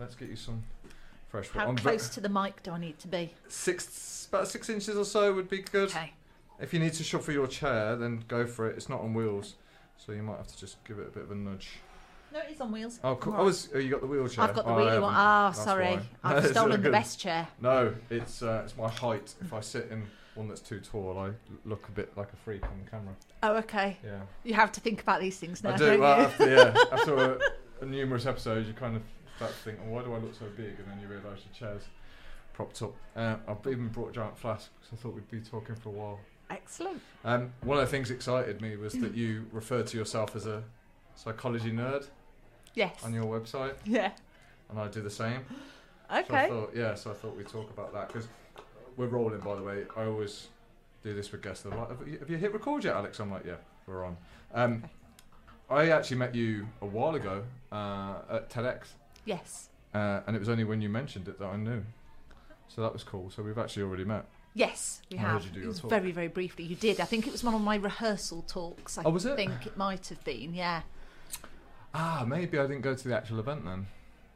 let's get you some fresh How water. close to the mic do I need to be? Six, about six inches or so would be good. Okay. If you need to shuffle your chair, then go for it. It's not on wheels, so you might have to just give it a bit of a nudge. No, it is on wheels. Oh, cool. Right. Oh, is, oh you got the wheelchair. I've got the oh, I wheelie one. Ah, That's sorry. why. I've stolen the best chair. No, it's uh, it's my height. If I sit in one that's too tall, I look a bit like a freak on the camera. Oh, okay. Yeah, You have to think about these things now, I do. don't Well, you? after yeah, after a, a numerous episodes, you kind of to think, oh, why do I look so big? And then you realise your chair's propped up. Uh, I've even brought a giant flask because I thought we'd be talking for a while. Excellent. Um, one of the things that excited me was that you referred to yourself as a psychology nerd Yes. on your website, Yeah. and I do the same. So I Okay. thought, yeah, so I thought we'd talk about that because we're rolling. By the way, I always do this with guests. They're like, have you, have you hit record yet, Alex? I'm like, yeah, we're on. Um, I actually met you a while ago uh, at TEDx, Yes. uh, and it was only when you mentioned it that I knew. So that was cool. So we've actually already met. Yes, we I heard have. you do your talk. very, very briefly. You did. I think it was one of my rehearsal talks. I Oh, was it? think it might have been. Yeah. Ah, maybe I didn't go to the actual event then.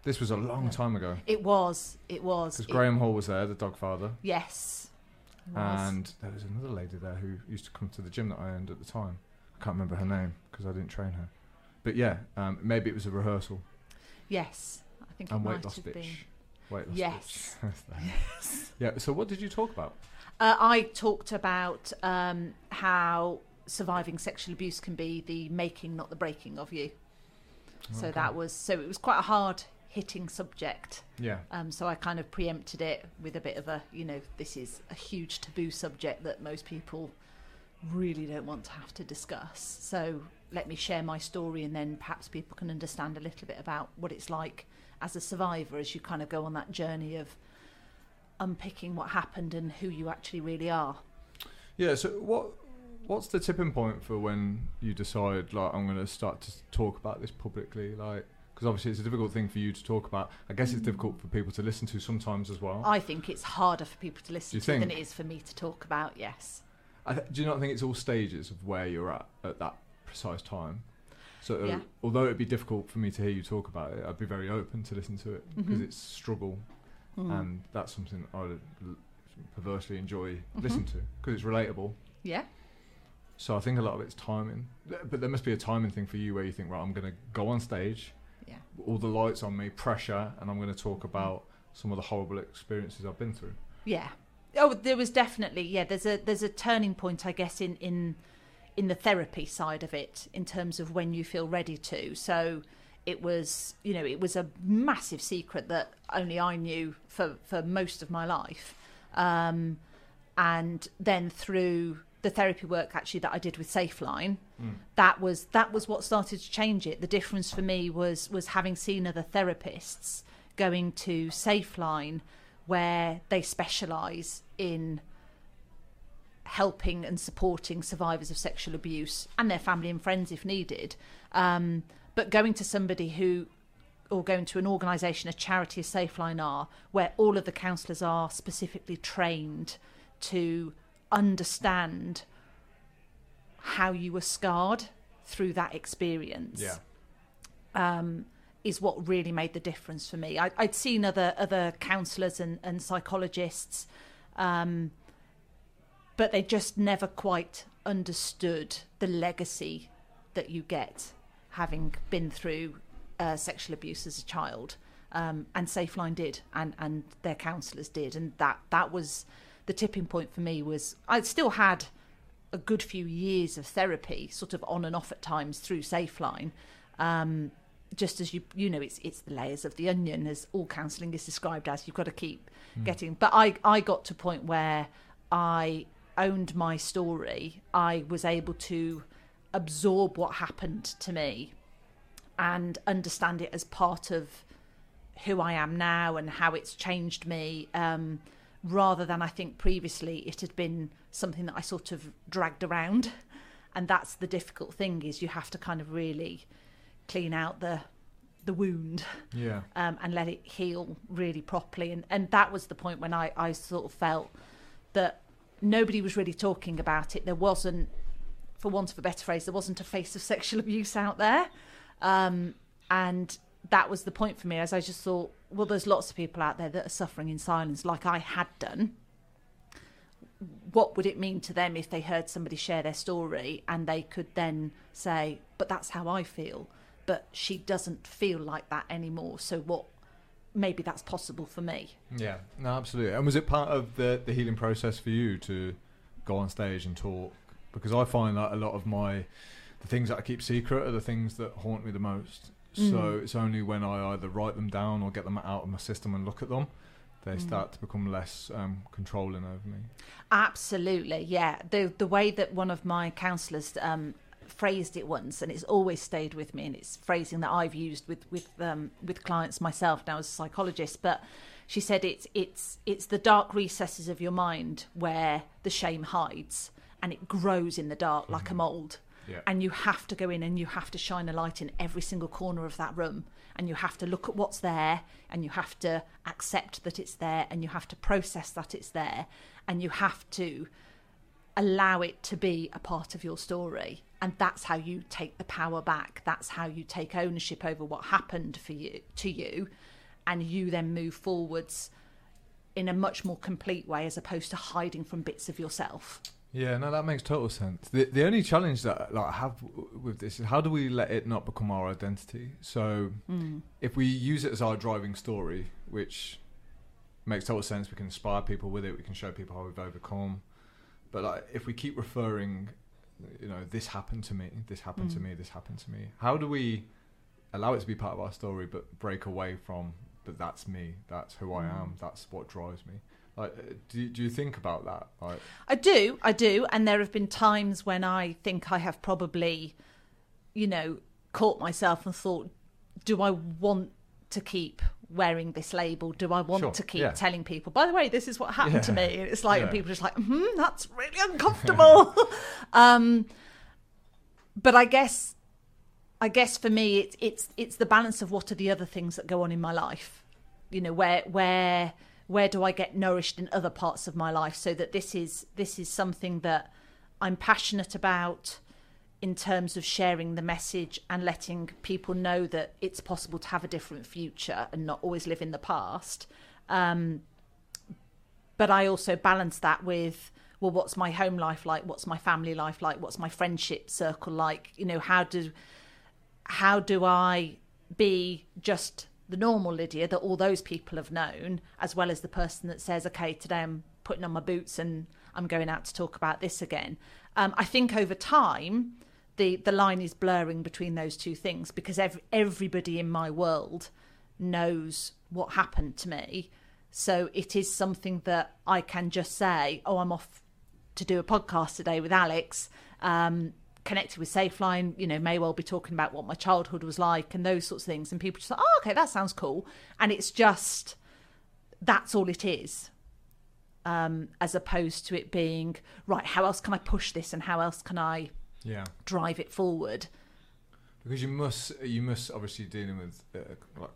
This was a long time ago It was. It was. because Graham Hall was there, the dog father, Yes. And there was another lady there who used to come to the gym that I owned at the time. I can't remember her name because I didn't train her. But yeah, um, maybe it was a rehearsal. Yes. I think it and might loss have bitch. been. Weight loss Yes. bitch. Yeah. So what did you talk about? Uh, I talked about um, how surviving sexual abuse can be the making, not the breaking of you. So Okay. that was so it was quite a hard hitting subject. Yeah. Um, so I kind of preempted it with a bit of a, you know, this is a huge taboo subject that most people really don't want to have to discuss. So let me share my story and then perhaps people can understand a little bit about what it's like as a survivor as you kind of go on that journey of unpicking what happened and who you actually really are. Yeah. So what? What's the tipping point for when you decide like I'm going to start to talk about this publicly? Like, because obviously it's a difficult thing for you to talk about. I guess it's mm. difficult for people to listen to sometimes as well. I think it's harder for people to listen to than it is for me to talk about, yes. I th- do you not think it's all stages of where you're at at that precise time? So uh, Yeah. although it'd be difficult for me to hear you talk about it, I'd be very open to listen to it because Mhm. it's struggle, Mm. and that's something I would l- perversely enjoy Mhm. listening to because it's relatable. yeah. So I think a lot of it's timing, but there must be a timing thing for you where you think, right, I'm going to go on stage, Yeah. all the lights on me, pressure, and I'm going to talk about some of the horrible experiences I've been through. Yeah. Oh, there was definitely yeah. There's a there's a turning point, I guess, in in in the therapy side of it, in terms of when you feel ready to. So it was you know it was a massive secret that only I knew for for most of my life, um, and then through the therapy work actually that I did with SafeLine, Mm. that was that was what started to change it. The difference for me was was having seen other therapists going to SafeLine where they specialise in helping and supporting survivors of sexual abuse and their family and friends if needed. Um, but going to somebody who, or going to an organisation, a charity, a Safeline are, where all of the counsellors are specifically trained to understand how you were scarred through that experience Yeah. um, is what really made the difference for me. I, I'd seen other other counsellors and, and psychologists, um, but they just never quite understood the legacy that you get having been through uh, sexual abuse as a child. Um, and SafeLine did, and, and their counsellors did, and that that was the tipping point for me. Was I still had a good few years of therapy, sort of on and off at times through SafeLine. Um, just as you you know, it's it's the layers of the onion, as all counselling is described as. You've got to keep getting. But I I got to a point where I owned my story. I was able to absorb what happened to me and understand it as part of who I am now and how it's changed me. Um, rather than I think previously it had been something that I sort of dragged around, and that's the difficult thing is you have to kind of really clean out the the wound Yeah. um, and let it heal really properly. And and that was the point when I I sort of felt that nobody was really talking about it. There wasn't, for want of a better phrase, there wasn't a face of sexual abuse out there, um, and that was the point for me. As I just thought, well, there's lots of people out there that are suffering in silence, like I had done. What would it mean to them if they heard somebody share their story and they could then say, "But that's how I feel," but she doesn't feel like that anymore. So what? Maybe that's possible for me. Yeah, no, absolutely. And was it part of the the healing process for you to go on stage and talk? Because I find that a lot of my the things that I keep secret are the things that haunt me the most. Mm. So it's only when I either write them down or get them out of my system and look at them, they Mm. start to become less um, controlling over me. Absolutely, yeah. The the way that one of my counsellors um, phrased it once, and it's always stayed with me, and it's phrasing that I've used with with um, with clients myself now as a psychologist. But she said it's it's it's the dark recesses of your mind where the shame hides, and it grows in the dark like a mold. Yeah. And you have to go in and you have to shine a light in every single corner of that room. And you have to look at what's there and you have to accept that it's there and you have to process that it's there and you have to allow it to be a part of your story. And that's how you take the power back. That's how you take ownership over what happened for you to you and you then move forwards in a much more complete way as opposed to hiding from bits of yourself. Yeah, no, that makes total sense. The the only challenge that like I have with this is how do we let it not become our identity? So mm. if we use it as our driving story, which makes total sense, we can inspire people with it. We can show people how we've overcome. But like, if we keep referring, you know, this happened to me, this happened to Mm. me, this happened to me. How do we allow it to be part of our story, but break away from? But that's me. That's who I Mm. am. That's what drives me. Like, uh, do do you think about that? Like, I do, I do, and there have been times when I think I have probably, you know, caught myself and thought, do I want to keep wearing this label? Do I want Sure, to keep yeah. telling people, by the way, this is what happened to me? And it's like, and yeah. people are just like, hmm, that's really uncomfortable. um, but I guess, I guess for me, it's it's it's the balance of what are the other things that go on in my life. You know, where where where do I get nourished in other parts of my life so that this is this is something that I'm passionate about in terms of sharing the message and letting people know that it's possible to have a different future and not always live in the past. Um, but I also balance that with well, what's my home life like? What's my family life like? What's my friendship circle like? You know, how do how do I be just the normal Lydia that all those people have known, as well as the person that says, okay, today I'm putting on my boots and I'm going out to talk about this again. Um, I think over time, the, the line is blurring between those two things because every, everybody in my world knows what happened to me. So it is something that I can just say, oh, I'm off to do a podcast today with Alex. Um, connected with Safeline, you know, may well be talking about what my childhood was like and those sorts of things. And people just like, oh, okay, that sounds cool. And it's just, that's all it is. Um, as opposed to it being, right, how else can I push this and how else can I yeah. drive it forward? Because you must, you must obviously dealing with, uh, like,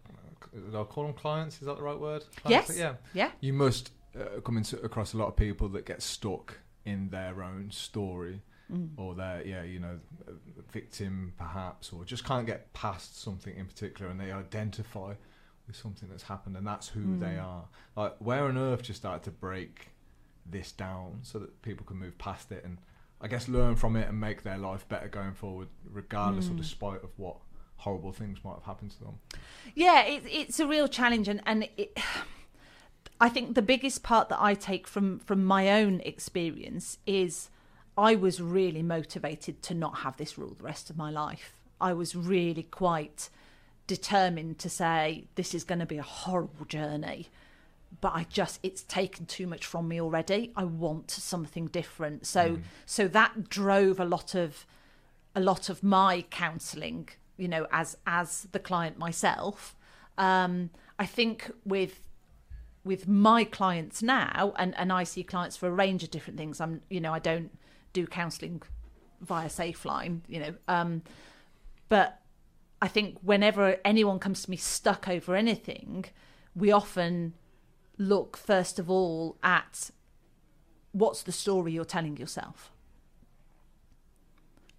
I'll call them clients. Is that the right word? Clients? Yes. Yeah. Yeah. You must uh, come into across a lot of people that get stuck in their own story, Mm. or their yeah, you know, victim perhaps, or just can't get past something in particular, and they identify with something that's happened, and that's who they Mm. are. Like, where on earth do you start to break this down so that people can move past it and I guess learn from it and make their life better going forward, regardless or Mm. despite of what horrible things might have happened to them. Yeah, it, it's a real challenge, and and it, I think the biggest part that I take from from my own experience is I was really motivated to not have this rule the rest of my life. I was really quite determined to say this is going to be a horrible journey but I just it's taken too much from me already. I want something different. So Mm. so that drove a lot of a lot of my counselling, you know, as as the client myself. Um, I think with with my clients now, and and I see clients for a range of different things. I'm you know I don't do counselling via Safeline, you know, um, but I think whenever anyone comes to me stuck over anything, we often look first of all at what's the story you're telling yourself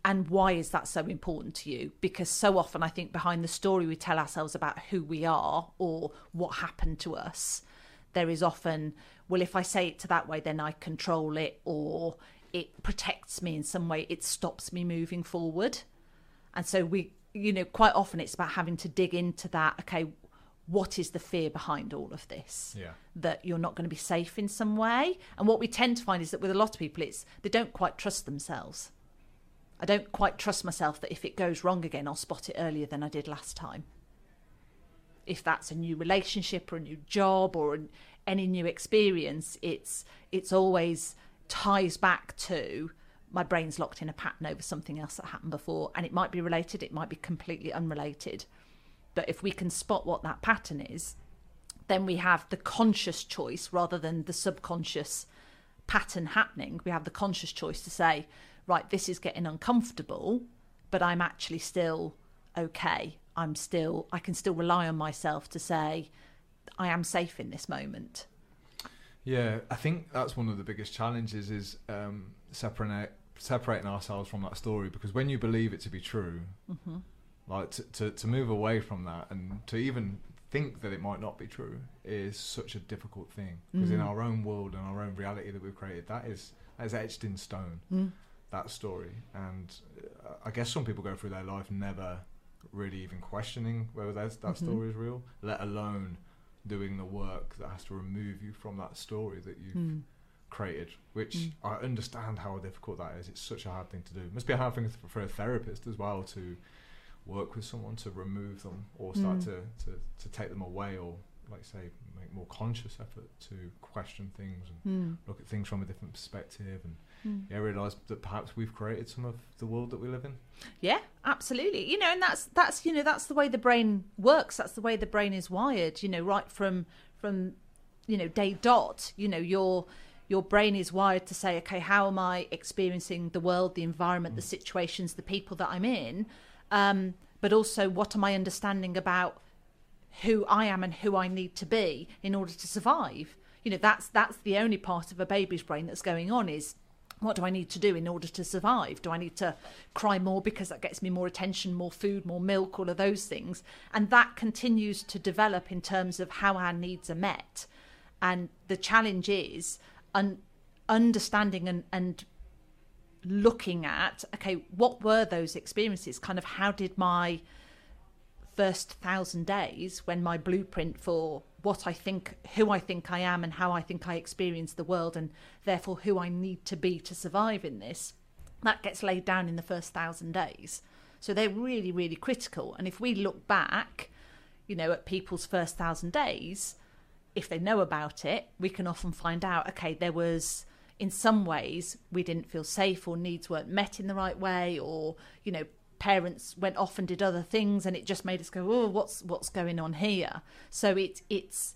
and why is that so important to you? Because so often I think behind the story we tell ourselves about who we are or what happened to us, there is often, well, if I say it to that way, then I control it or it protects me in some way, it stops me moving forward. And so we, you know, quite often it's about having to dig into that. Okay, what is the fear behind all of this? Yeah. That you're not going to be safe in some way. And what we tend to find is that with a lot of people, it's they don't quite trust themselves. I don't quite trust myself that if it goes wrong again, I'll spot it earlier than I did last time. If that's a new relationship or a new job or an, any new experience, it's it's always ties back to my brain's locked in a pattern over something else that happened before, and it might be related, it might be completely unrelated. But if we can spot what that pattern is, then we have the conscious choice rather than the subconscious pattern happening. We have the conscious choice to say, right, this is getting uncomfortable, but I'm actually still okay. I'm still, I can still rely on myself to say, I am safe in this moment. Yeah, I think that's one of the biggest challenges is um, separating separating ourselves from that story because when you believe it to be true, mm-hmm. Like to, to to move away from that and to even think that it might not be true is such a difficult thing because mm. in our own world and our own reality that we've created, that is that is etched in stone. Mm that story. And uh, I guess some people go through their life never really even questioning whether that mm-hmm. story is real, let alone doing the work that has to remove you from that story that you've mm. created. Which mm. I understand how difficult that is. It's such a hard thing to do. It must be a hard thing for a therapist as well to work with someone to remove them or start mm. to, to, to take them away or like say make more conscious effort to question things and mm. look at things from a different perspective and mm. yeah realize that perhaps we've created some of the world that we live in yeah absolutely you know and that's that's you know that's the way the brain works that's the way the brain is wired you know right from from you know day dot you know your your brain is wired to say okay how am i experiencing the world the environment mm. the situations the people that i'm in um, but also what am i understanding about who I am and who I need to be in order to survive. You know, that's that's the only part of a baby's brain that's going on is what do I need to do in order to survive? Do I need to cry more because that gets me more attention, more food, more milk, all of those things? And that continues to develop in terms of how our needs are met. And the challenge is un- understanding and, and looking at okay, what were those experiences? Kind of how did my first thousand days when my blueprint for what I think, who I think I am, and how I think I experience the world, and therefore who I need to be to survive in this, that gets laid down in the first thousand days. So they're really, really critical. And if we look back, you know, at people's first thousand days, if they know about it, we can often find out, okay, there was in some ways we didn't feel safe or needs weren't met in the right way or you know parents went off and did other things and it just made us go oh what's what's going on here? So it it's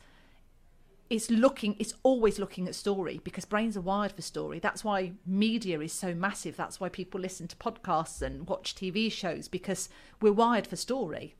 it's looking it's always looking at story because brains are wired for story. That's why media is so massive. That's why people listen to podcasts and watch tv shows because we're wired for story.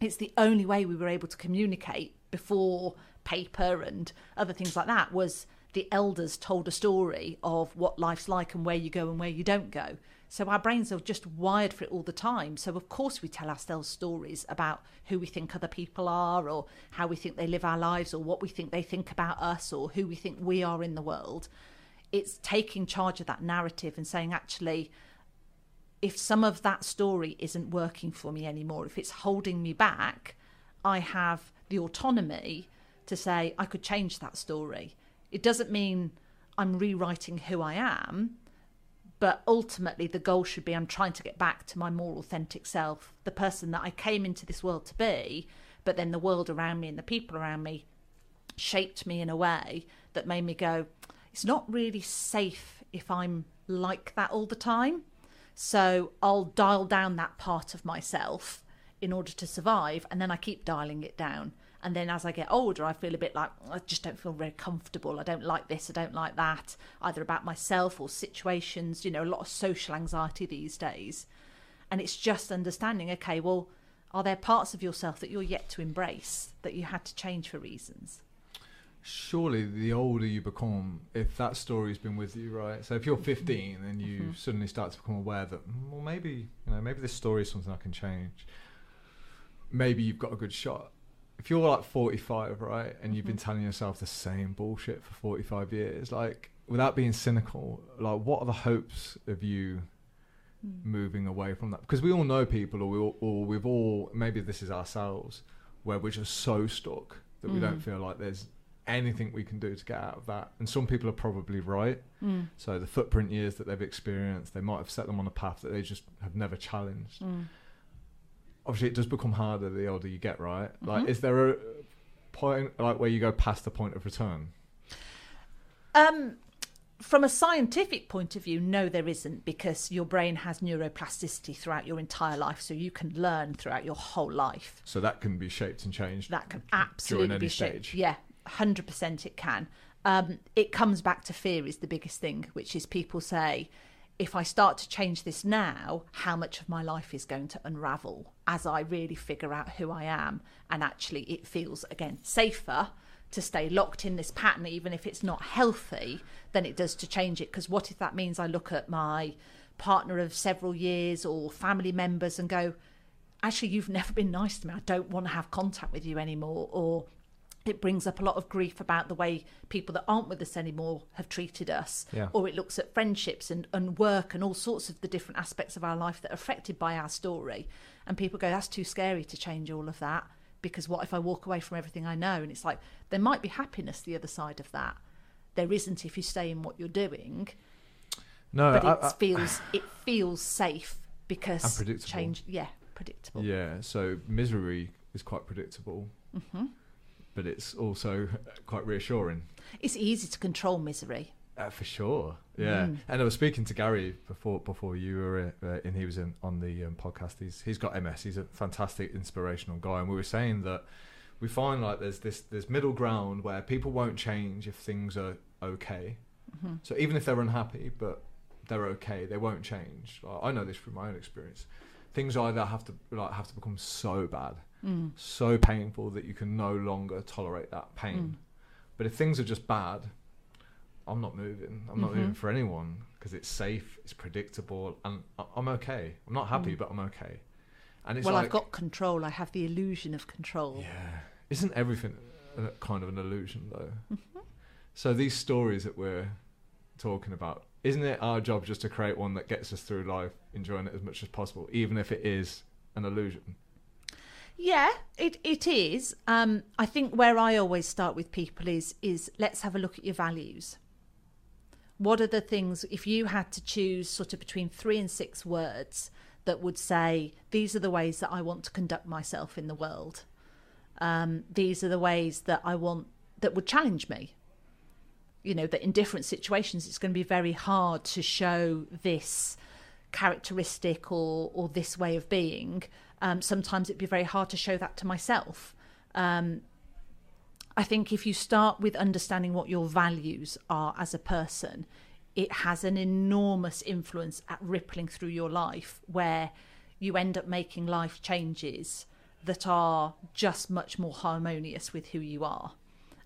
It's the only way we were able to communicate before paper and other things like that was the elders told a story of what life's like and where you go and where you don't go so our brains are just wired for it all the time. So of course we tell ourselves stories about who we think other people are or how we think they live our lives or what we think they think about us or who we think we are in the world. It's taking charge of that narrative and saying actually if some of that story isn't working for me anymore, if it's holding me back, I have the autonomy to say I could change that story. It doesn't mean I'm rewriting who I am but ultimately the goal should be i'm trying to get back to my more authentic self the person that i came into this world to be but then the world around me and the people around me shaped me in a way that made me go it's not really safe if i'm like that all the time so i'll dial down that part of myself in order to survive and then i keep dialing it down and then as I get older, I feel a bit like I just don't feel very comfortable. I don't like this, I don't like that, either about myself or situations, you know, a lot of social anxiety these days. And it's just understanding, okay, well, are there parts of yourself that you're yet to embrace that you had to change for reasons? surely the older you become, if that story's been with you, right? So if you're 15 and you Mhm. suddenly start to become aware that, mm, well, maybe you know, maybe this story is something I can change. Maybe you've got a good shot. If you're like 45, right, and you've been Mhm. telling yourself the same bullshit for 45 years, like without being cynical, like what are the hopes of you Mm. moving away from that because we all know people or, we all, or we've all maybe this is ourselves where we're just so stuck that we don't Mm. feel like there's anything we can do to get out of that and some people are probably right Mm. so the footprint years that they've experienced they might have set them on a path that they just have never challenged Mm. Obviously it does become harder the older you get right like Mhm. is there a point like where you go past the point of return Um, from a scientific point of view, no, there isn't, because your brain has neuroplasticity throughout your entire life, so you can learn throughout your whole life. so that can be shaped and changed That can absolutely be shaped. stage. Yeah, hundred percent, it can. Um, it comes back to fear is the biggest thing, which is people say, if I start to change this now, how much of my life is going to unravel as I really figure out who I am, and actually, it feels again safer to stay locked in this pattern, even if it's not healthy, than it does to change it. Because what if that means I look at my partner of several years or family members and go, actually, you've never been nice to me. I don't want to have contact with you anymore. Or it brings up a lot of grief about the way people that aren't with us anymore have treated us. Yeah. Or it looks at friendships and, and work and all sorts of the different aspects of our life that are affected by our story. And people go, that's too scary to change all of that. Because what if I walk away from everything I know? And it's like, there might be happiness the other side of that. There isn't if you stay in what you're doing no but I- it I- feels it feels safe because And predictable. change yeah predictable Yeah, so misery is quite predictable, hmm but it's also quite reassuring. it's easy to control misery Uh, for sure, yeah. Mm. And I was speaking to Gary before before you were uh, and he was in on the um, podcast. He's he's got MS. He's a fantastic, inspirational guy, and we were saying that we find like there's this there's middle ground where people won't change if things are okay. hmm So even if they're unhappy, but they're okay, they won't change. Like, I know this from my own experience. Things either have to like have to become so bad mm. so painful that you can no longer tolerate that pain. Mm. But if things are just bad, I'm not moving. I'm not Mhm. moving for anyone because it's safe, it's predictable, and I- I'm okay. I'm not happy, Mm. but I'm okay. And it's well like, i've got control i have the illusion of control yeah, isn't everything a, kind of an illusion though? Mhm. So these stories that we're talking about, isn't it our job just to create one that gets us through life, enjoying it as much as possible, even if it is an illusion? Yeah it, it is. Um, i think where i always start with people is is let's have a look at your values. What are the things if you had to choose sort of between three and six words that would say these are the ways that i want to conduct myself in the world. Um, these are the ways that i want that would challenge me. You know that in different situations it's going to be very hard to show this characteristic or or this way of being um, sometimes it'd be very hard to show that to myself um, I think if you start with understanding what your values are as a person, it has an enormous influence at rippling through your life where you end up making life changes that are just much more harmonious with who you are.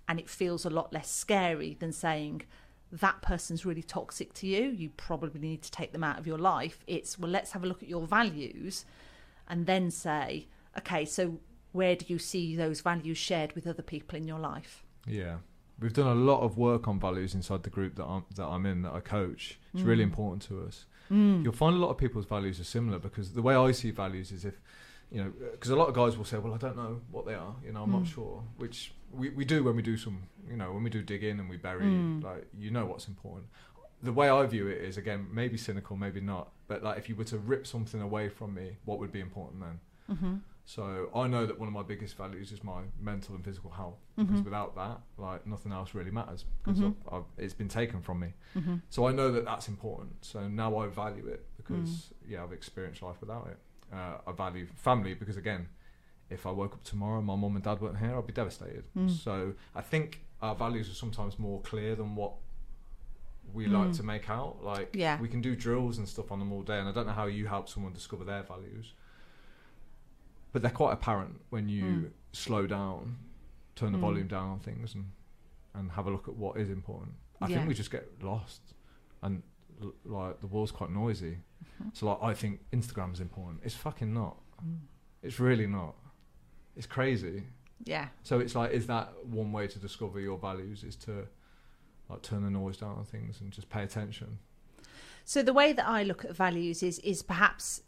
And it feels a lot less scary than saying, that person's really toxic to you. You probably need to take them out of your life. It's, well, let's have a look at your values and then say, okay, so where do you see those values shared with other people in your life? Yeah, we've done a lot of work on values inside the group that I'm that I'm in that I coach. It's really Mm. important to us. Mm. You'll find a lot of people's values are similar because the way I see values is if you know because a lot of guys will say, well, I don't know what they are. You know, I'm not Mm. sure. Which we we do when we do some you know when we do dig in and we bury Mm. like you know what's important. The way I view it is again maybe cynical, maybe not, but like if you were to rip something away from me, what would be important then? hmm So I know that one of my biggest values is my mental and physical health because Mhm. without that, like nothing else really matters because Mhm. I've, I've, it's been taken from me. hmm So I know that that's important. So now I value it because Mm. yeah, I've experienced life without it. Uh, I value family because again, if I woke up tomorrow and my mum and dad weren't here, I'd be devastated. Mm. So I think our values are sometimes more clear than what we like Mm. to make out. Like Yeah. we can do drills and stuff on them all day, and I don't know how you help someone discover their values, but they're quite apparent when you Mm. slow down, turn the Mm. volume down on things, and and have a look at what is important. I Yeah. think we just get lost, and l- like the world's quite noisy. Mhm. So like I think Instagram is important. It's fucking not. Mm. It's really not. It's crazy. Yeah. So it's like, is that one way to discover your values? Is to like turn the noise down on things and just pay attention. So the way that I look at values is is perhaps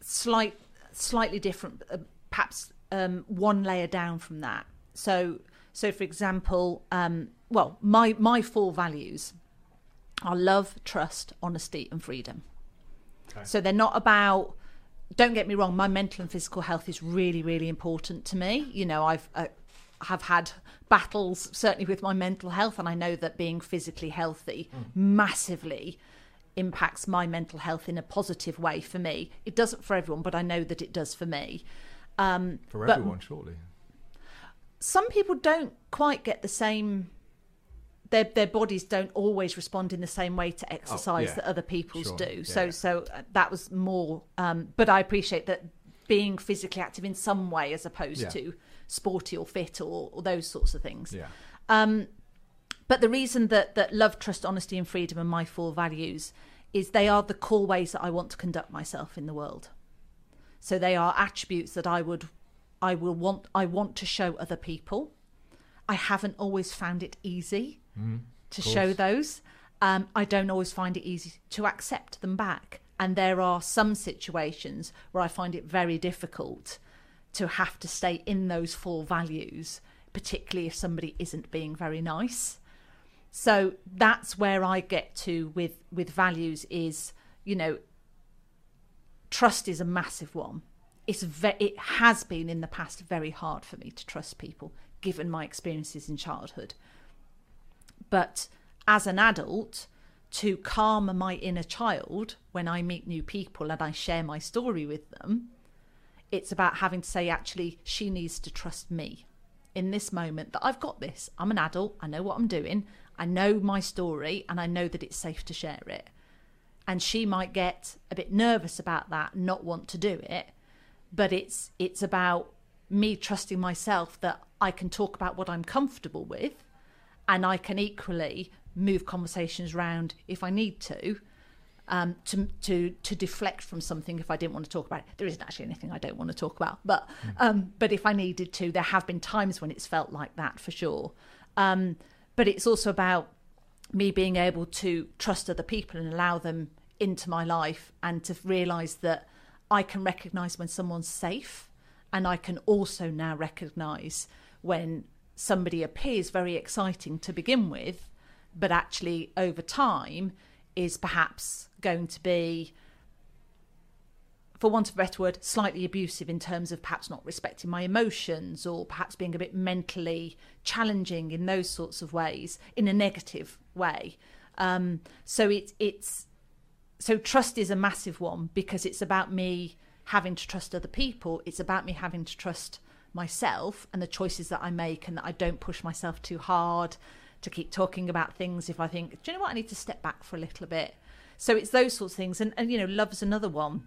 slight slightly different, uh, perhaps um, one layer down from that. So so for example, um, well, my my four values are love, trust, honesty, and freedom. Okay. So they're not about. Don't get me wrong. My mental and physical health is really, really important to me. You know, I've uh, have had battles certainly with my mental health, and I know that being physically healthy massively impacts my mental health in a positive way for me. It doesn't for everyone, but I know that it does for me. Um, For everyone, surely. some people don't quite get the same. Their their bodies don't always respond in the same way to exercise yeah. that other people's Sure. do. Yeah, so so uh, that was more. Um, but I appreciate that being physically active in some way, as opposed Yeah. to sporty or fit or, or those sorts of things. Yeah. Um, but the reason that, that love, trust, honesty, and freedom are my four values is they are the core ways that I want to conduct myself in the world. So they are attributes that I would, I will want, I want to show other people. I haven't always found it easy Mm, to show those. Um, I don't always find it easy to accept them back. And there are some situations where I find it very difficult to have to stay in those four values, particularly if somebody isn't being very nice. So that's where I get to with with values is, you know, trust is a massive one. It's ve- it has been in the past very hard for me to trust people given my experiences in childhood. But as an adult, to calm my inner child when I meet new people and I share my story with them, it's about having to say, actually, she needs to trust me in this moment that I've got this. I'm an adult, I know what I'm doing, I know my story, and I know that it's safe to share it. And she might get a bit nervous about that, not want to do it, but it's it's about me trusting myself that I can talk about what I'm comfortable with and I can equally move conversations around if I need to, um, to to to deflect from something if I didn't want to talk about it. There isn't actually anything I don't want to talk about, but um, but if I needed to, there have been times when it's felt like that for sure. Um, but it's also about me being able to trust other people and allow them into my life and to realize that I can recognize when someone's safe and I can also now recognize when somebody appears very exciting to begin with but actually over time is perhaps going to be for want of a better word, slightly abusive in terms of perhaps not respecting my emotions or perhaps being a bit mentally challenging in those sorts of ways, in a negative way. Um, so it's it's so trust is a massive one because it's about me having to trust other people. It's about me having to trust myself and the choices that I make, and that I don't push myself too hard to keep talking about things if I think, do you know what, I need to step back for a little bit. So it's those sorts of things, and, and you know, love's another one.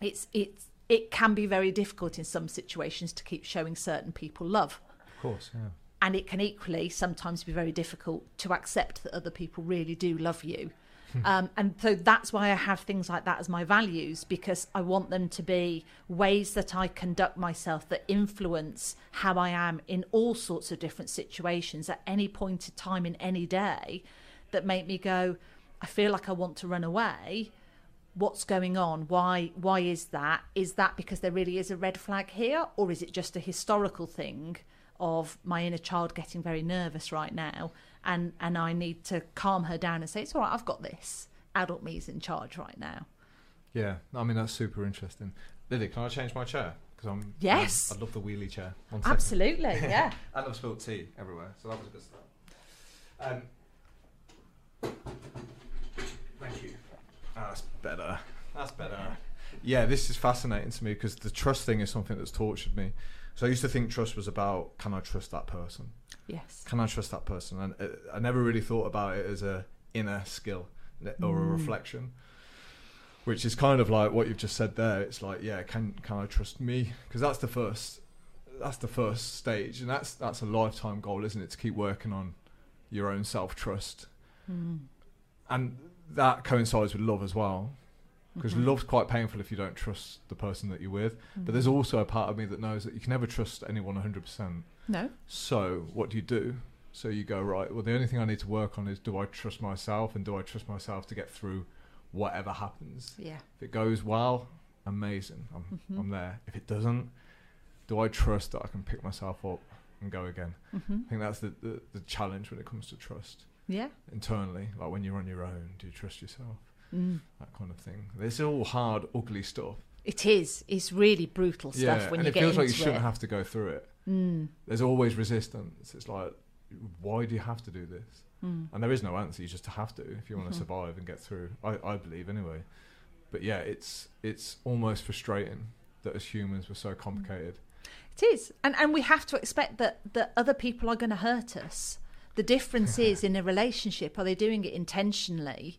It's it's it can be very difficult in some situations to keep showing certain people love. Of course, yeah. and it can equally sometimes be very difficult to accept that other people really do love you um, and so that's why i have things like that as my values because i want them to be ways that i conduct myself that influence how i am in all sorts of different situations at any point in time in any day that make me go i feel like i want to run away. What's going on? Why why is that? Is that because there really is a red flag here or is it just a historical thing of my inner child getting very nervous right now and and I need to calm her down and say it's all right I've got this adult me's in charge right now Yeah, I mean that's super interesting. Lily, can I change my chair? Because I'm. Yes. I love the wheelie chair. Absolutely yeah And I've spilled tea everywhere, so that was a good start. Um, thank you. Ah, that's better. That's better. Yeah, this is fascinating to me because the trust thing is something that's tortured me. So I used to think trust was about can I trust that person? Yes Can I trust that person? And uh, I never really thought about it as a inner skill or a Mm. reflection, which is kind of like what you've just said there. It's like, yeah, can can I trust me? Because that's the first that's the first stage, and that's that's a lifetime goal, isn't it? To keep working on your own self trust, Mm. and that coincides with love as well. Because Mhm. love's quite painful if you don't trust the person that you're with. But there's also a part of me that knows that you can never trust anyone 100%. no. So, what do you do? So, you go, right, well, the only thing I need to work on is do I trust myself and do I trust myself to get through whatever happens? Yeah. If it goes well, amazing, I'm, Mhm. I'm there. If it doesn't, do I trust that I can pick myself up and go again? hmm I think that's the, the, the challenge when it comes to trust Yeah. internally. Like when you're on your own, do you trust yourself? Mm. That kind of thing. It's all hard, ugly stuff. It is. It's really brutal stuff yeah, when and you it get feels into like you shouldn't it. have to go through it. Mm. There's always resistance. It's like, why do you have to do this? Mm. And there is no answer. You just have to if you want to survive and get through. I, I believe anyway. But yeah, it's it's almost frustrating that as humans we're so complicated. It is, and and we have to expect that that other people are going to hurt us. The difference is in a relationship: are they doing it intentionally,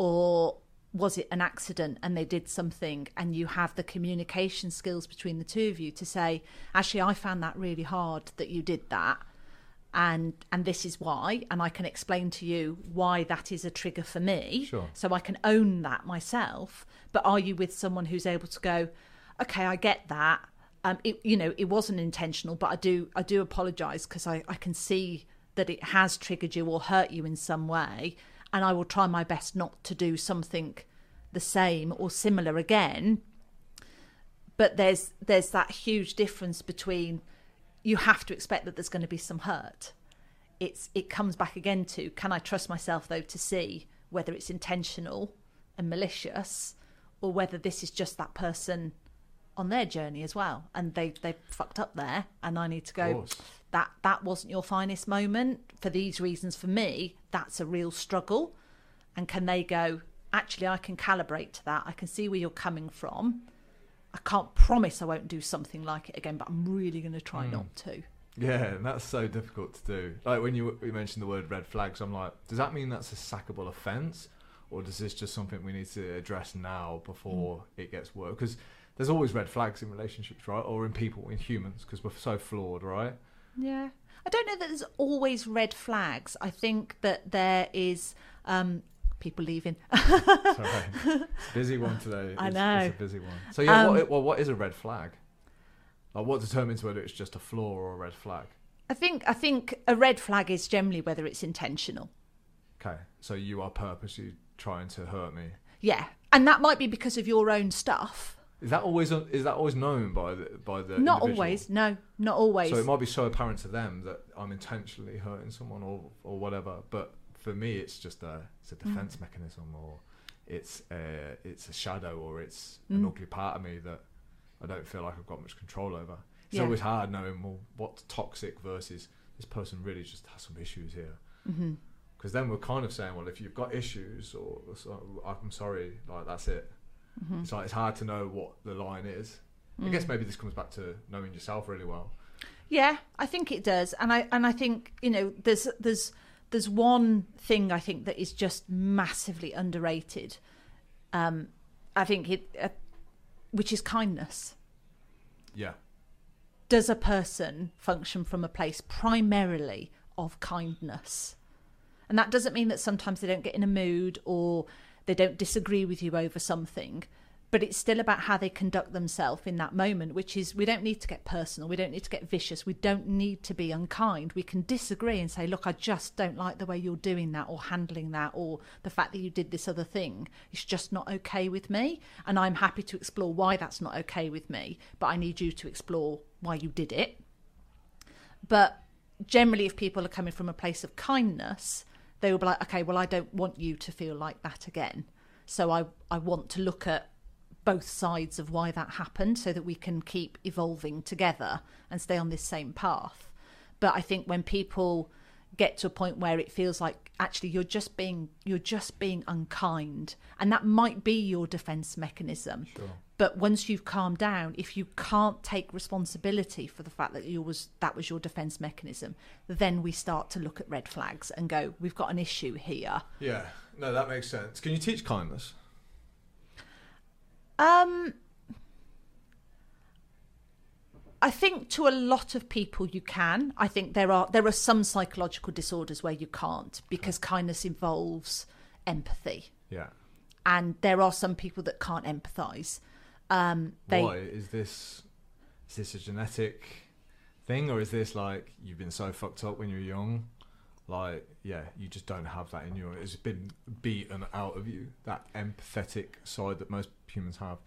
or was it an accident and they did something? And you have the communication skills between the two of you to say, actually, I found that really hard that you did that, and and this is why, and I can explain to you why that is a trigger for me. Sure. So I can own that myself. But are you with someone who's able to go, okay, I get that. Um, it, you know, it wasn't intentional, but I do, I do apologise because I, I can see that it has triggered you or hurt you in some way, and I will try my best not to do something the same or similar again. But there's there's that huge difference between you have to expect that there's going to be some hurt. It's it comes back again to can I trust myself though to see whether it's intentional and malicious or whether this is just that person on their journey as well and they they fucked up there and I need to go. That that wasn't your finest moment for these reasons for me that's a real struggle and can they go actually I can calibrate to that I can see where you're coming from I can't promise I won't do something like it again but I'm really going to try Mm. not to Yeah, and that's so difficult to do. Like when you, you mentioned the word red flags, I'm like, does that mean that's a sackable offence, or does this just something we need to address now before it gets worse? Because there's always red flags in relationships, right, or in people, in humans, because we're so flawed, right? Yeah. I don't know that there's always red flags. I think that there is um, people leaving. Sorry, it's a busy one today. I know. it's a busy one. So yeah, Um, what, well, what is a red flag? Like, what determines whether it's just a flaw or a red flag? I think I think a red flag is generally whether it's intentional. Okay, so you are purposely trying to hurt me. Yeah. And that might be because of your own stuff. Is that always is that always known by the by the not individual? always. No, not always. So it might be so apparent to them that I'm intentionally hurting someone or or whatever, but for me it's just a it's a Mm. defense mechanism or it's a it's a shadow or it's an Mm. ugly part of me that I don't feel like I've got much control over. It's Yeah. always hard knowing well what's toxic versus this person really just has some issues here. hmm Because then we're kind of saying, well, if you've got issues, or so, I'm sorry, like that's it. Hmm It's like it's hard to know what the line is. I Mm. guess maybe this comes back to knowing yourself really well. Yeah, I think it does, and I and I think you know there's there's there's one thing I think that is just massively underrated. Um, I think it, uh, which is kindness. Yeah, Does a person function from a place primarily of kindness? And that doesn't mean that sometimes they don't get in a mood or they don't disagree with you over something, but it's still about how they conduct themselves in that moment, which is we don't need to get personal, we don't need to get vicious, we don't need to be unkind. We can disagree and say, look, I just don't like the way you're doing that or handling that or the fact that you did this other thing. It's just not okay with me. And I'm happy to explore why that's not okay with me, but I need you to explore why you did it. But generally, if people are coming from a place of kindness, they will be like, okay, well, I don't want you to feel like that again. So I, I want to look at both sides of why that happened so that we can keep evolving together and stay on this same path. But I think when people get to a point where it feels like actually you're just being you're just being unkind and that might be your defense mechanism sure. But once you've calmed down if you can't take responsibility for the fact that you was that was your defense mechanism then we start to look at red flags and go we've got an issue here Yeah, no, that makes sense. Can you teach kindness? um I think to a lot of people you can. I think there are there are some psychological disorders where you can't because kindness involves empathy, Yeah. and there are some people that can't empathise. Um, they Why is this? Is this a genetic thing, or is this like you've been so fucked up when you're young? Like, yeah, you just don't have that in you. It's been beaten out of you. That empathetic side that most humans have.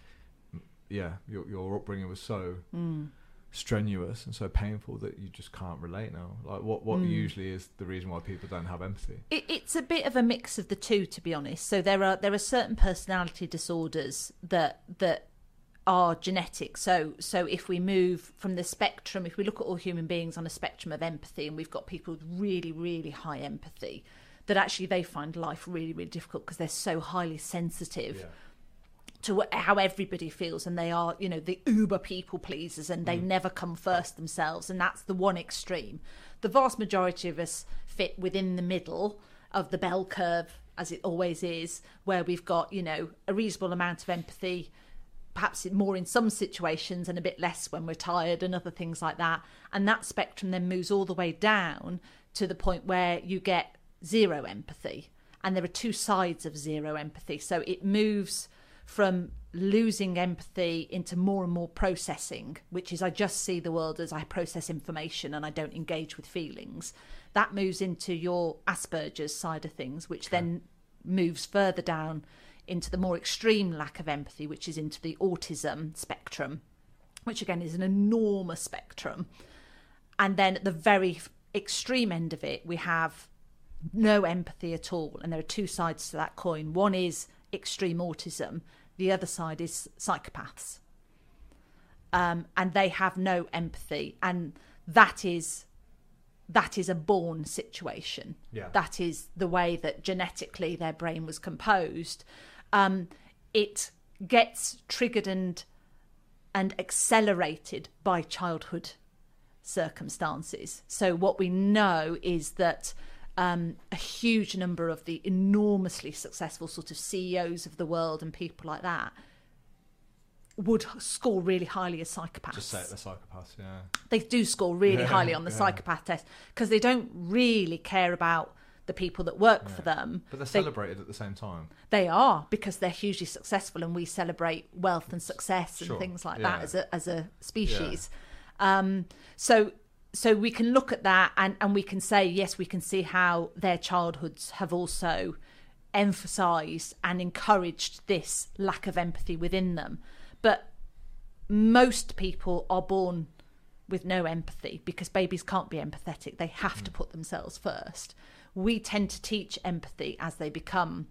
Yeah, your your upbringing was so Mm. strenuous and so painful that you just can't relate now. Like, what what Mm. usually is the reason why people don't have empathy? It, it's a bit of a mix of the two, to be honest. So there are there are certain personality disorders that that are genetic. So so if we move from the spectrum, if we look at all human beings on a spectrum of empathy, and we've got people with really really high empathy, that actually they find life really really difficult because they're so highly sensitive to how everybody feels and they are you know the uber people pleasers and they mm. never come first themselves and that's the one extreme. The vast majority of us fit within the middle of the bell curve as it always is where we've got you know a reasonable amount of empathy perhaps more in some situations and a bit less when we're tired and other things like that. And that spectrum then moves all the way down to the point where you get zero empathy. And there are two sides of zero empathy. So it moves from losing empathy into more and more processing, which is I just see the world as I process information and I don't engage with feelings. That moves into your Asperger's side of things, which then moves further down into the more extreme lack of empathy, which is into the autism spectrum, which again is an enormous spectrum. And then at the very extreme end of it, we have no empathy at all. And there are two sides to that coin. One is extreme autism, the other side is psychopaths. Um, and they have no empathy. And that is that is a born situation. Yeah. That is the way that genetically their brain was composed. Um, it gets triggered and and accelerated by childhood circumstances. So what we know is that um, a huge number of the enormously successful sort of CEOs of the world and people like that would score really highly as psychopaths Just say it, the psychopaths. Yeah. they do score really Yeah, highly on the yeah. psychopath test because they don't really care about the people that work for them. But they're They- celebrated at the same time. They are because they're hugely successful, and we celebrate wealth and success and Sure, things like yeah. that as a as a species. Um, so so we can look at that and and we can say yes, we can see how their childhoods have also emphasised and encouraged this lack of empathy within them. But most people are born with no empathy because babies can't be empathetic. They have to put themselves first. We tend to teach empathy as they become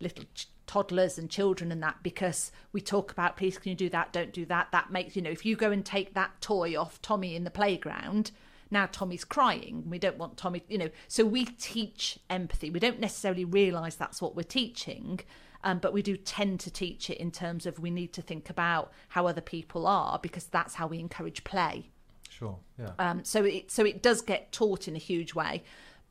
little ch- toddlers and children and that because we talk about please can you do that don't do that that makes you know if you go and take that toy off tommy in the playground now tommy's crying we don't want tommy you know so we teach empathy we don't necessarily realize that's what we're teaching um, but we do tend to teach it in terms of we need to think about how other people are because that's how we encourage play Sure. Yeah. um, so it so it does get taught in a huge way,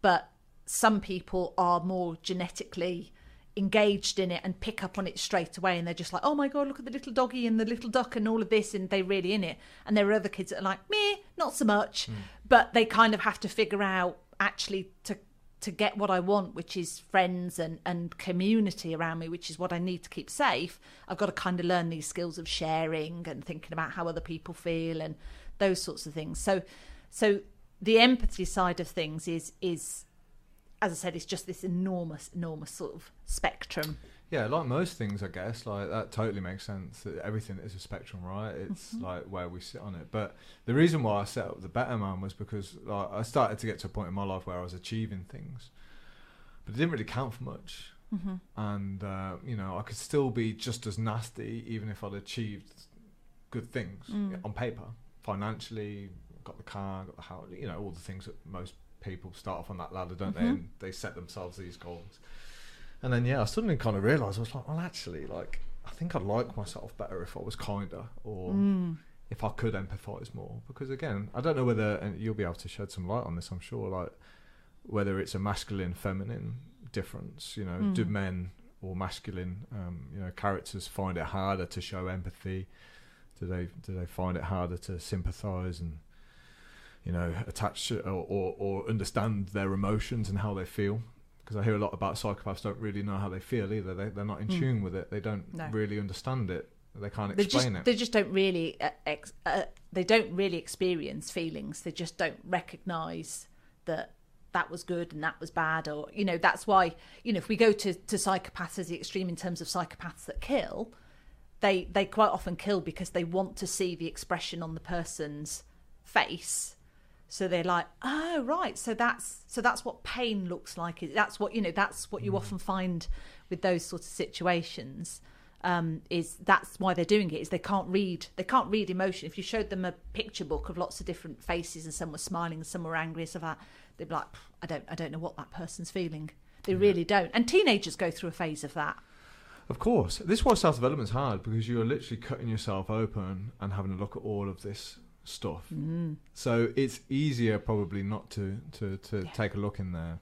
but some people are more genetically engaged in it and pick up on it straight away, and they're just like, "Oh my god, look at the little doggy and the little duck and all of this," and they're really in it. And there are other kids that are like, "Meh, not so much," hmm. but they kind of have to figure out actually to to get what I want, which is friends and, and community around me, which is what I need to keep safe, I've got to kind of learn these skills of sharing and thinking about how other people feel and those sorts of things. So so the empathy side of things is is as I said, it's just this enormous, enormous sort of spectrum. Yeah, like most things, I guess, like that totally makes sense. That everything is a spectrum, right? It's Mm-hmm. like where we sit on it. But the reason why I set up the Better Man was because like, I started to get to a point in my life where I was achieving things, but it didn't really count for much. Mm-hmm. And uh, you know, I could still be just as nasty even if I'd achieved good things Mm. on paper, financially. Got the car, got the house. You know, all the things that most people start off on that ladder, don't they? Mhm. And they set themselves these goals. And then yeah, I suddenly kind of realised I was like, well, actually, like I think I'd like myself better if I was kinder, or Mm. if I could empathise more. Because again, I don't know whether, and you'll be able to shed some light on this, I'm sure, like whether it's a masculine feminine difference. You know, do Mm. men or masculine, um, you know, characters find it harder to show empathy? Do they do they find it harder to sympathise and you know attach or, or or understand their emotions and how they feel? Because I hear a lot about psychopaths don't really know how they feel either. They they're not in Mm. tune with it. They don't No. really understand it. They can't They just explain it. they just don't really uh, ex- uh, they don't really experience feelings. They just don't recognise that that was good and that was bad, or you know that's why you know if we go to to psychopaths as the extreme in terms of psychopaths that kill, they they quite often kill because they want to see the expression on the person's face. So they're like, oh right, so that's so that's what pain looks like. That's what you know. That's what you often find with those sorts of situations. Um, is that's why they're doing it? Is they can't read they can't read emotion. If you showed them a picture book of lots of different faces and some were smiling and some were angry and stuff like that, they'd be like, I don't I don't know what that person's feeling. They really don't. And teenagers go through a phase of that. Of course. This is why self development's hard because you're literally cutting yourself open and having a look at all of this stuff. Mm. So it's easier probably not to to, to Yeah. take a look in there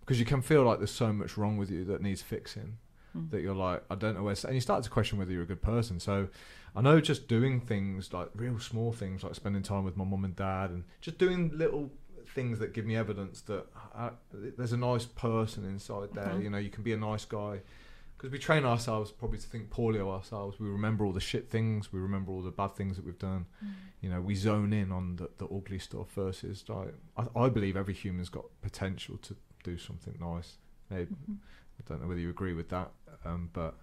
because you can feel like there's so much wrong with you that needs fixing Mm. that you're like I don't know where and you start to question whether you're a good person. So I know just doing things like real small things like spending time with my mum and dad and just doing little things that give me evidence that I, there's a nice person inside there. Mhm. You know, you can be a nice guy because we train ourselves probably to think poorly of ourselves. We remember all the shit things. We remember all the bad things that we've done. You know, we zone in on the, the ugly stuff versus like I, I believe every human's got potential to do something nice. Maybe, Mhm. I don't know whether you agree with that, um, but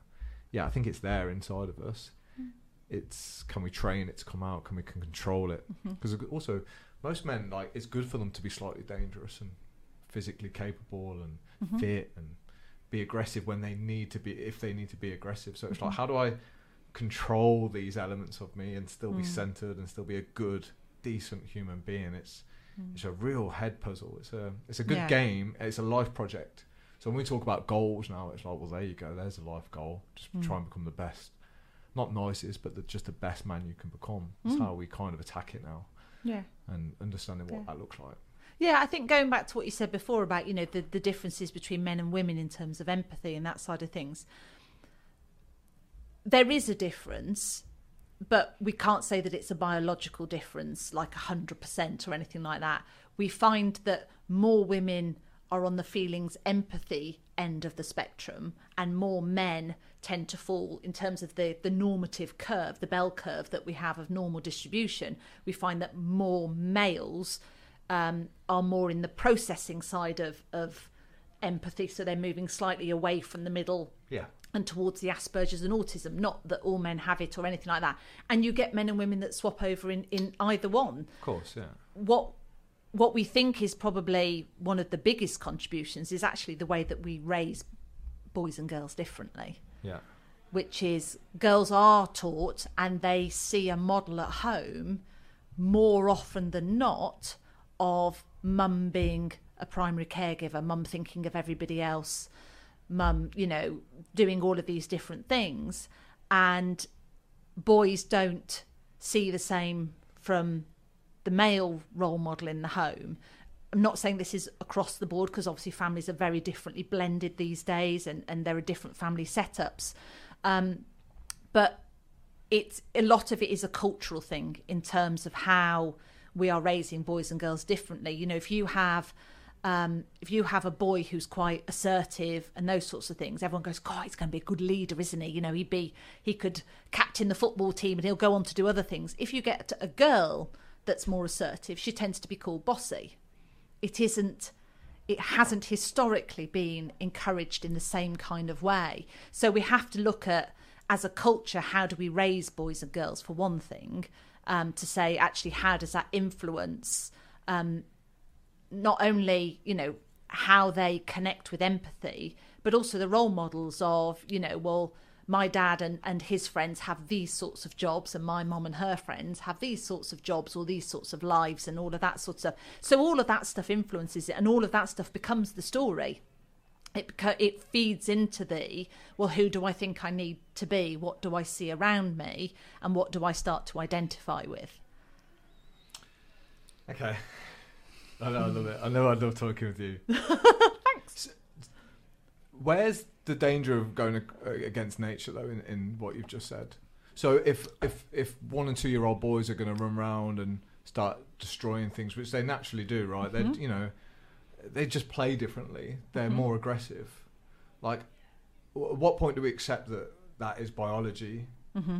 yeah, I think it's there inside of us. Mm. It's can we train it to come out? Can we can control it? Because also most men like it's good for them to be slightly dangerous and physically capable and Mhm. fit and be aggressive when they need to be if they need to be aggressive. So it's like Mhm. how do I control these elements of me and still be Mm. centered and still be a good, decent human being? It's Mm. it's a real head puzzle. It's a it's a good Yeah. game. It's a life project. So when we talk about goals now, it's like well there you go. There's a life goal. Just Mm. try and become the best. Not nicest, but the, just the best man you can become. That's Mm. how we kind of attack it now Yeah. and understanding what Yeah. that looks like. Yeah, I think going back to what you said before about you know the the differences between men and women in terms of empathy and that side of things, there is a difference, but we can't say that it's a biological difference like hundred percent or anything like that. We find that more women are on the feelings empathy end of the spectrum, and more men tend to fall in terms of the the normative curve, the bell curve that we have of normal distribution. We find that more males um, are more in the processing side of of empathy, so they're moving slightly away from the middle Yeah. and towards the Asperger's and autism. Not that all men have it or anything like that. And you get men and women that swap over in, in either one. Of course, yeah. What what we think is probably one of the biggest contributions is actually the way that we raise boys and girls differently Yeah. which is girls are taught and they see a model at home more often than not of mum being a primary caregiver, mum thinking of everybody else, mum, you know, doing all of these different things. And boys don't see the same from the male role model in the home. I'm not saying this is across the board because obviously families are very differently blended these days and, and there are different family setups. Um, but it's a lot of it is a cultural thing in terms of how we are raising boys and girls differently. You know, if you have um, if you have a boy who's quite assertive and those sorts of things, everyone goes, "God, he's going to be a good leader, isn't he?" You know, he'd be he could captain the football team and he'll go on to do other things. If you get a girl that's more assertive, she tends to be called bossy. It isn't it hasn't historically been encouraged in the same kind of way. So we have to look at, as a culture, how do we raise boys and girls, for one thing, um, to say, actually, how does that influence um, not only, you know, how they connect with empathy, but also the role models of, you know, well, my dad and, and his friends have these sorts of jobs and my mom and her friends have these sorts of jobs or these sorts of lives and all of that sort of stuff. So all of that stuff influences it and all of that stuff becomes the story it it feeds into the well who do i think i need to be what do i see around me and what do i start to identify with Okay. I know, I love it. I know I love talking with you. thanks Where's the danger of going against nature, though, in, in what you've just said? So if if if one and two year old boys are going to run around and start destroying things, which they naturally do, right? Mhm. They you know they just play differently. They're Mhm. more aggressive. Like, w- at what point do we accept that that is biology? hmm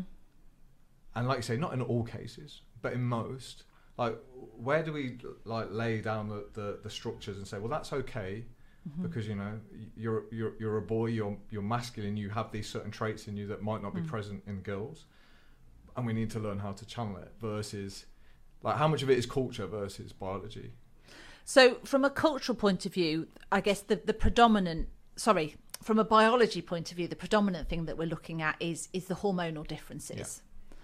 And like you say, not in all cases, but in most. Like, where do we like lay down the, the, the structures and say, well, that's okay Mm-hmm. because you know you're you're you're a boy, you're you're masculine, you have these certain traits in you that might not be Mm. present in girls, and we need to learn how to channel it. Versus, like, how much of it is culture versus biology? So, from a cultural point of view, I guess the, the predominant, sorry, from a biology point of view, the predominant thing that we're looking at is is the hormonal differences.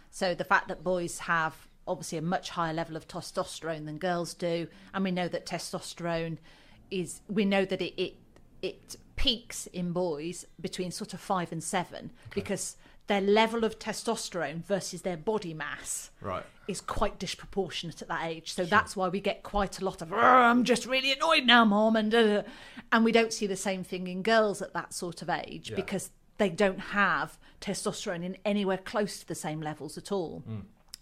So, the fact that boys have obviously a much higher level of testosterone than girls do, and we know that testosterone is, we know that it it, it peaks in boys between sort of five and seven because their level of testosterone versus their body mass Right. is quite disproportionate at that age. So that's why we get quite a lot of I'm just really annoyed now, mom, and uh, and we don't see the same thing in girls at that sort of age Yeah. because they don't have testosterone in anywhere close to the same levels at all.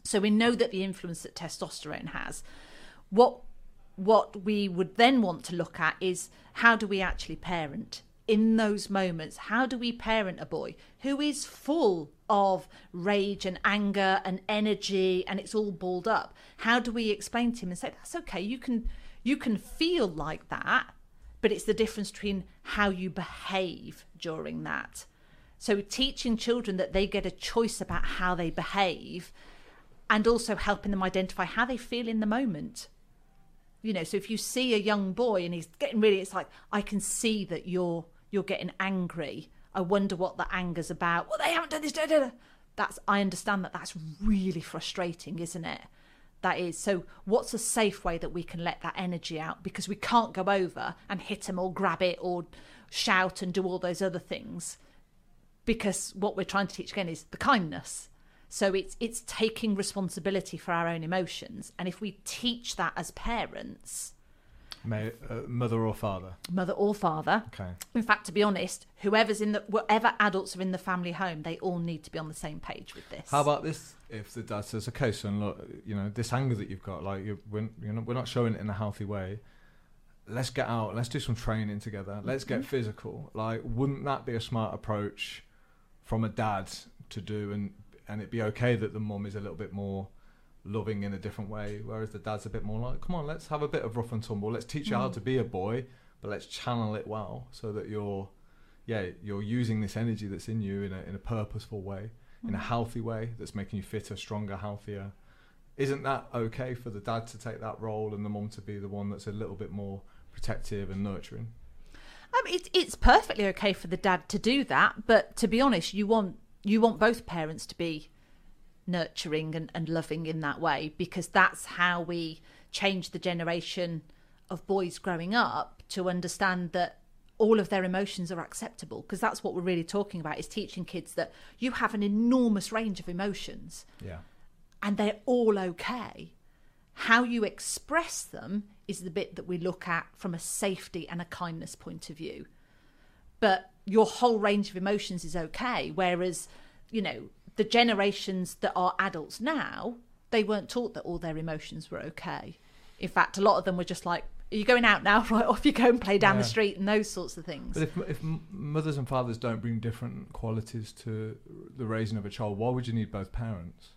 So we know that the influence that testosterone has. What what we would then want to look at is how do we actually parent in those moments how do we parent a boy who is full of rage and anger and energy and it's all balled up? How do we explain to him and say that's okay you can you can feel like that but it's the difference between how you behave during that. So teaching children that they get a choice about how they behave and also helping them identify how they feel in the moment. You know so if you see a young boy and he's getting really it's like i can see that you're you're getting angry. I wonder what the anger's about. Well they haven't done this da, da, da. that's i understand that that's really frustrating isn't it? That is so what's a safe way that we can let that energy out? Because we can't go over and hit them or grab it or shout and do all those other things. Because what we're trying to teach again is the kindness. So it's it's taking responsibility for our own emotions. And if we teach that as parents May, uh, mother or father. mother or father Okay. in fact to be honest whoever's in the whatever adults are in the family home they all need to be on the same page with this How about this? If the dad says, "Okay, son, look, you know this anger that you've got, like you're, we're, you know, we're not showing it in a healthy way. Let's get out. Let's do some training together. Let's get physical. Like, wouldn't that be a smart approach from a dad to do? And and it'd be okay that the mum is a little bit more loving in a different way, whereas the dad's a bit more like, "Come on, let's have a bit of rough and tumble. Let's teach you how Mm. to be a boy, but let's channel it well, so that you're, yeah, you're using this energy that's in you in a in a purposeful way." in a healthy way that's making you fitter, stronger, healthier. Isn't that okay for the dad to take that role and the mum to be the one that's a little bit more protective and nurturing? Um, it, it's perfectly okay for the dad to do that, but to be honest, you want you want both parents to be nurturing and, and loving in that way because that's how we change the generation of boys growing up to understand that all of their emotions are acceptable because that's what we're really talking about is teaching kids that you have an enormous range of emotions Yeah. and they're all okay. How you express them is the bit that we look at from a safety and a kindness point of view. But your whole range of emotions is okay. Whereas, you know, the generations that are adults now, they weren't taught that all their emotions were okay. In fact, a lot of them were just like, Are you going out now? Right off you go and play down the street and those sorts of things. But if if mothers and fathers don't bring different qualities to the raising of a child, why would you need both parents?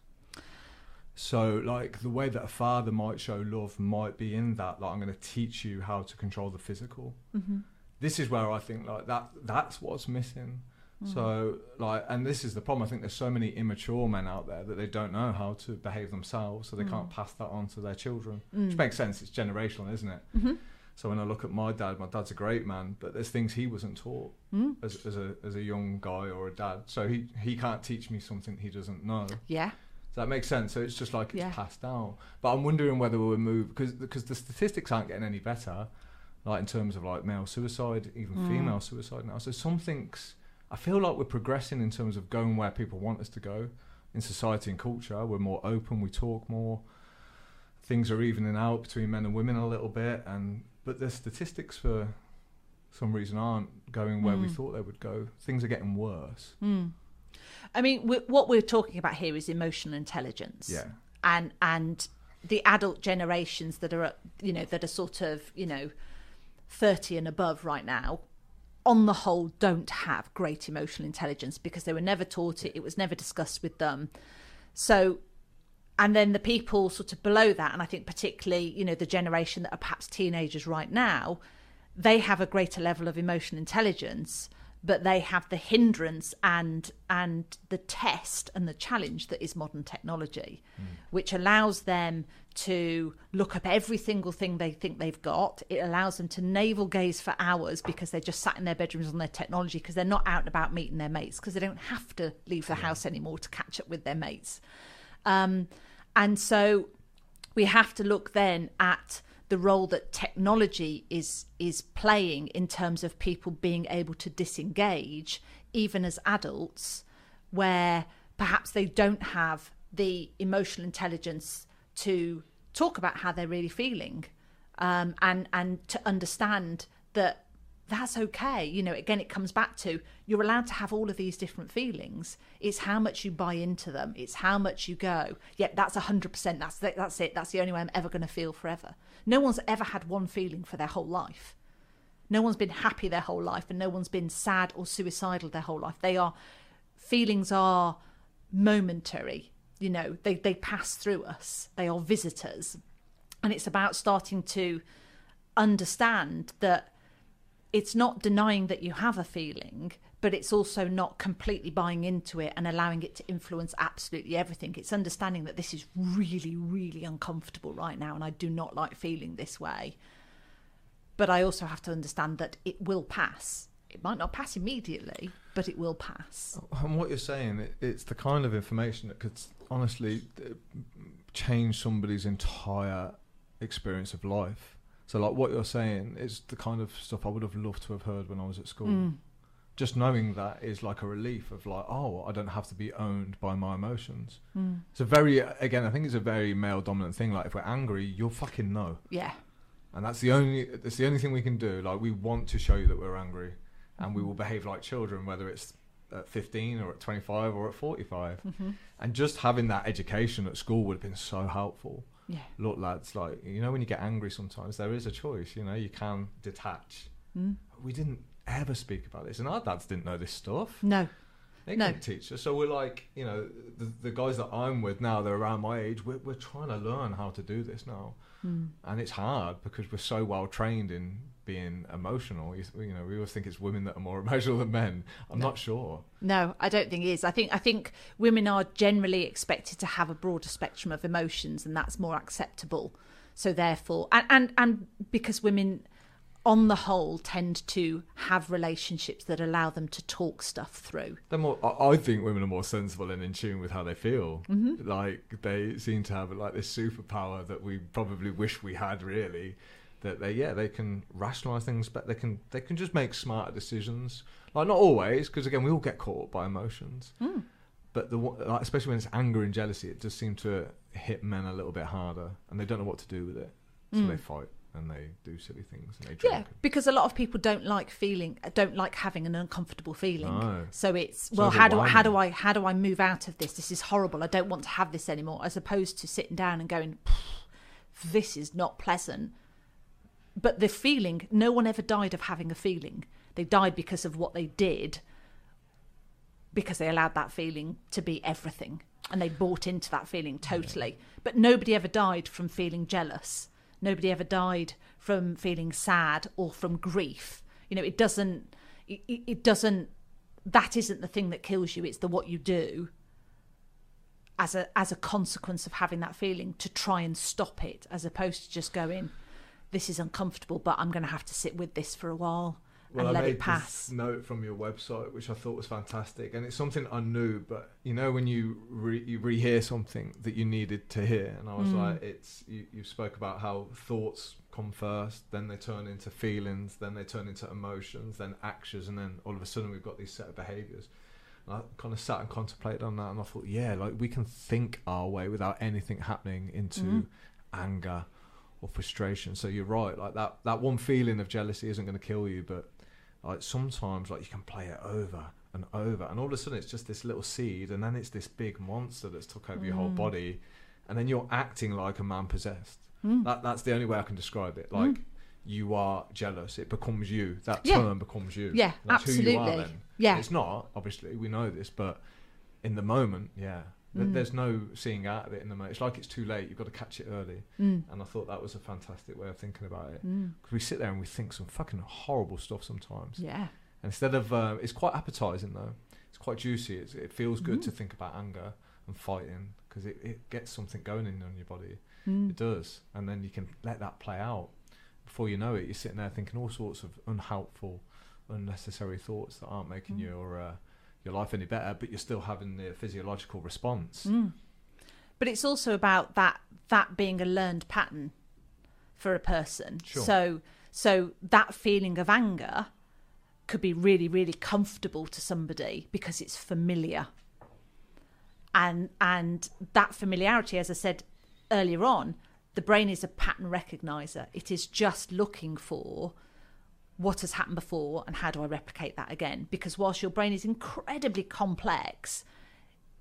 So, like the way that a father might show love might be in that, like I'm going to teach you how to control the physical. hmm This is where I think like that that's what's missing. So like, and this is the problem. I think there's so many immature men out there that they don't know how to behave themselves, so they can't pass that on to their children. Which Mm. makes sense. It's generational, isn't it? hmm So when I look at my dad, my dad's a great man, but there's things he wasn't taught Mm. as, as a as a young guy or a dad. So he he can't teach me something he doesn't know. Yeah. Does that make sense? So it's just like it's Yeah. passed down. But I'm wondering whether we'll move because because the statistics aren't getting any better, like in terms of like male suicide, even Mm. female suicide now. So something's. I feel like we're progressing in terms of going where people want us to go in society and culture. We're more open. We talk more. Things are evening out between men and women a little bit, and but the statistics for some reason aren't going where we Mm. thought they would go. Things are getting worse. Mm. I mean, we, what we're talking about here is emotional intelligence. Yeah. And and the adult generations that are you know that are sort of you know 30 and above right now on the whole don't have great emotional intelligence because they were never taught it. It was never discussed with them. So and then the people sort of below that and i think particularly you know the generation that are perhaps teenagers right now they have a greater level of emotional intelligence but they have the hindrance and and the test and the challenge that is modern technology which allows them to look up every single thing they think they've got. It allows them to navel gaze for hours because they're just sat in their bedrooms on their technology because they're not out and about meeting their mates because they don't have to leave the house anymore to catch up with their mates. Um, and so we have to look then at the role that technology is is playing in terms of people being able to disengage even as adults where perhaps they don't have the emotional intelligence to talk about how they're really feeling um, and and to understand that that's okay. You know, again, it comes back to you're allowed to have all of these different feelings. It's how much you buy into them. It's how much you go. Yep, that's hundred percent. That's the, that's it. That's the only way I'm ever going to feel forever. No one's ever had one feeling for their whole life. No one's been happy their whole life, and no one's been sad or suicidal their whole life. They are feelings are momentary. You know, they they pass through us. They are visitors, and it's about starting to understand that it's not denying that you have a feeling, but it's also not completely buying into it and allowing it to influence absolutely everything. It's understanding that this is really, really uncomfortable right now, and I do not like feeling this way. But I also have to understand that it will pass. It might not pass immediately, but it will pass. And what you're saying, it, it's the kind of information that could honestly uh, change somebody's entire experience of life. So, like what you're saying is the kind of stuff I would have loved to have heard when I was at school. Mm. Just knowing that is like a relief of like, oh, I don't have to be owned by my emotions. Mm. It's a very, again, I think it's a very male dominant thing. Like, if we're angry, you'll fucking know. Yeah. and that's the only that's the only thing we can do like we want to show you that we're angry and we will behave like children whether it's at 15 or at 25 or at 45 hmm and just having that education at school would have been so helpful Yeah. look lads like you know when you get angry sometimes there is a choice you know you can detach Mm. we didn't ever speak about this and our dads didn't know this stuff No. they No. couldn't teach us so we're like you know the, the guys that i'm with now they're around my age we're, we're trying to learn how to do this now Mm. and it's hard because we're so well trained in being emotional. You, you know, we always think it's women that are more emotional than men. I'm No. not sure. No, I don't think it is. I think I think women are generally expected to have a broader spectrum of emotions, and that's more acceptable. So therefore, and and, and because women, on the whole, tend to have relationships that allow them to talk stuff through. They're more. I, think women are more sensible and in tune with how they feel. Mm-hmm. Like they seem to have like this superpower that we probably wish we had. Really, that they yeah they can rationalize things, but they can they can just make smarter decisions. Like not always, because again we all get caught up by emotions. Mm. But the like, especially when it's anger and jealousy, it does seem to hit men a little bit harder, and they don't know what to do with it, so Mm. they fight and they do silly things and they drink. Yeah, because a lot of people don't like feeling, don't like having an uncomfortable feeling. No. So it's So well, how do I, how do. I how do I move out of this? This is horrible. I don't want to have this anymore. As opposed to sitting down and going, this is not pleasant. But the feeling, no one ever died of having a feeling. They died because of what they did, because they allowed that feeling to be everything, and they bought into that feeling totally. But nobody ever died from feeling jealous. Nobody ever died from feeling sad or from grief. You know, it doesn't. It, it it doesn't. That isn't the thing that kills you. It's the what you do as a as a consequence of having that feeling to try and stop it, as opposed to just going, "This is uncomfortable, but I'm going to have to sit with this for a while Well, and I let it pass." this note from your website, which I thought was fantastic, and it's something I knew. But you know, when you re- you rehear something that you needed to hear, and I was Mm. like, "It's you." You spoke about how thoughts come first, then they turn into feelings, then they turn into emotions, then actions, and then all of a sudden we've got these set of behaviors. And I kind of sat and contemplated on that, and I thought, yeah, like we can think our way without anything happening into Mhm. anger or frustration. So you're right, like that that one feeling of jealousy isn't going to kill you, but like sometimes like you can play it over and over, and all of a sudden it's just this little seed, and then it's this big monster that's took over your whole Mm. body, and then you're acting like a man possessed. Mm. That that's the only way I can describe it. Like you are jealous, it becomes you. That Yeah. term becomes you. Yeah, that's Who you are absolutely. then. Yeah. it's not obviously we know this, but in the moment, yeah, Mm. there's no seeing out of it in the moment. It's like it's too late. You've got to catch it early, Mm. and I thought that was a fantastic way of thinking about it. Mm. Because we sit there and we think some fucking horrible stuff sometimes. Yeah. And instead of, uh, it's quite appetizing though. It's quite juicy. It's, it feels good Mm. to think about anger and fighting because it, it gets something going in on your body. Mm. It does. And then you can let that play out. Before you know it, you're sitting there thinking all sorts of unhelpful, unnecessary thoughts that aren't making Mm. your uh, your life any better, but you're still having the physiological response. Mm. But it's also about that that being a learned pattern for a person. Sure. So so that feeling of anger could be really really comfortable to somebody because it's familiar. And and that familiarity as I said earlier on, the brain is a pattern recognizer. It is just looking for what has happened before and how do I replicate that again? Because whilst your brain is incredibly complex,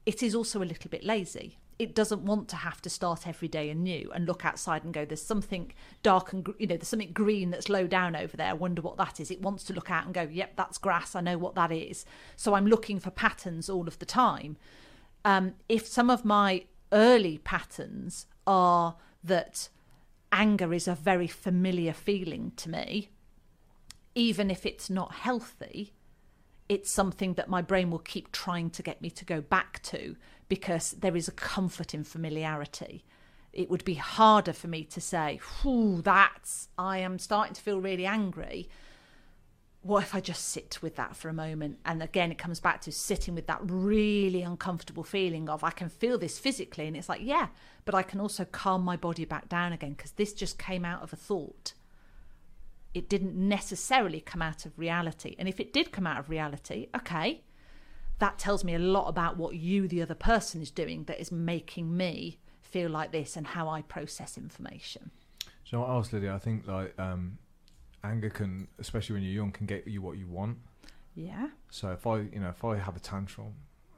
it is also a little bit lazy. It doesn't want to have to start every day anew and look outside and go, there's something dark and, you know, there's something green that's low down over there. I wonder what that is. It wants to look out and go, yep, that's grass. I know what that is. So I'm looking for patterns all of the time. Um, if some of my early patterns are that anger is a very familiar feeling to me, even if it's not healthy, it's something that my brain will keep trying to get me to go back to because there is a comfort in familiarity. It would be harder for me to say, Whew, that's, I am starting to feel really angry. What if I just sit with that for a moment? And again, it comes back to sitting with that really uncomfortable feeling of, I can feel this physically. And it's like, yeah, but I can also calm my body back down again because this just came out of a thought it didn't necessarily come out of reality. And if it did come out of reality, okay, that tells me a lot about what you, the other person, is doing that is making me feel like this and how I process information. So what else, Lydia? I think like um, anger can, especially when you're young, can get you what you want. Yeah. So if I, you know, if I have a tantrum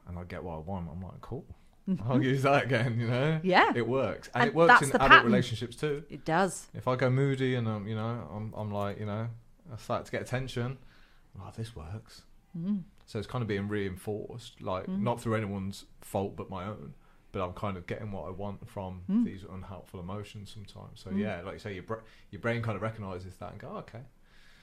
and I get what I want, I'm like, cool. Mhm. I'll use that again. You know, Yeah. it works, and, And it works in adult pattern. relationships too. It does. If I go moody and I'm, you know, I'm, I'm like, you know, I start to get attention. Oh, this works. Mm. So it's kind of being reinforced, like Mm. not through anyone's fault but my own. But I'm kind of getting what I want from Mm. these unhelpful emotions sometimes. So Mm. yeah, like you say, your bra- your brain kind of recognizes that and go, oh, okay,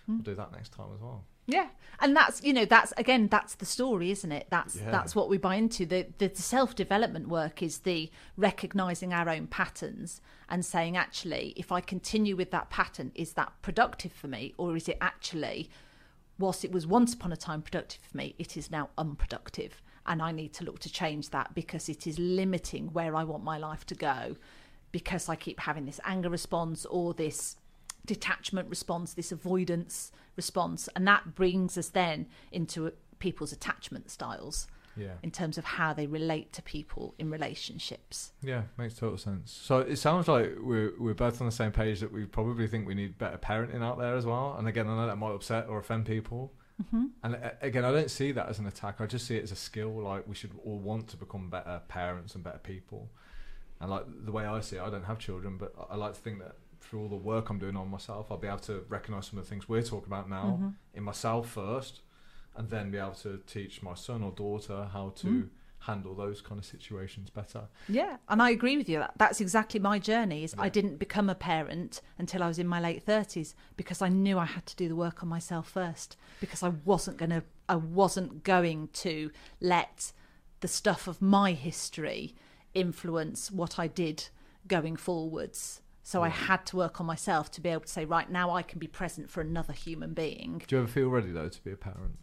Mm. I'll do that next time as well. Yeah, and that's you know that's again that's the story, isn't it? That's Yeah. that's what we buy into. The the self development work is the recognizing our own patterns and saying actually, if I continue with that pattern, is that productive for me, or is it actually, whilst it was once upon a time productive for me, it is now unproductive, and I need to look to change that because it is limiting where I want my life to go, because I keep having this anger response or this detachment response, this avoidance response, and that brings us then into people's attachment styles Yeah. in terms of how they relate to people in relationships. Yeah, makes total sense. So it sounds like we're we're both on the same page that we probably think we need better parenting out there as well. And again, I know that might upset or offend people. Mm-hmm. And again, I don't see that as an attack. I just see it as a skill. Like we should all want to become better parents and better people. And like the way I see it, I don't have children, but I like to think that through all the work I'm doing on myself, I'll be able to recognise some of the things we're talking about now Mhm. in myself first, and then be able to teach my son or daughter how to Mm. handle those kind of situations better. Yeah, and I agree with you. That that's exactly my journey. Is I didn't become a parent until I was in my late thirties because I knew I had to do the work on myself first because I wasn't gonna I wasn't going to let the stuff of my history influence what I did going forwards. So I had to work on myself to be able to say, right now I can be present for another human being. Do you ever feel ready though to be a parent?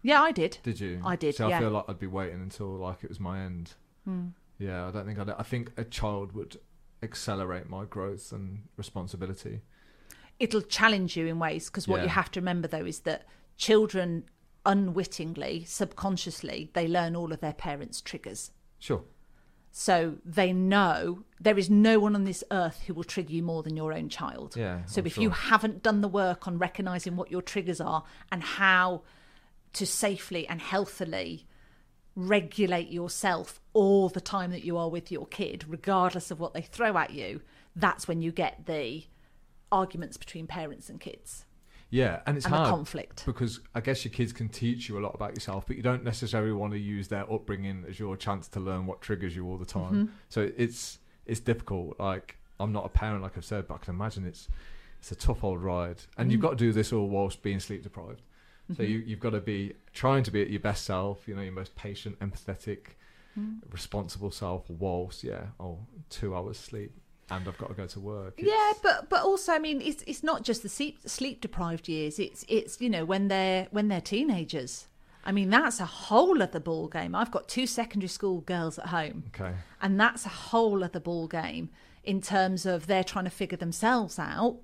Yeah, I did. Did you? I did, I yeah. feel like I'd be waiting until like it was my end. Hmm. Yeah, I don't think I'd. I think a child would accelerate my growth and responsibility. it'll challenge you in ways because what you have to remember though is that children unwittingly subconsciously they learn all of their parents triggers Sure. So they know there is no one on this earth who will trigger you more than your own child Yeah. so I'm if sure. you haven't done the work on recognizing what your triggers are and how to safely and healthily regulate yourself all the time that you are with your kid, regardless of what they throw at you, that's when you get the arguments between parents and kids Yeah, and it's and hard conflict. because I guess your kids can teach you a lot about yourself, but you don't necessarily want to use their upbringing as your chance to learn what triggers you all the time. Mhm. So it's it's difficult. Like I'm not a parent, like I've said, but I can imagine it's it's a tough old ride, and you've Mm. got to do this all whilst being sleep deprived. So Mhm. you you've got to be trying to be at your best self. You know, your most patient, empathetic, Mm. responsible self. Whilst yeah, oh, two hours sleep, and I've got to go to work. Yeah, but but also, I mean, it's it's not just the sleep sleep deprived years. It's it's you know when they're when they're teenagers. I mean, that's a whole other ball game. I've got two secondary school girls at home, okay. and that's a whole other ball game in terms of they're trying to figure themselves out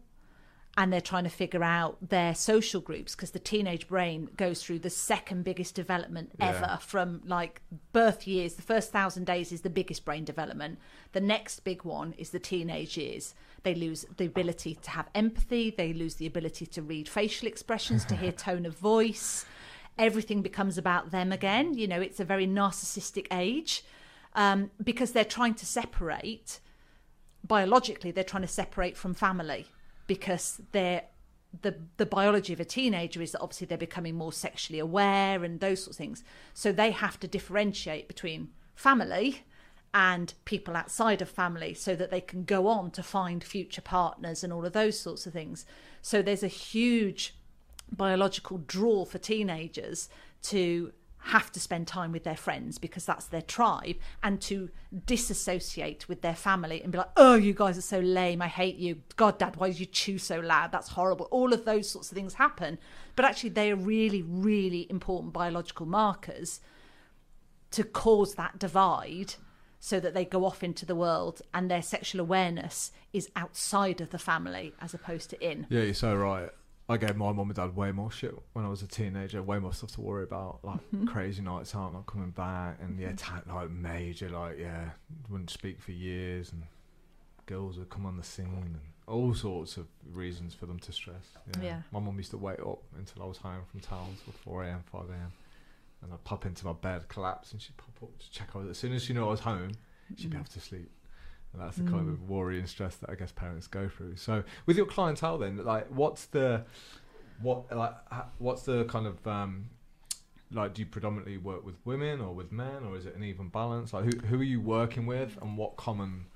and they're trying to figure out their social groups because the teenage brain goes through the second biggest development Yeah. ever from like birth years. The first thousand days is the biggest brain development. The next big one is the teenage years. They lose the ability to have empathy. They lose the ability to read facial expressions to hear tone of voice. Everything becomes about them again. You know it's a very narcissistic age. Um, because they're trying to separate biologically they're trying to separate from family because they're the the biology of a teenager is that obviously they're becoming more sexually aware and those sorts of things. So they have to differentiate between family and people outside of family so that they can go on to find future partners and all of those sorts of things. So there's a huge biological draw for teenagers to have to spend time with their friends because that's their tribe and to disassociate with their family and be like, oh, you guys are so lame. I hate you. God, dad, why did you chew so loud? That's horrible. All of those sorts of things happen. But actually, they are really, really important biological markers to cause that divide so that they go off into the world and their sexual awareness is outside of the family as opposed to in. Yeah, you're so right. I gave my mum and dad way more shit when I was a teenager, way more stuff to worry about, like Mhm. crazy nights out, not coming back, and yeah, ta- like major, like yeah, wouldn't speak for years, and girls would come on the scene, and all sorts of reasons for them to stress. Yeah. Yeah. My mum used to wait up until I was home from town till 4 a.m., 5 a.m., and I'd pop into my bed, collapse, and she'd pop up to check was. As soon as she knew I was home, she'd be Mm. able to sleep. And that's the kind Mm. of worry and stress that I guess parents go through. So, with your clientele, then, like, what's the what like ha- what's the kind of um, like? Do you predominantly work with women or with men, or is it an even balance? Like, who who are you working with, and what common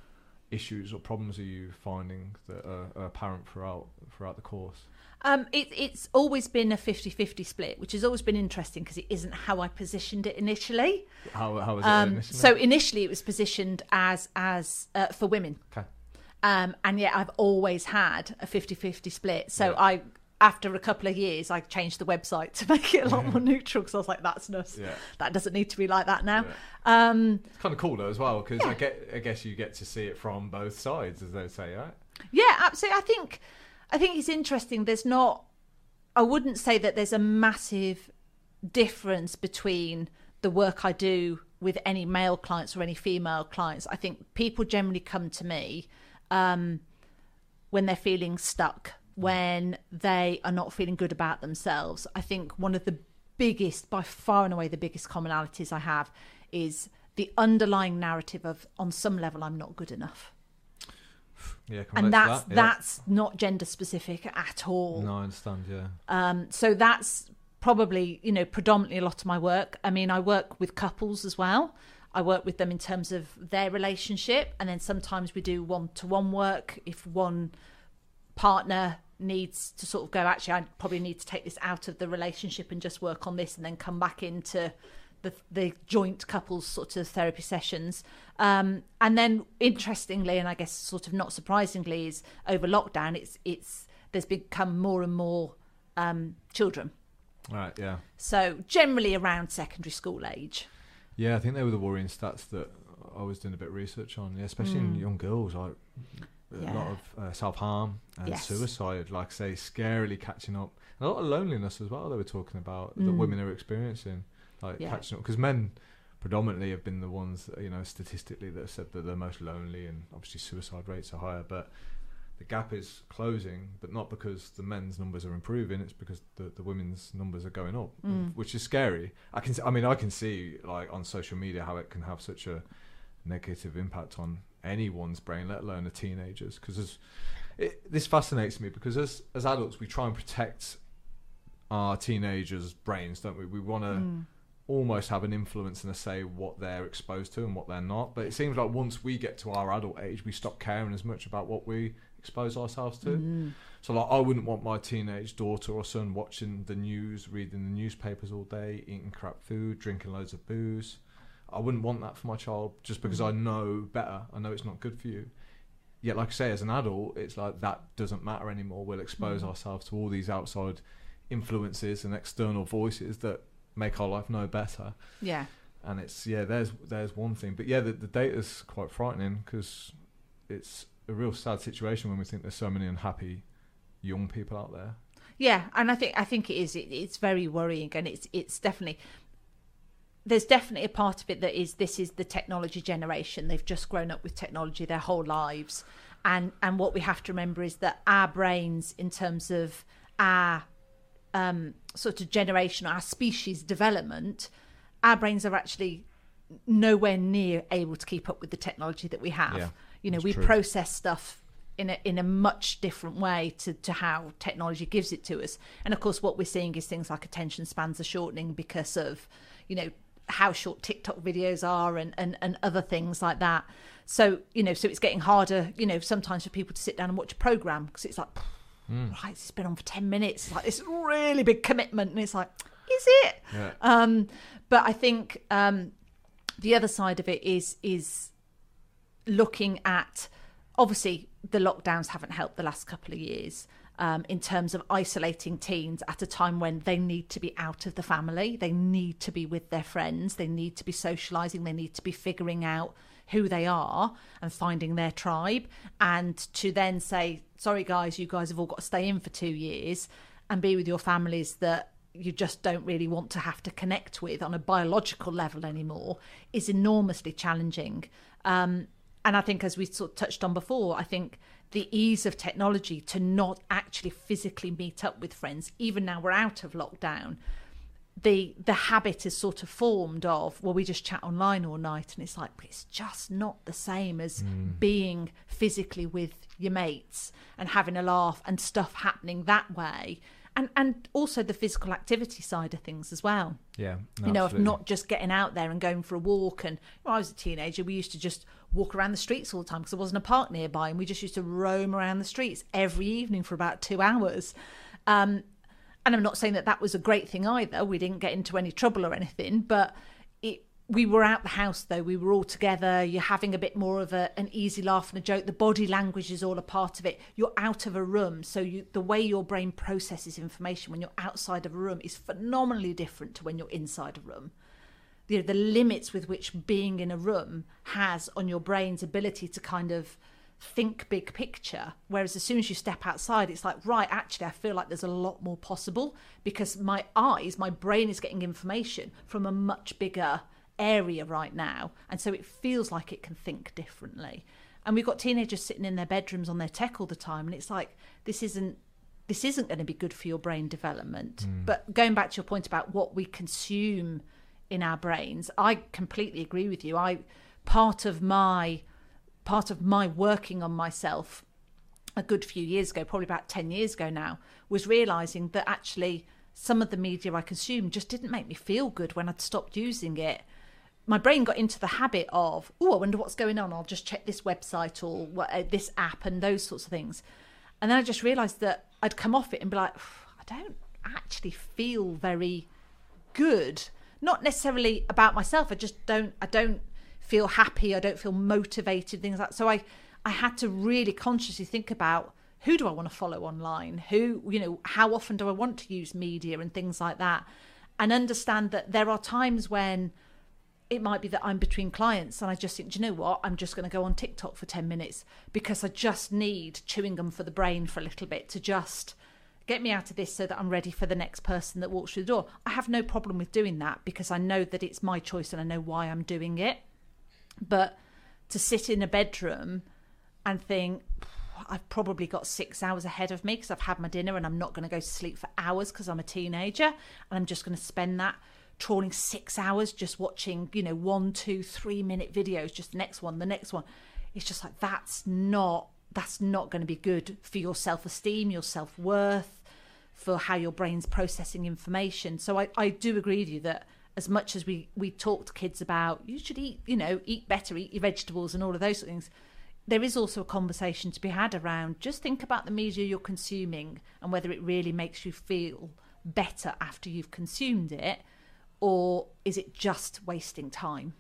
issues or problems are you finding that are, are apparent throughout throughout the course? Um, it, it's always been a 50-50 split, which has always been interesting because it isn't how I positioned it initially. How how is it Um, initially? so initially it was positioned as as uh, for women. Okay. Um, and yet I've always had a 50-50 split. So Yeah. I after a couple of years I changed the website to make it a lot more neutral because I was like that's nuts. yeah. That doesn't need to be like that now. Yeah. Um, It's kind of cool though as well because I Yeah. get I guess you get to see it from both sides as they say, right? Yeah, absolutely. I think I think it's interesting. There's not. I wouldn't say that there's a massive difference between the work I do with any male clients or any female clients. I think people generally come to me um, when they're feeling stuck, when they are not feeling good about themselves. I think one of the biggest, by far and away, the biggest commonalities I have is the underlying narrative of, on some level, I'm not good enough Yeah, and that's that, yeah. that's not gender specific at all. No, I understand. Yeah. Um, so that's probably you know predominantly a lot of my work. I mean, I work with couples as well. I work with them in terms of their relationship, and then sometimes we do one to one work if one partner needs to sort of go. Actually, I probably need to take this out of the relationship and just work on this, and then come back into the the joint couples sort of therapy sessions. Um, and then interestingly, and I guess sort of not surprisingly, is over lockdown, it's it's there's become more and more um, children. Right. Yeah. So generally around secondary school age. Yeah, I think they were the worrying stats that I was doing a bit of research on. Yeah, especially in Mm. young girls, like a Yeah. lot of uh, self harm and Yes. suicide. Like say, scarily catching up. And a lot of loneliness as well. They were talking about that Mm. women are experiencing, like Yeah. catching up because men predominantly have been the ones you know statistically that have said that they're most lonely and obviously suicide rates are higher, but. the gap is closing, but not because the men's numbers are improving. It's because the, the women's numbers are going up, Mm. which is scary. I can, I mean, I can see like on social media how it can have such a negative impact on anyone's brain, let alone a teenager's. Because this fascinates me because as as adults, we try and protect our teenagers' brains, don't we? We want to Mm. Almost have an influence and a say what they're exposed to and what they're not. But it seems like once we get to our adult age, we stop caring as much about what we expose ourselves to. Mm. So like, I wouldn't want my teenage daughter or son watching the news, reading the newspapers all day, eating crap food, drinking loads of booze. I wouldn't want that for my child just because I know better. I know it's not good for you. Yet, like I say, as an adult, it's like that doesn't matter anymore. We'll expose Mm. ourselves to all these outside influences and external voices that make our life no better Yeah. and it's yeah there's there's one thing but yeah the, the data's quite frightening because it's a real sad situation when we think there's so many unhappy young people out there Yeah, and I think I think it is. It, it's very worrying, and it's it's definitely there's definitely a part of it that is this is the technology generation. They've just grown up with technology their whole lives, and and what we have to remember is that our brains, in terms of our um, sort of generation, our species development, our brains are actually nowhere near able to keep up with the technology that we have. Yeah, you know, we true. process stuff in a in a much different way to to how technology gives it to us. And of course, what we're seeing is things like attention spans are shortening because of you know how short TikTok videos are and and and other things like that. So you know, so it's getting harder. You know, sometimes for people to sit down and watch a program because it's like. Right, it's been on for ten minutes. It's like this really big commitment, and it's like, is it? yeah. Um, but I think um, the other side of it is is looking at obviously the lockdowns haven't helped the last couple of years um, in terms of isolating teens at a time when they need to be out of the family, they need to be with their friends, they need to be socializing, they need to be figuring out who they are and finding their tribe, and to then say, sorry guys, you guys have all got to stay in for two years and be with your families that you just don't really want to have to connect with on a biological level anymore is enormously challenging. Um, and I think, as we sort of touched on before, I think the ease of technology to not actually physically meet up with friends, even now we're out of lockdown, the the habit is sort of formed of well, we just chat online all night, and it's like it's just not the same as being physically with your mates and having a laugh and stuff happening that way. And, and also the physical activity side of things as well yeah you know, of not just getting out there and going for a walk. And when I was a teenager, we used to just walk around the streets all the time because there wasn't a park nearby, and we just used to roam around the streets every evening for about two hours. Um, and I'm not saying that that was a great thing either. We didn't get into any trouble or anything, but it. We were out the house though. We were all together. You're having a bit more of a, an easy laugh and a joke. The body language is all a part of it. You're out of a room, so you, the way your brain processes information when you're outside of a room is phenomenally different to when you're inside a room the limits with which being in a room has on your brain's ability to kind of think big picture. Whereas as soon as you step outside, it's like, right, actually, I feel like there's a lot more possible because my eyes, my brain is getting information from a much bigger area right now. And so it feels like it can think differently. And we've got teenagers sitting in their bedrooms on their tech all the time. And it's like, this isn't this isn't going to be good for your brain development. Mm. But going back to your point about what we consume in our brains, I completely agree with you. I part of my part of my working on myself a good few years ago, probably about 10 years ago now, was realizing that actually some of the media I consumed just didn't make me feel good when I'd stopped using it. My brain got into the habit of, oh, I wonder what's going on. I'll just check this website or what, uh, this app and those sorts of things. And then I just realized that I'd come off it and be like, I don't actually feel very good. Not necessarily about myself. I just don't. I don't feel happy. I don't feel motivated. Things like so. I I had to really consciously think about who do I want to follow online. Who you know how often do I want to use media and things like that, and understand that there are times when it might be that I'm between clients and I just think, do you know what? I'm just going to go on TikTok for 10 minutes because I just need chewing gum for the brain for a little bit to just get me out of this so that I'm ready for the next person that walks through the door. I have no problem with doing that because I know that it's my choice and I know why I'm doing it. But to sit in a bedroom and think, I've probably got six hours ahead of me because I've had my dinner and I'm not going to go to sleep for hours because I'm a teenager and I'm just going to spend that trawling six hours just watching, you know, one, two, three minute videos, just the next one, the next one. It's just like that's not that's not going to be good for your self esteem, your self worth, for how your brain's processing information. So I, I do agree with you that as much as we, we talk to kids about you should eat, you know, eat better, eat your vegetables and all of those things, there is also a conversation to be had around just think about the media you're consuming and whether it really makes you feel better after you've consumed it or is it just wasting time?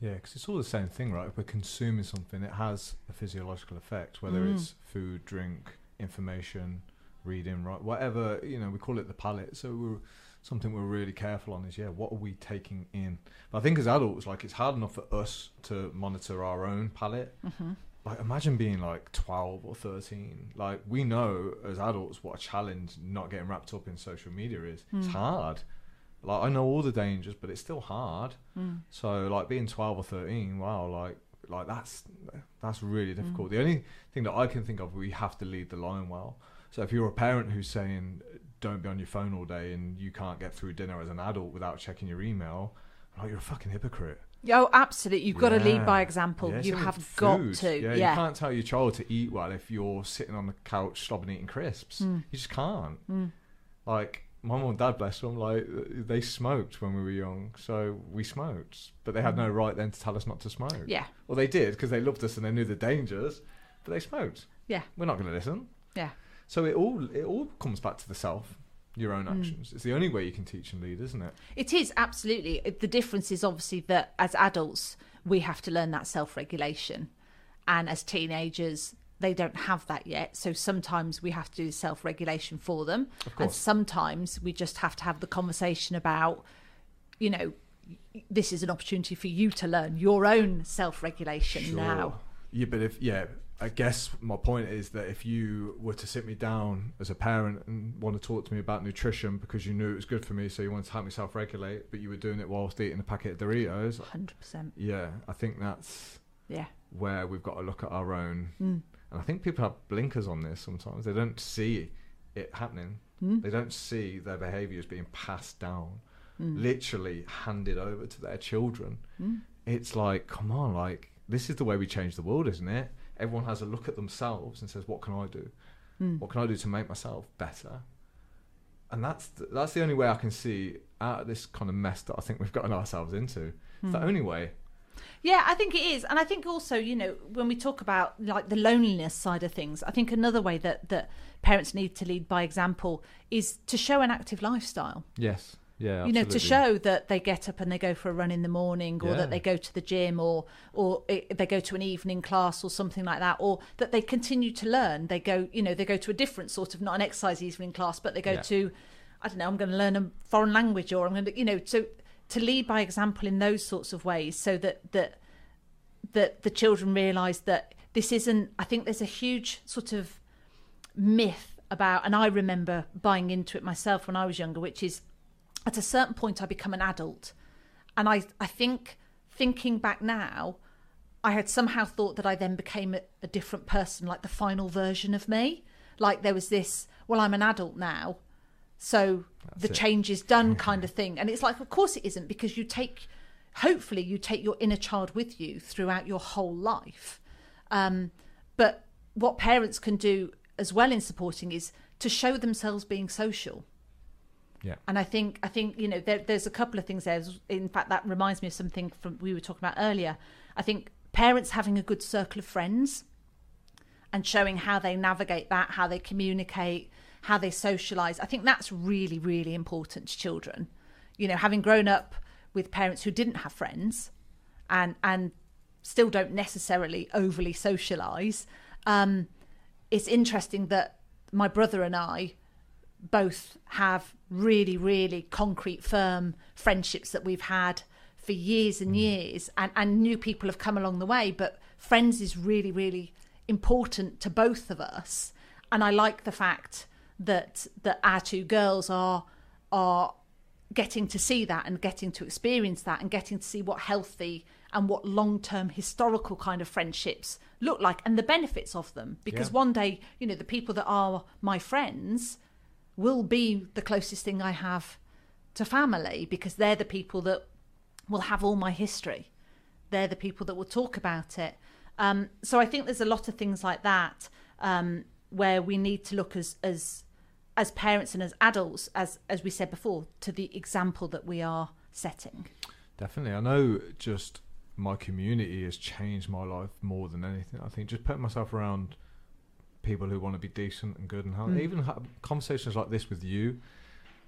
Yeah, because it's all the same thing, right? If we're consuming something, it has a physiological effect, whether Mm. it's food, drink, information, reading, right? Whatever, you know, we call it the palate. So we're something we're really careful on is, yeah, what are we taking in? But I think as adults, like, it's hard enough for us to monitor our own palate. Mm-hmm. Like, imagine being like 12 or 13. Like, we know as adults what a challenge not getting wrapped up in social media is. It's Mm. hard. Like, I know all the dangers, but it's still hard. Mm. So like being twelve or thirteen, wow, like like that's that's really Mm. difficult. The only thing that I can think of, we have to lead the line well. So if you're a parent who's saying don't be on your phone all day and you can't get through dinner as an adult without checking your email, like you're a fucking hypocrite. Oh, absolutely. You've got to lead by example. Yeah, you have with got to. Yeah, Yeah. you can't tell your child to eat well if you're sitting on the couch slobbing eating crisps. Mm. You just can't. Mm. Like my mum and dad, bless them, like they smoked when we were young, so we smoked, but they had no right then to tell us not to smoke. Yeah. Well, they did because they loved us and they knew the dangers, but they smoked. Yeah. We're not going to listen. Yeah. So it all it all comes back to the self, your own Mm. actions. It's the only way you can teach and lead, isn't it? It is absolutely. The difference is obviously that as adults, we have to learn that self regulation. And as teenagers, they don't have that yet. So sometimes we have to do self regulation for them. Of And sometimes we just have to have the conversation about, you know, this is an opportunity for you to learn your own self regulation now. Yeah, but if yeah, I guess my point is that if you were to sit me down as a parent and want to talk to me about nutrition because you knew it was good for me, so you wanted to help me self-regulate, but you were doing it whilst eating a packet of Doritos, 100%. yeah, I think that's Yeah. where we've got to look at our own. Mm. And I think people have blinkers on this sometimes. They don't see it happening. Mm. They don't see their behaviours being passed down, Mm. literally handed over to their children. Mm. It's like, come on, like this is the way we change the world, isn't it? Everyone has a look at themselves and says, "What can I do? Mm. What can I do to make myself better?" And that's the, that's the only way I can see out of this kind of mess that I think we've gotten ourselves into. It's the Mm. only way. Yeah, I think it is, and I think also, you know, when we talk about like the loneliness side of things, I think another way that that parents need to lead by example is to show an active lifestyle. Yes. Yeah. You know, to show that they get up and they go for a run in the morning, or Yeah. that they go to the gym, or or i- they go to an evening class, or something like that, or that they continue to learn. They go, you know, they go to a different sort of not an exercise evening class, but they go Yeah. to, I don't know, I'm going to learn a foreign language, or I'm going to, you know, so to lead by example in those sorts of ways, so that that that the children realise that this isn't. I think there's a huge sort of myth about, and I remember buying into it myself when I was younger, which is at a certain point I become an adult, and I I think thinking back now, I had somehow thought that I then became a, a different person, like the final version of me. Like there was this, well, I'm an adult now, so That's the it. change is done, kind of thing. And it's like, of course it isn't, because you take, hopefully, you take your inner child with you throughout your whole life. Um, but what parents can do as well in supporting is to show themselves being social. Yeah. And I think I think you know there, there's a couple of things there. In fact, that reminds me of something from we were talking about earlier. I think parents having a good circle of friends and showing how they navigate that, how they communicate, how they socialize. I think that's really really important to children. You know, having grown up with parents who didn't have friends and and still don't necessarily overly socialize. Um, it's interesting that my brother and I both have really, really concrete, firm friendships that we've had for years and mm. years, and, and new people have come along the way. But friends is really, really important to both of us, and I like the fact that that our two girls are are getting to see that and getting to experience that and getting to see what healthy and what long-term historical kind of friendships look like and the benefits of them because Yeah. one day you know the people that are my friends will be the closest thing i have to family because they're the people that will have all my history they're the people that will talk about it um, so i think there's a lot of things like that um, where we need to look as as as parents and as adults as as we said before to the example that we are setting Definitely. I know just my community has changed my life more than anything. I think just putting myself around people who want to be decent and good and how, Mm. even have conversations like this with you.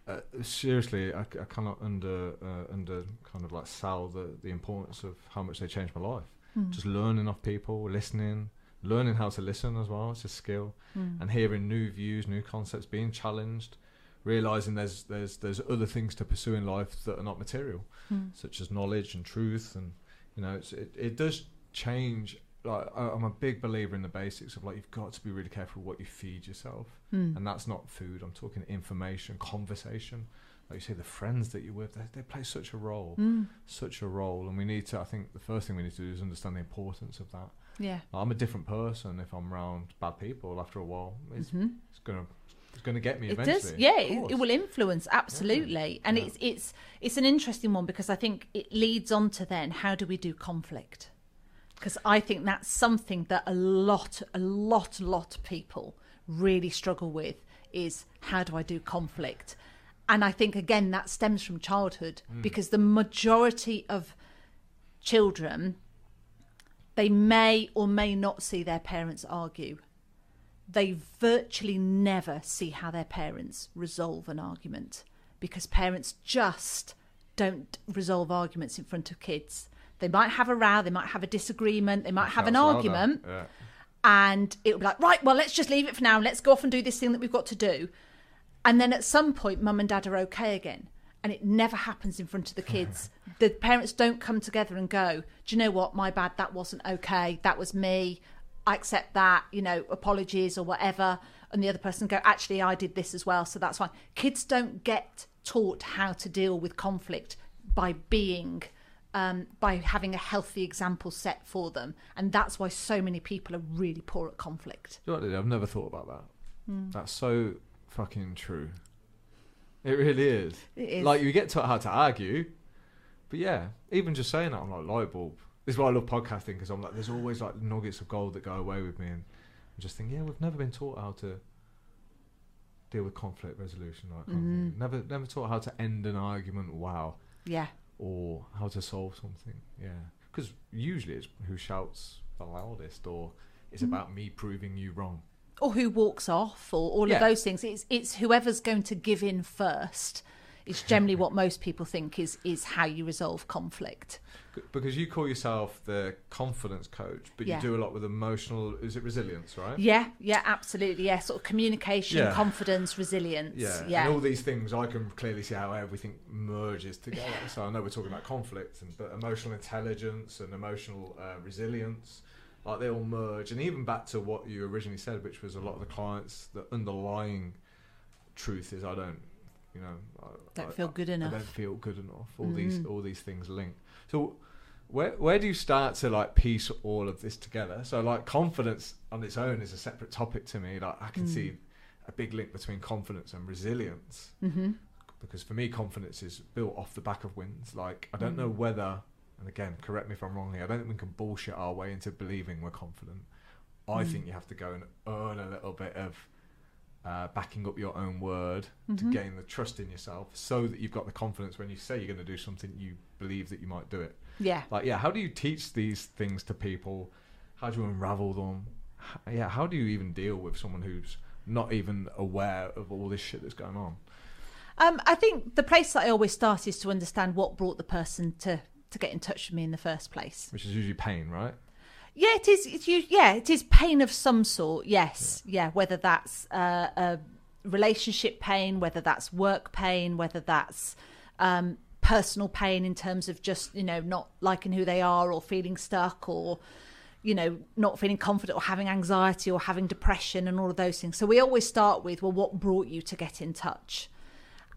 Uh, seriously, I cannot under uh, under kind of like sell the, the importance of how much they changed my life. Mm. Just learning off people, listening, learning how to listen as well. It's a skill, Mm. and hearing new views, new concepts, being challenged, realizing there's there's there's other things to pursue in life that are not material Mm. such as knowledge and truth and you know it's, it, it does change like i'm a big believer in the basics of like you've got to be really careful what you feed yourself. Mm. and that's not food i'm talking information conversation. Like you say the friends that you're with they, they play such a role Mm. such a role. And we need to i think the first thing we need to do is understand the importance of that. Yeah. I'm a different person if i'm around bad people after a while. It's, Mhm. it's gonna it's gonna get me it eventually. Does yeah it, it will influence absolutely. And Yeah. it's it's it's an interesting one because i think it leads on to then how do we do conflict because i think that's something that a lot a lot lot of people really struggle with is how do i do conflict? And i think again that stems from childhood mm. because the majority of children they may or may not see their parents argue. They virtually never see how their parents resolve an argument because parents just don't resolve arguments in front of kids. They might have a row, they might have a disagreement, they might have an argument, yeah. and it'll be like, right, well, let's just leave it for now. Let's go off and do this thing that we've got to do. And then at some point, mum and dad are okay again. And it never happens in front of the kids. the parents don't come together and go, do you know what? My bad. That wasn't okay. That was me. I accept that, you know, apologies or whatever. And the other person go, actually, I did this as well. So that's fine. Kids don't get taught how to deal with conflict by being um, by having a healthy example set for them. And that's why so many people are really poor at conflict. You know what, I've never thought about that. Hmm. That's so fucking true. It really is. It is. Like you get taught how to argue, but yeah, even just saying that, I'm like light bulb. This is why I love podcasting because I'm like, there's always like nuggets of gold that go away with me, and I just think, yeah, we've never been taught how to deal with conflict resolution. Like, Mhm. never, never taught how to end an argument. Wow, Yeah. Or how to solve something. Yeah, because usually it's who shouts the loudest, or it's Mhm. about me proving you wrong. Or who walks off, or all Yeah. of those things. It's it's whoever's going to give in first. It's generally what most people think is is how you resolve conflict. Because you call yourself the confidence coach, but Yeah. you do a lot with emotional. Is it resilience, right? Yeah, yeah, absolutely. Yeah, sort of communication, Yeah. confidence, resilience. Yeah, Yeah, and all these things, I can clearly see how everything merges together. so I know we're talking about conflict, and, but emotional intelligence and emotional uh, resilience, like they all merge. And even back to what you originally said, which was a lot of the clients, the underlying truth is I don't, you know, I, don't I- feel good enough. I don't feel good enough. All these Mm. all these things link. So where where do you start to like piece all of this together? So like confidence on its own is a separate topic to me. Like I can Mm. see a big link between confidence and resilience hmm because for me confidence is built off the back of wins. Like I don't know Mm. whether and again correct me if I'm wrong here. I don't think we can bullshit our way into believing we're confident. I Mm. think you have to go and earn a little bit of uh, backing up your own word to Mhm. gain the trust in yourself so that you've got the confidence when you say you're going to do something you believe that you might do it Yeah. like yeah how do you teach these things to people how do you unravel them H- yeah how do you even deal with someone who's not even aware of all this shit that's going on Um, I think the place that I always start is to understand what brought the person to to get in touch with me in the first place. which is usually pain right Yeah, it is. It's you. Yeah, it is pain of some sort. Yes. Yeah. Whether that's uh, a relationship pain, whether that's work pain, whether that's um, personal pain in terms of just you know not liking who they are or feeling stuck or you know not feeling confident or having anxiety or having depression and all of those things. So we always start with well, what brought you to get in touch?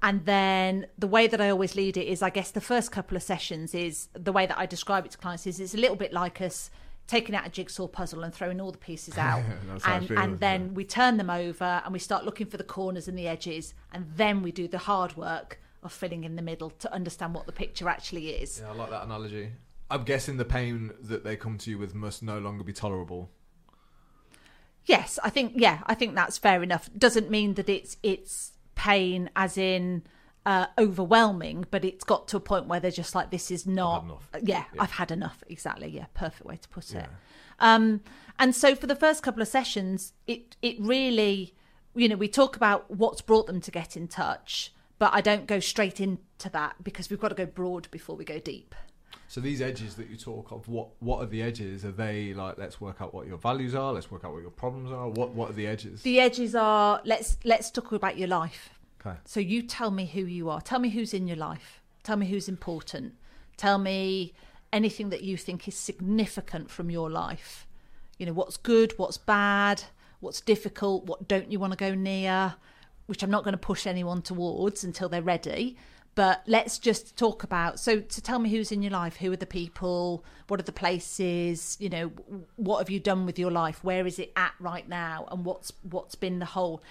And then the way that I always lead it is, I guess, the first couple of sessions is the way that I describe it to clients is it's a little bit like us taking out a jigsaw puzzle and throwing all the pieces out. That's and, feels, and then yeah. we turn them over and we start looking for the corners and the edges. And then we do the hard work of filling in the middle to understand what the picture actually is. Yeah, I like that analogy. I'm guessing the pain that they come to you with must no longer be tolerable. Yes, I think yeah, I think that's fair enough. Doesn't mean that it's it's pain as in uh, overwhelming, but it's got to a point where they're just like, this is not. enough. Yeah, Yeah. I've had enough. Exactly. Yeah, perfect way to put it. Um, and so for the first couple of sessions, it it really, you know, we talk about what's brought them to get in touch, but I don't go straight into that because we've got to go broad before we go deep. So these edges that you talk of, what what are the edges? Are they like let's work out what your values are, let's work out what your problems are? What what are the edges? The edges are let's let's talk about your life. Okay. So you tell me who you are. Tell me who's in your life. Tell me who's important. Tell me anything that you think is significant from your life. You know, what's good, what's bad, what's difficult, what don't you want to go near, which I'm not going to push anyone towards until they're ready. But let's just talk about. So, to tell me who's in your life, who are the people, what are the places, you know, what have you done with your life, where is it at right now, and what's what's been the whole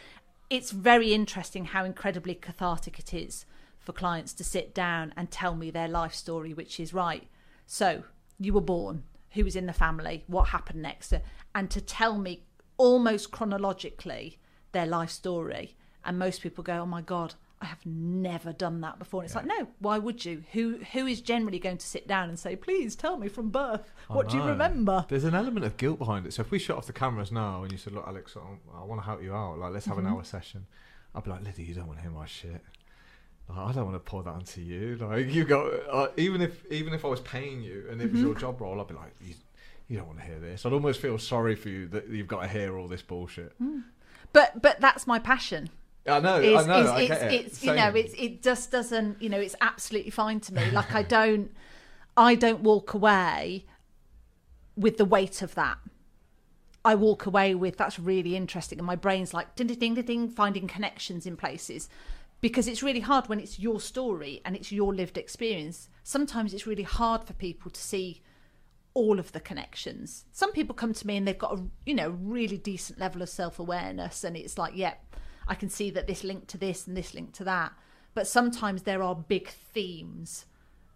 it's very interesting how incredibly cathartic it is for clients to sit down and tell me their life story, which is right. So, you were born, who was in the family, what happened next, and to tell me almost chronologically their life story. And most people go, Oh my God, I have never done that before. And it's like, no, why would you? Who who is generally going to sit down and say, Please tell me from birth, what do you remember? There's an element of guilt behind it. So if we shut off the cameras now and you said, "Look, Alex, I, I want to help you out. Like, let's have Mm-hmm. an hour session," I'd be like, "Liddy, you don't want to hear my shit. Like, I don't want to pour that onto you. Like, you got uh, even if even if I was paying you and it was Mm-hmm. your job role, I'd be like, you, you don't want to hear this. I'd almost feel sorry for you that you've got to hear all this bullshit. But but that's my passion. I know, is, I know, is I it's, it. it's you know it's it just doesn't you know it's absolutely fine to me. Like i don't i don't walk away with the weight of that. I walk away with that's really interesting and my brain's like ding ding ding ding, ding finding connections in places. Because it's really hard when it's your story and it's your lived experience. Sometimes it's really hard for people to see all of the connections. Some people come to me and they've got a you know really decent level of self awareness, and it's like, yeah, I can see that this linked to this and this linked to that. But sometimes there are big themes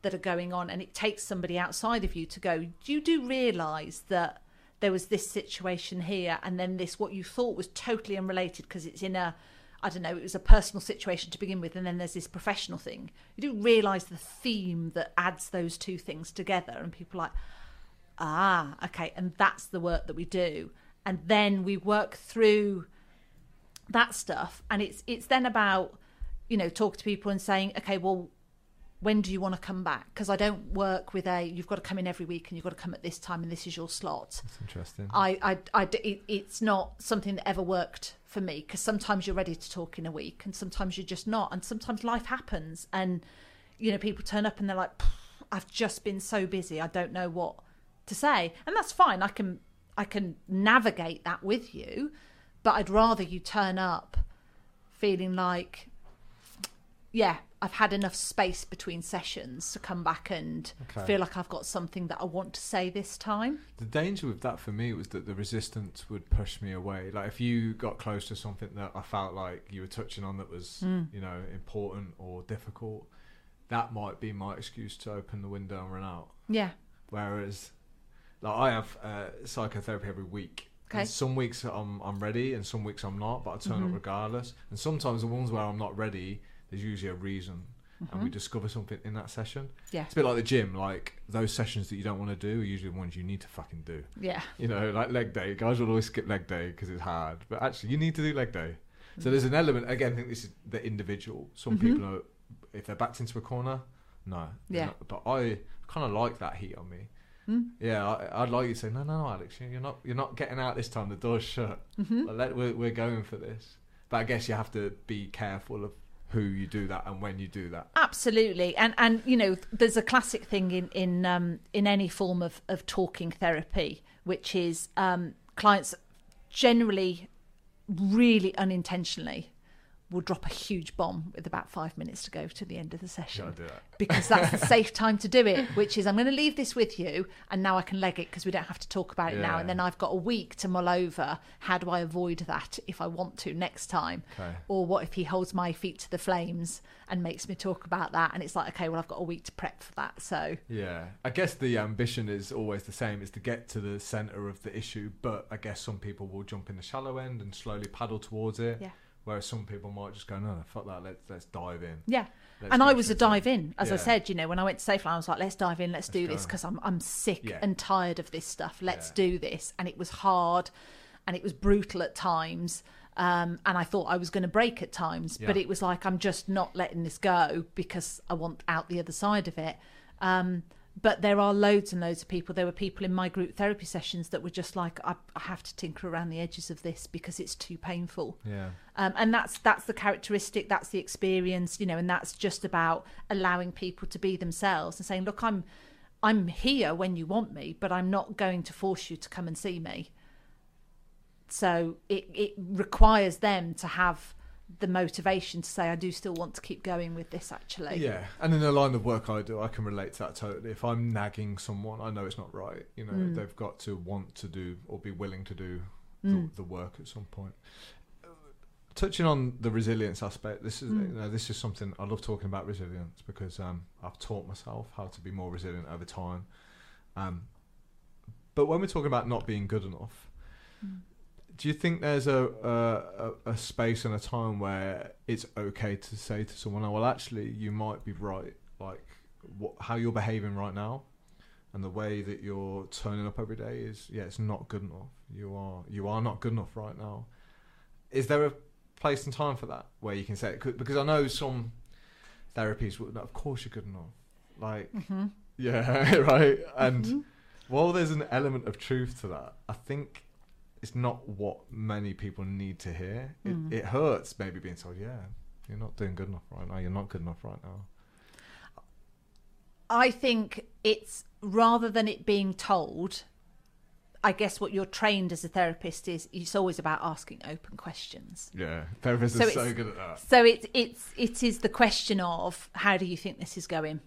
that are going on, and it takes somebody outside of you to go. You do realise that there was this situation here, and then this what you thought was totally unrelated because it's in a I don't know, it was a personal situation to begin with, and then there's this professional thing. You do realise the theme that adds those two things together, and people like, ah, okay, and that's the work that we do. And then we work through that stuff, and it's it's then about, you know, talk to people and saying, okay, well, when do you want to come back? Because I don't work with a you've got to come in every week and you've got to come at this time and this is your slot. That's interesting. I I it, it's not something that ever worked for me because sometimes you're ready to talk in a week and sometimes you're just not. And sometimes life happens and, you know, people turn up and they're like, I've just been so busy. I don't know what to say. And that's fine. I can, I can navigate that with you, but I'd rather you turn up feeling like, yeah, I've had enough space between sessions to come back and Okay. feel like I've got something that I want to say this time. The danger with that for me was that the resistance would push me away. Like if you got close to something that I felt like you were touching on that was, Mm. you know, important or difficult, that might be my excuse to open the window and run out. Yeah. Whereas, like I have uh, psychotherapy every week. Okay. And some weeks I'm I'm ready, and some weeks I'm not. But I turn Mhm. up regardless. And sometimes the ones where I'm not ready, there's usually a reason, and we Mhm. discover something in that session. Yeah. It's a bit like the gym. Like those sessions that you don't want to do are usually the ones you need to fucking do. Yeah. You know, like leg day. Guys will always skip leg day because it's hard, but actually, you need to do leg day. So there's an element. Again, I think this is the individual. Some Mhm. people are, if they're backed into a corner, no. Yeah. not. But I kind of like that heat on me. Mm. Yeah, I, I'd like you to say, no, no, no, Alex, you're not, you're not getting out this time. The door's shut. hmm Like, let, we're, we're going for this. But I guess you have to be careful of who you do that and when you do that. Absolutely, and and you know, there's a classic thing in in um, in any form of of talking therapy, which is um, clients generally really unintentionally will drop a huge bomb with about five minutes to go to the end of the session that. because that's the safe time to do it, which is I'm going to leave this with you and now I can leg it because we don't have to talk about it now. And then I've got a week to mull over how do I avoid that if I want to next time? Okay. Or what if he holds my feet to the flames and makes me talk about that? And it's like, okay, well, I've got a week to prep for that. So, Yeah, I guess the ambition is always the same: is to get to the center of the issue. But I guess some people will jump in the shallow end and slowly paddle towards it. Yeah. Whereas some people might just go, no, no, fuck that. Let's let's dive in. yeah. Let's and I was a dive in, as I said, you know, when I went to Safeline, I was like, let's dive in, let's, do Let's this go. because I'm, I'm sick Yeah. and tired of this stuff. Let's Yeah. do this. And it was hard and it was brutal at times. Um, and I thought I was going to break at times, but it was like, I'm just not letting this go because I want out the other side of it. Um, but there are loads and loads of people. There were people in my group therapy sessions that were just like, I, I have to tinker around the edges of this because it's too painful Yeah. um, and that's that's the characteristic that's the experience you know and that's just about allowing people to be themselves and saying look i'm i'm here when you want me but i'm not going to force you to come and see me so it it requires them to have the motivation to say i do still want to keep going with this actually Yeah, and in the line of work I do, I can relate to that totally. If I'm nagging someone, I know it's not right. You know, Mm. they've got to want to do or be willing to do Mm. the, the work at some point. Uh, Touching on the resilience aspect, this is Mm. you know, this is something I love talking about resilience because um, I've taught myself how to be more resilient over time. Um, but when we're talking about not being good enough, Mm. Do you think there's a, a a- space and a time where it's okay to say to someone, "Oh, well, actually, you might be right. Like, what, how you're behaving right now, and the way that you're turning up every day is, yeah, it's not good enough. You are you are not good enough right now. Is there a place and time for that where you can say it? 'Cause- Because I know some therapies, would, of course, you're good enough. Like, hmm yeah, right. And Mhm. while there's an element of truth to that, I think it's not what many people need to hear. It, Mm. it hurts maybe being told, yeah, you're not doing good enough right now. You're not good enough right now. I think it's rather than it being told, I guess what you're trained as a therapist is it's always about asking open questions. Yeah, therapists So are so good at that. So it's it's it is the question of how do you think this is going?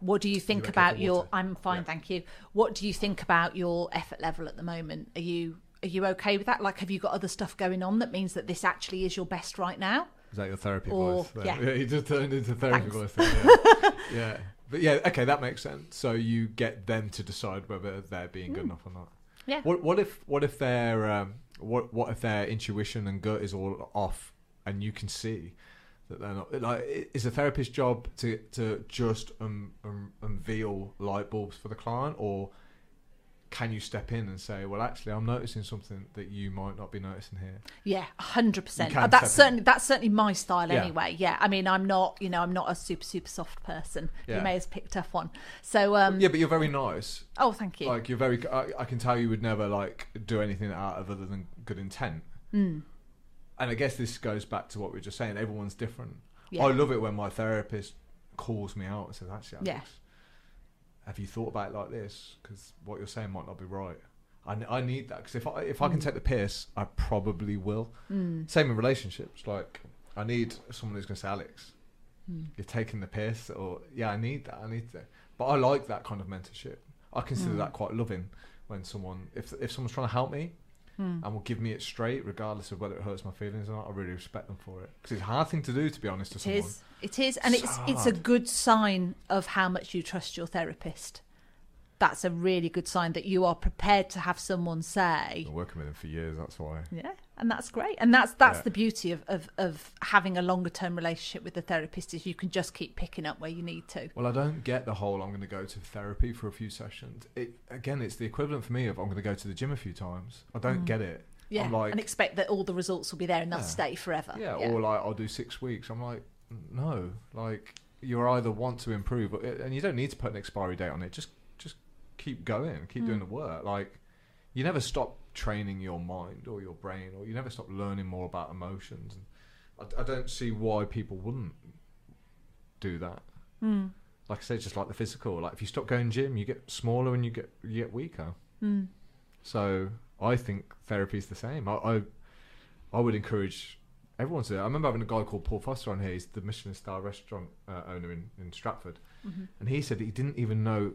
What do you think okay about your? I'm fine, Yeah. thank you. What do you think about your effort level at the moment? Are you are you okay with that? Like have you got other stuff going on that means that this actually is your best right now? Is that your therapy Or- voice? yeah. you just turned into therapy Thanks. voice. Yeah. yeah, but yeah, okay, that makes sense. So you get them to decide whether they're being good Mm. enough or not. Yeah. What what if what if their um, what what if their intuition and gut is all off, and you can see that they're not like i- is a therapist's job to to just um, um, unveil light bulbs for the client, or can you step in and say, well, actually, I'm noticing something that you might not be noticing here. Yeah, hundred percent. That's step in. certainly that's certainly my style Yeah. anyway. Yeah, I mean, I'm not you know I'm not a super super soft person. Yeah. You may have picked up on. So um, yeah, but you're very nice. oh, thank you. Like you're very. I, I can tell you would never like do anything out of other than good intent. Mm, And I guess this goes back to what we were just saying. Everyone's different. yeah. I love it when my therapist calls me out and says, "Actually, Alex, Yeah. have you thought about it like this? Because what you're saying might not be right." I, I need that because if I if I can Mm. take the piss, I probably will. Mm, Same in relationships. Like I need someone who's going to say, "Alex, mm. you're taking the piss," or "Yeah, I need that. I need that." But I like that kind of mentorship. I consider Mm. that quite loving when someone if if someone's trying to help me Mm. and will give me it straight, regardless of whether it hurts my feelings or not. I really respect them for it because it's a hard thing to do, to be honest, to It someone. is. It is, and It's it's it's a good sign of how much you trust your therapist. That's a really good sign that you are prepared to have someone say, I've been working with them for years. That's why. yeah, and that's great. And that's that's Yeah. the beauty of, of of having a longer term relationship with the therapist is you can just keep picking up where you need to. Well, I don't get the whole. I'm going to go to therapy for a few sessions. It again, it's the equivalent for me of I'm going to go to the gym a few times. I don't Mm. get it. Yeah, I'm like, and expect that all the results will be there and they'll Yeah. stay forever. yeah, or like I'll do six weeks. I'm like, no, like you either want to improve, or, and you don't need to put an expiry date on it. Just just keep going, keep doing Mm. the work. Like you never stop training your mind or your brain, or you never stop learning more about emotions. And I, I don't see why people wouldn't do that. Mm. Like I said, just like the physical. Like if you stop going gym, you get smaller and you get you get weaker. Mm. So I think therapy is the same. I, I I would encourage everyone's there. I remember having a guy called Paul Foster on here. He's the Michelin star restaurant uh, owner in, in Stratford, Mm-hmm. and he said that he didn't even know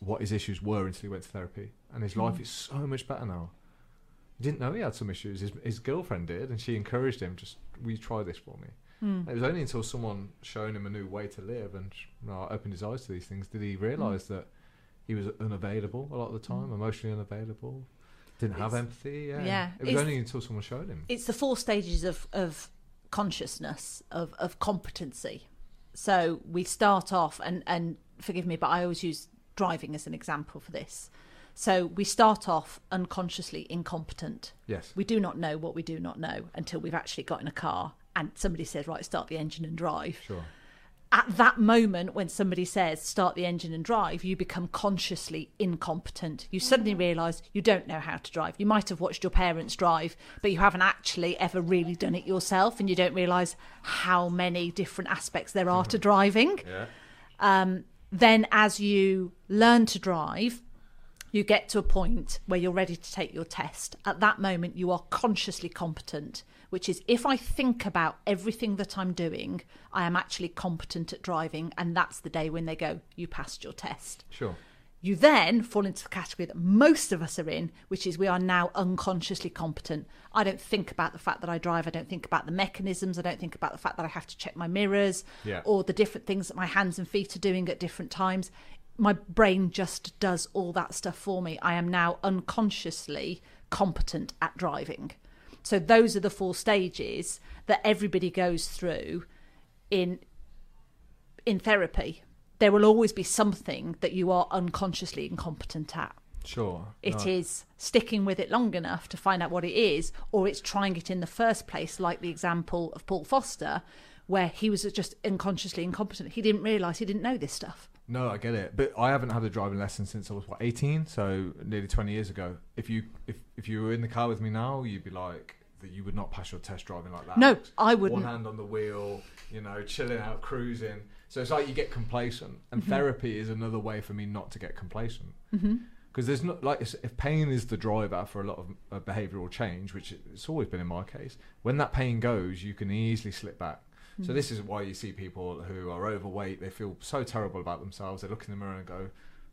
what his issues were until he went to therapy, and his life Mm. is so much better now. He didn't know he had some issues. His, his girlfriend did, and she encouraged him. Just, will you try this for me? Mm. It was only until someone showed him a new way to live and you know, opened his eyes to these things did he realise that he was unavailable a lot of the time, Mm. emotionally unavailable, didn't have empathy. Yeah, yeah, It was it's- only until someone showed him. it's the four stages of, of consciousness of, of competency so we start off and and forgive me but i always use driving as an example for this so we start off unconsciously incompetent. Yes. we do not know what we do not know until we've actually got in a car and somebody says right start the engine and drive. Sure. at that moment when somebody says start the engine and drive you become consciously incompetent. You suddenly realize you don't know how to drive. You might have watched your parents drive but you haven't actually ever really done it yourself and you don't realize how many different aspects there are to driving. Yeah. um, then as you learn to drive you get to a point where you're ready to take your test at that moment you are consciously competent which is if i think about everything that i'm doing i am actually competent at driving and that's the day when they go you passed your test Sure. you then fall into the category that most of us are in, which is we are now unconsciously competent. I don't think about the fact that I drive. I don't think about the mechanisms. I don't think about the fact that I have to check my mirrors Yeah. or the different things that my hands and feet are doing at different times. My brain just does all that stuff for me. I am now unconsciously competent at driving. So those are the four stages that everybody goes through in in therapy. There will always be something that you are unconsciously incompetent at. Sure. It No. is sticking with it long enough to find out what it is, or it's trying it in the first place, like the example of Paul Foster, where he was just unconsciously incompetent. He didn't realise he didn't know this stuff. No, I get it, but I haven't had a driving lesson since I was what eighteen, so nearly twenty years ago. If you if if you were in the car with me now, you'd be like that. You would not pass your test driving like that. No, I wouldn't. One hand on the wheel, you know, chilling out, cruising. So it's like you get complacent, and Mm-hmm. therapy is another way for me not to get complacent. Because there's not like if pain is the driver for a lot of uh, behavioural change, which it's always been in my case. When that pain goes, you can easily slip back. Mm. So this is why you see people who are overweight. They feel so terrible about themselves. They look in the mirror and go,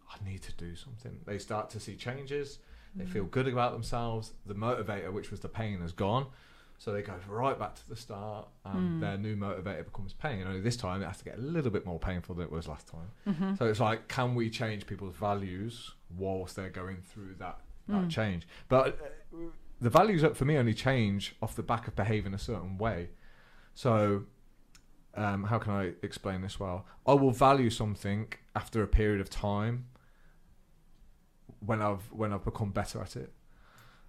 "I need to do something." They start to see changes. They feel good about themselves. The motivator, which was the pain, has gone. So they go right back to the start, and Mm. their new motivator becomes pain. Only this time it has to get a little bit more painful than it was last time. hmm So it's like, can we change people's values whilst they're going through that, that Mm. change? But uh, the values up for me only change off the back of behaving a certain way. So, um, how can I explain this well? I will value something after a period of time when I've when I've become better at it.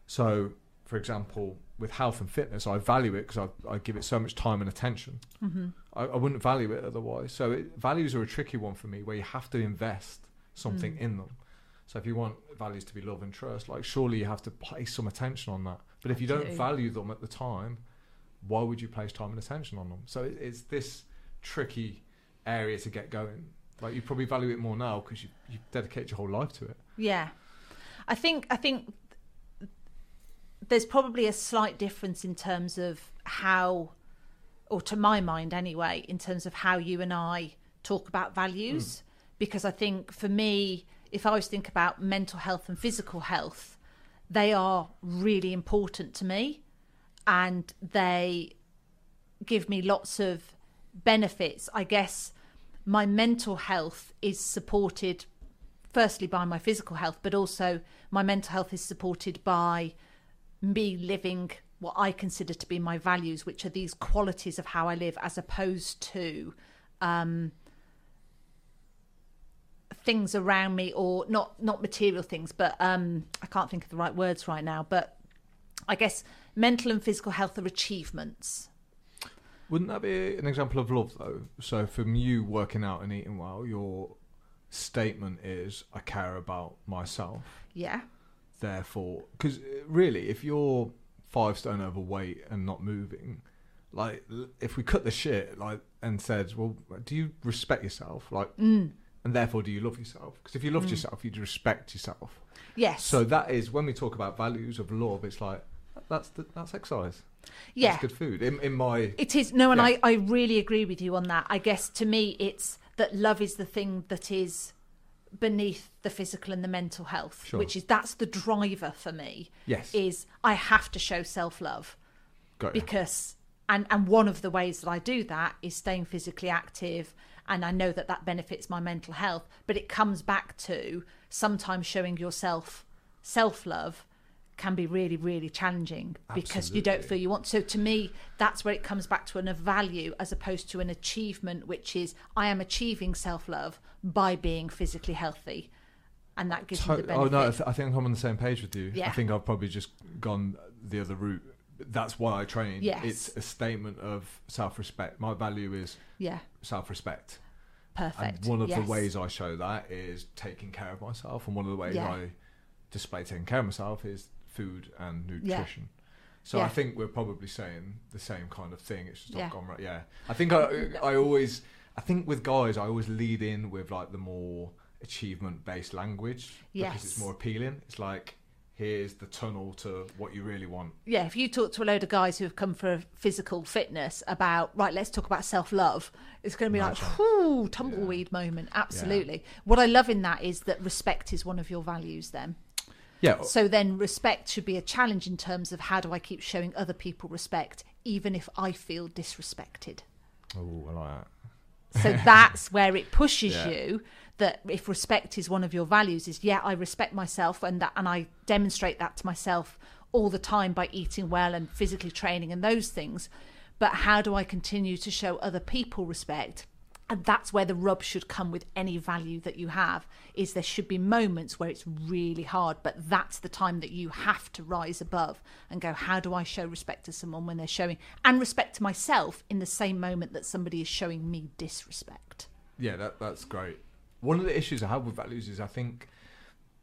So, for example, with health and fitness, I value it because I, I give it so much time and attention. hmm I, I wouldn't value it otherwise. So it, values are a tricky one for me, where you have to invest something Mm. in them. So if you want values to be love and trust, like surely you have to place some attention on that. But if you don't value them at the time, why would you place time and attention on them? So it, it's this tricky area to get going. Like you probably value it more now because you you dedicated your whole life to it. Yeah, I think I think there's probably a slight difference in terms of how, or to my mind anyway, in terms of how you and I talk about values. Mm. Because I think for me, if I was think about mental health and physical health, they are really important to me, and they give me lots of benefits. I guess my mental health is supported firstly by my physical health, but also my mental health is supported by me living what I consider to be my values, which are these qualities of how I live, as opposed to um, things around me, or not not material things, but um, I can't think of the right words right now. But I guess mental and physical health are achievements. Wouldn't that be an example of love though? So from you working out and eating well, your statement is I care about myself. Yeah. Therefore, because really, if you're five stone overweight and not moving, like if we cut the shit like and said, well, do you respect yourself? Like, Mm. and therefore, do you love yourself? Because if you loved Mm. yourself, you'd respect yourself. Yes. So that is when we talk about values of love. It's like that's the, that's exercise. Yeah. That's good food. In, in my It is no, and Yeah. I, I really agree with you on that. I guess to me, it's that love is the thing that is beneath the physical and the mental health, Sure. which is that's the driver for me. Yes. is I have to show self love because and and one of the ways that I do that is staying physically active and I know that that benefits my mental health but it comes back to sometimes showing yourself self love can be really really challenging because you don't feel you want so to me that's where it comes back to an, a value as opposed to an achievement which is I am achieving self love by being physically healthy and that gives me the To- benefit oh no, I, th- I think I'm on the same page with you. I think I've probably just gone the other route. That's why I train. Yes. It's a statement of self-respect. My value is yeah self-respect. perfect And one of Yes. the ways I show that is taking care of myself, and one of the ways Yeah. I display taking care of myself is food and Yeah. nutrition. So Yeah. I think we're probably saying the same kind of thing. It's just Yeah. I've gone right. Yeah, I think I I always I think with guys I always lead in with like the more achievement based language because it's more appealing. It's like here's the tunnel to what you really want. yeah, if you talk to a load of guys who have come for physical fitness about right, let's talk about self love, it's going to be No like, whoo, tumbleweed moment. Absolutely. What I love in that is that respect is one of your values. Then, Yeah. so then respect should be a challenge in terms of how do I keep showing other people respect, even if I feel disrespected. Oh, I like that. So that's where it pushes Yeah. you that if respect is one of your values is yeah, I respect myself and that and I demonstrate that to myself all the time by eating well and physically training and those things. But how do I continue to show other people respect? And that's where the rub should come with any value that you have is there should be moments where it's really hard, but that's the time that you have to rise above and go, how do I show respect to someone when they're showing and respect to myself in the same moment that somebody is showing me disrespect? Yeah, that that's great. One of the issues I have with values is I think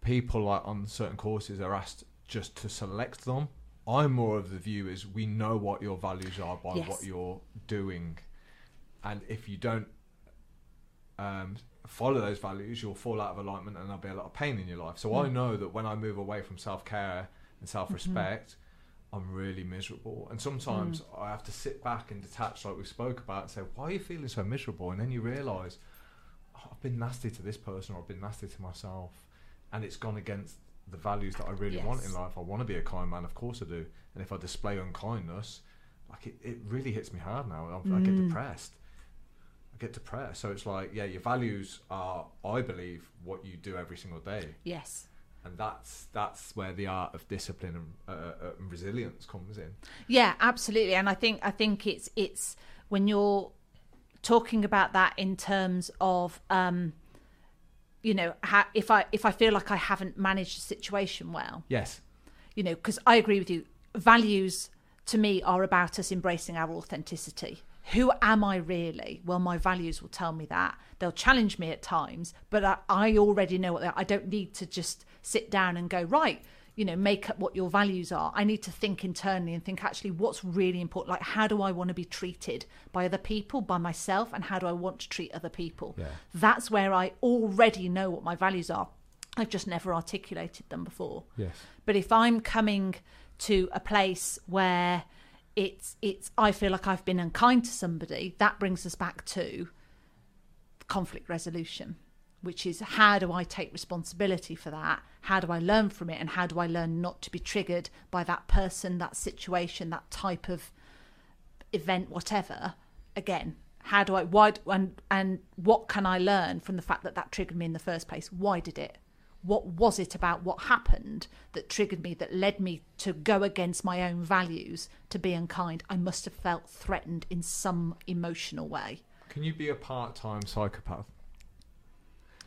people like on certain courses are asked just to select them. I'm more of the view is we know what your values are by Yes. what you're doing, and if you don't um, follow those values, you'll fall out of alignment, and there'll be a lot of pain in your life. So I hmm. know that when I move away from self care and self respect. Mm-hmm. I'm really miserable, and sometimes mm. I have to sit back and detach, like we spoke about, and say, "Why are you feeling so miserable?" And then you realise oh, I've been nasty to this person or I've been nasty to myself and it's gone against the values that I really want in life. I want to be a kind man, of course I do. And if I display unkindness, like it, it really hits me hard now. I'm, I get mm. depressed. I get depressed. So it's like, yeah, your values are, I believe, what you do every single day. Yes. And that's that's where the art of discipline and, uh, uh, and resilience comes in. Yeah, absolutely. And I think I think it's it's when you're talking about that in terms of um you know, ha- if I if I feel like I haven't managed a situation well, Yes. you know, because I agree with you. Values to me are about us embracing our authenticity. Who am I really? Well, my values will tell me that. They'll challenge me at times, but I, I already know what they are. I don't need to just sit down and go, right, you know, make up what your values are. I need to think internally and think actually what's really important. Like, how do I want to be treated by other people, by myself, and how do I want to treat other people? Yeah. That's where I already know what my values are. I've just never articulated them before. Yes. But if I'm coming to a place where it's it's I feel like I've been unkind to somebody, that brings us back to conflict resolution, which is how do I take responsibility for that? How do I learn from it? And how do I learn not to be triggered by that person, that situation, that type of event whatever? Again how do i why and and what can i learn from the fact that that triggered me in the first place? Why did it what was it about what happened that triggered me that led me to go against my own values to be unkind i must have felt threatened in some emotional way Can you be a part-time psychopath?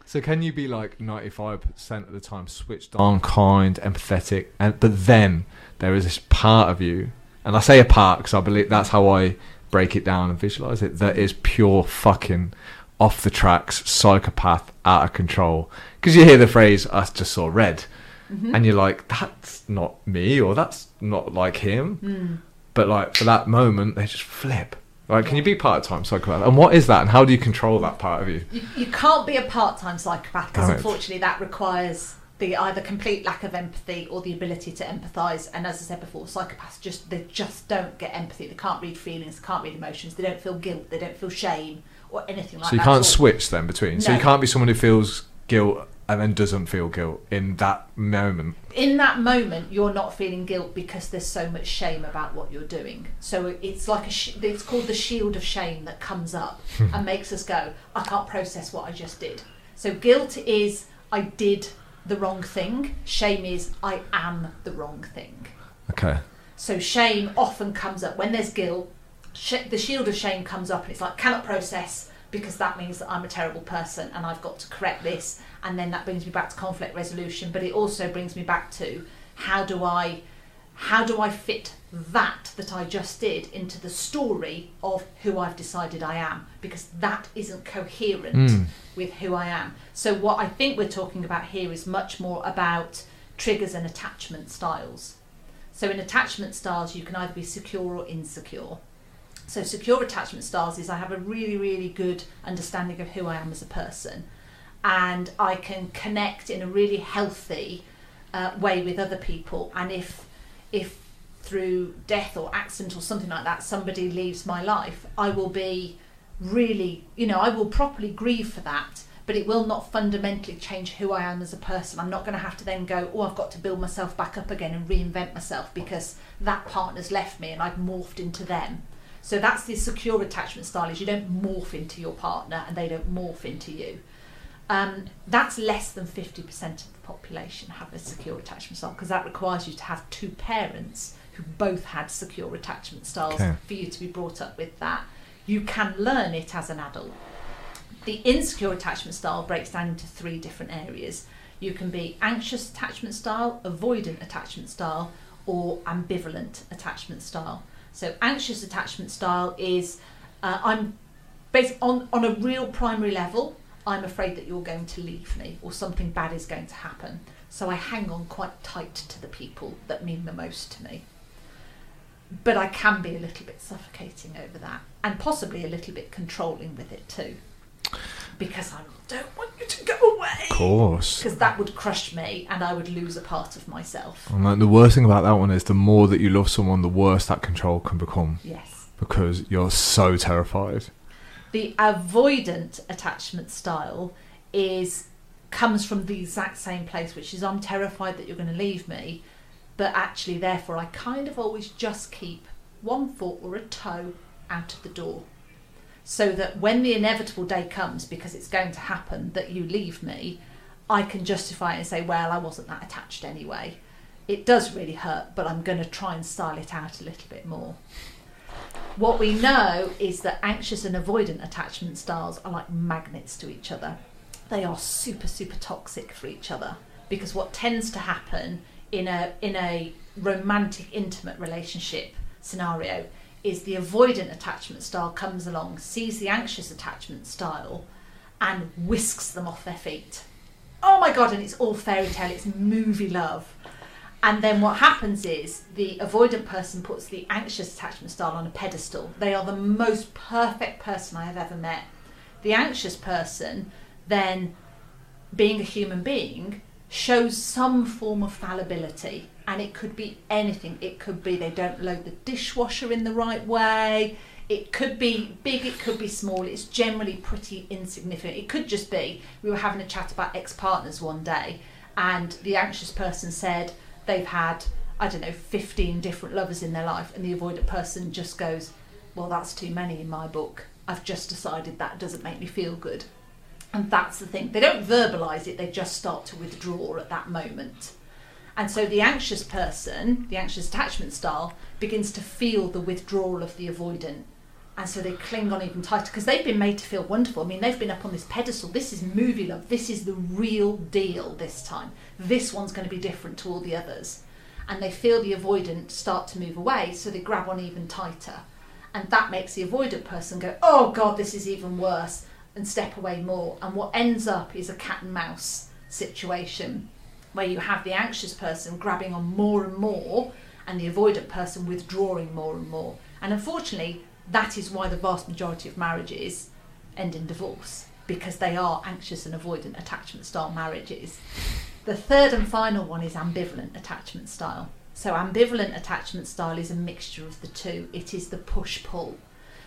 So can you be like ninety-five percent of the time switched on, kind, empathetic, and but then there is this part of you, and I say a part because I believe that's how I break it down and visualize it. That is pure fucking off the tracks, psychopath, out of control. Because you hear the phrase "I just saw red," mm-hmm. and you're like, "That's not me," or "That's not like him." Hmm. But like for that moment, they just flip. Like, can you be part-time psychopath? And what is that? And how do you control that part of you? you, you can't be a part-time psychopath because unfortunately that requires the either complete lack of empathy or the ability to empathise. And as I said before, psychopaths just they just don't get empathy. They can't read feelings, they can't read emotions, they don't feel guilt, they don't feel shame or anything like So you can't switch then between. So you can't be someone who feels guilt and then doesn't feel guilt in that moment. in that moment you're not feeling guilt because there's so much shame about what you're doing so it's like a sh- it's called the shield of shame that comes up hmm. and makes us go i can't process what i just did so guilt is i did the wrong thing shame is i am the wrong thing Okay. so shame often comes up when there's guilt. Sh- the shield of shame comes up, and it's like cannot process because that means that I'm a terrible person and I've got to correct this. And then that brings me back to conflict resolution, but it also brings me back to how do I, how do I fit that that I just did into the story of who I've decided I am because that isn't coherent Mm. with who I am. So what I think we're talking about here is much more about triggers and attachment styles. So in attachment styles, you can either be secure or insecure. So secure attachment styles is I have a really, really good understanding of who I am as a person, and I can connect in a really healthy uh, way with other people. And if if through death or accident or something like that somebody leaves my life, I will be really, you know, I will properly grieve for that. But it will not fundamentally change who I am as a person. I'm not going to have to then go, oh, I've got to build myself back up again and reinvent myself because that partner's left me and I've morphed into them. So that's the secure attachment style is you don't morph into your partner and they don't morph into you. Um, that's less than 50% of the population have a secure attachment style because that requires you to have two parents who both had secure attachment styles Okay. for you to be brought up with that. You can learn it as an adult. The insecure attachment style breaks down into three different areas. You can be anxious attachment style, avoidant attachment style, or ambivalent attachment style. So anxious attachment style is uh, I'm based on on a real primary level. I'm afraid that you're going to leave me or something bad is going to happen. So I hang on quite tight to the people that mean the most to me. But I can be a little bit suffocating over that and possibly a little bit controlling with it too. Because I don't want you to go away. Of course. Because that would crush me and I would lose a part of myself. And like, the worst thing about that one is the more that you love someone, the worse that control can become Yes. because you're so terrified. The avoidant attachment style is comes from the exact same place, which is I'm terrified that you're going to leave me, but actually, therefore, I kind of always just keep one foot or a toe out of the door. So that when the inevitable day comes, because it's going to happen that you leave me, I can justify it and say, well, I wasn't that attached anyway. It does really hurt, but I'm going to try and style it out a little bit more. What we know is that anxious and avoidant attachment styles are like magnets to each other. They are super, super toxic for each other because what tends to happen in a in a romantic, intimate relationship scenario is the avoidant attachment style comes along, sees the anxious attachment style, and whisks them off their feet. Oh my god! And it's all fairy tale. It's movie love. And then what happens is the avoidant person puts the anxious attachment style on a pedestal. They are the most perfect person I have ever met. The anxious person then, being a human being, shows some form of fallibility. And it could be anything. It could be they don't load the dishwasher in the right way. It could be big, it could be small. It's generally pretty insignificant. It could just be we were having a chat about ex partners one day, and the anxious person said, they've had I don't know 15 different lovers in their life and the avoidant person just goes well that's too many in my book I've just decided that doesn't make me feel good and that's the thing they don't verbalize it they just start to withdraw at that moment and so the anxious person the anxious attachment style begins to feel the withdrawal of the avoidant and so they cling on even tighter because they've been made to feel wonderful. I mean, they've been up on this pedestal. This is movie love. This is the real deal this time. This one's going to be different to all the others. And they feel the avoidant start to move away, so they grab on even tighter. And that makes the avoidant person go, oh God, this is even worse, and step away more. And what ends up is a cat and mouse situation where you have the anxious person grabbing on more and more and the avoidant person withdrawing more and more. And unfortunately, that is why the vast majority of marriages end in divorce because they are anxious and avoidant attachment style marriages. The third and final one is ambivalent attachment style. So, ambivalent attachment style is a mixture of the two, it is the push pull.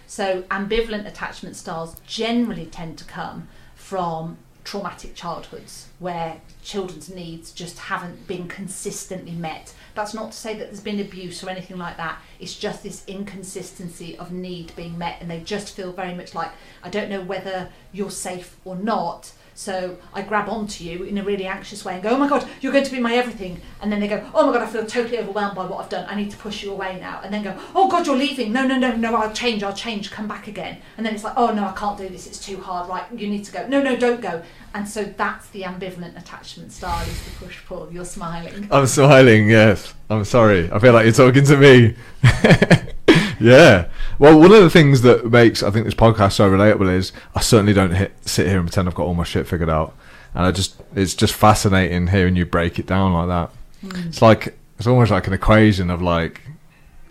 So, ambivalent attachment styles generally tend to come from traumatic childhoods where children's needs just haven't been consistently met. That's not to say that there's been abuse or anything like that. It's just this inconsistency of need being met, and they just feel very much like, I don't know whether you're safe or not. So I grab onto you in a really anxious way and go, Oh my God, you're going to be my everything. And then they go, Oh my God, I feel totally overwhelmed by what I've done. I need to push you away now. And then go, Oh God, you're leaving. No, no, no, no, I'll change, I'll change, come back again. And then it's like, Oh no, I can't do this. It's too hard. Right, you need to go. No, no, don't go. And so that's the ambivalent attachment style is the push pull. You're smiling. I'm smiling. Yes, I'm sorry. I feel like you're talking to me. yeah. Well, one of the things that makes I think this podcast so relatable is I certainly don't hit, sit here and pretend I've got all my shit figured out, and I just it's just fascinating hearing you break it down like that. Mm. It's like it's almost like an equation of like,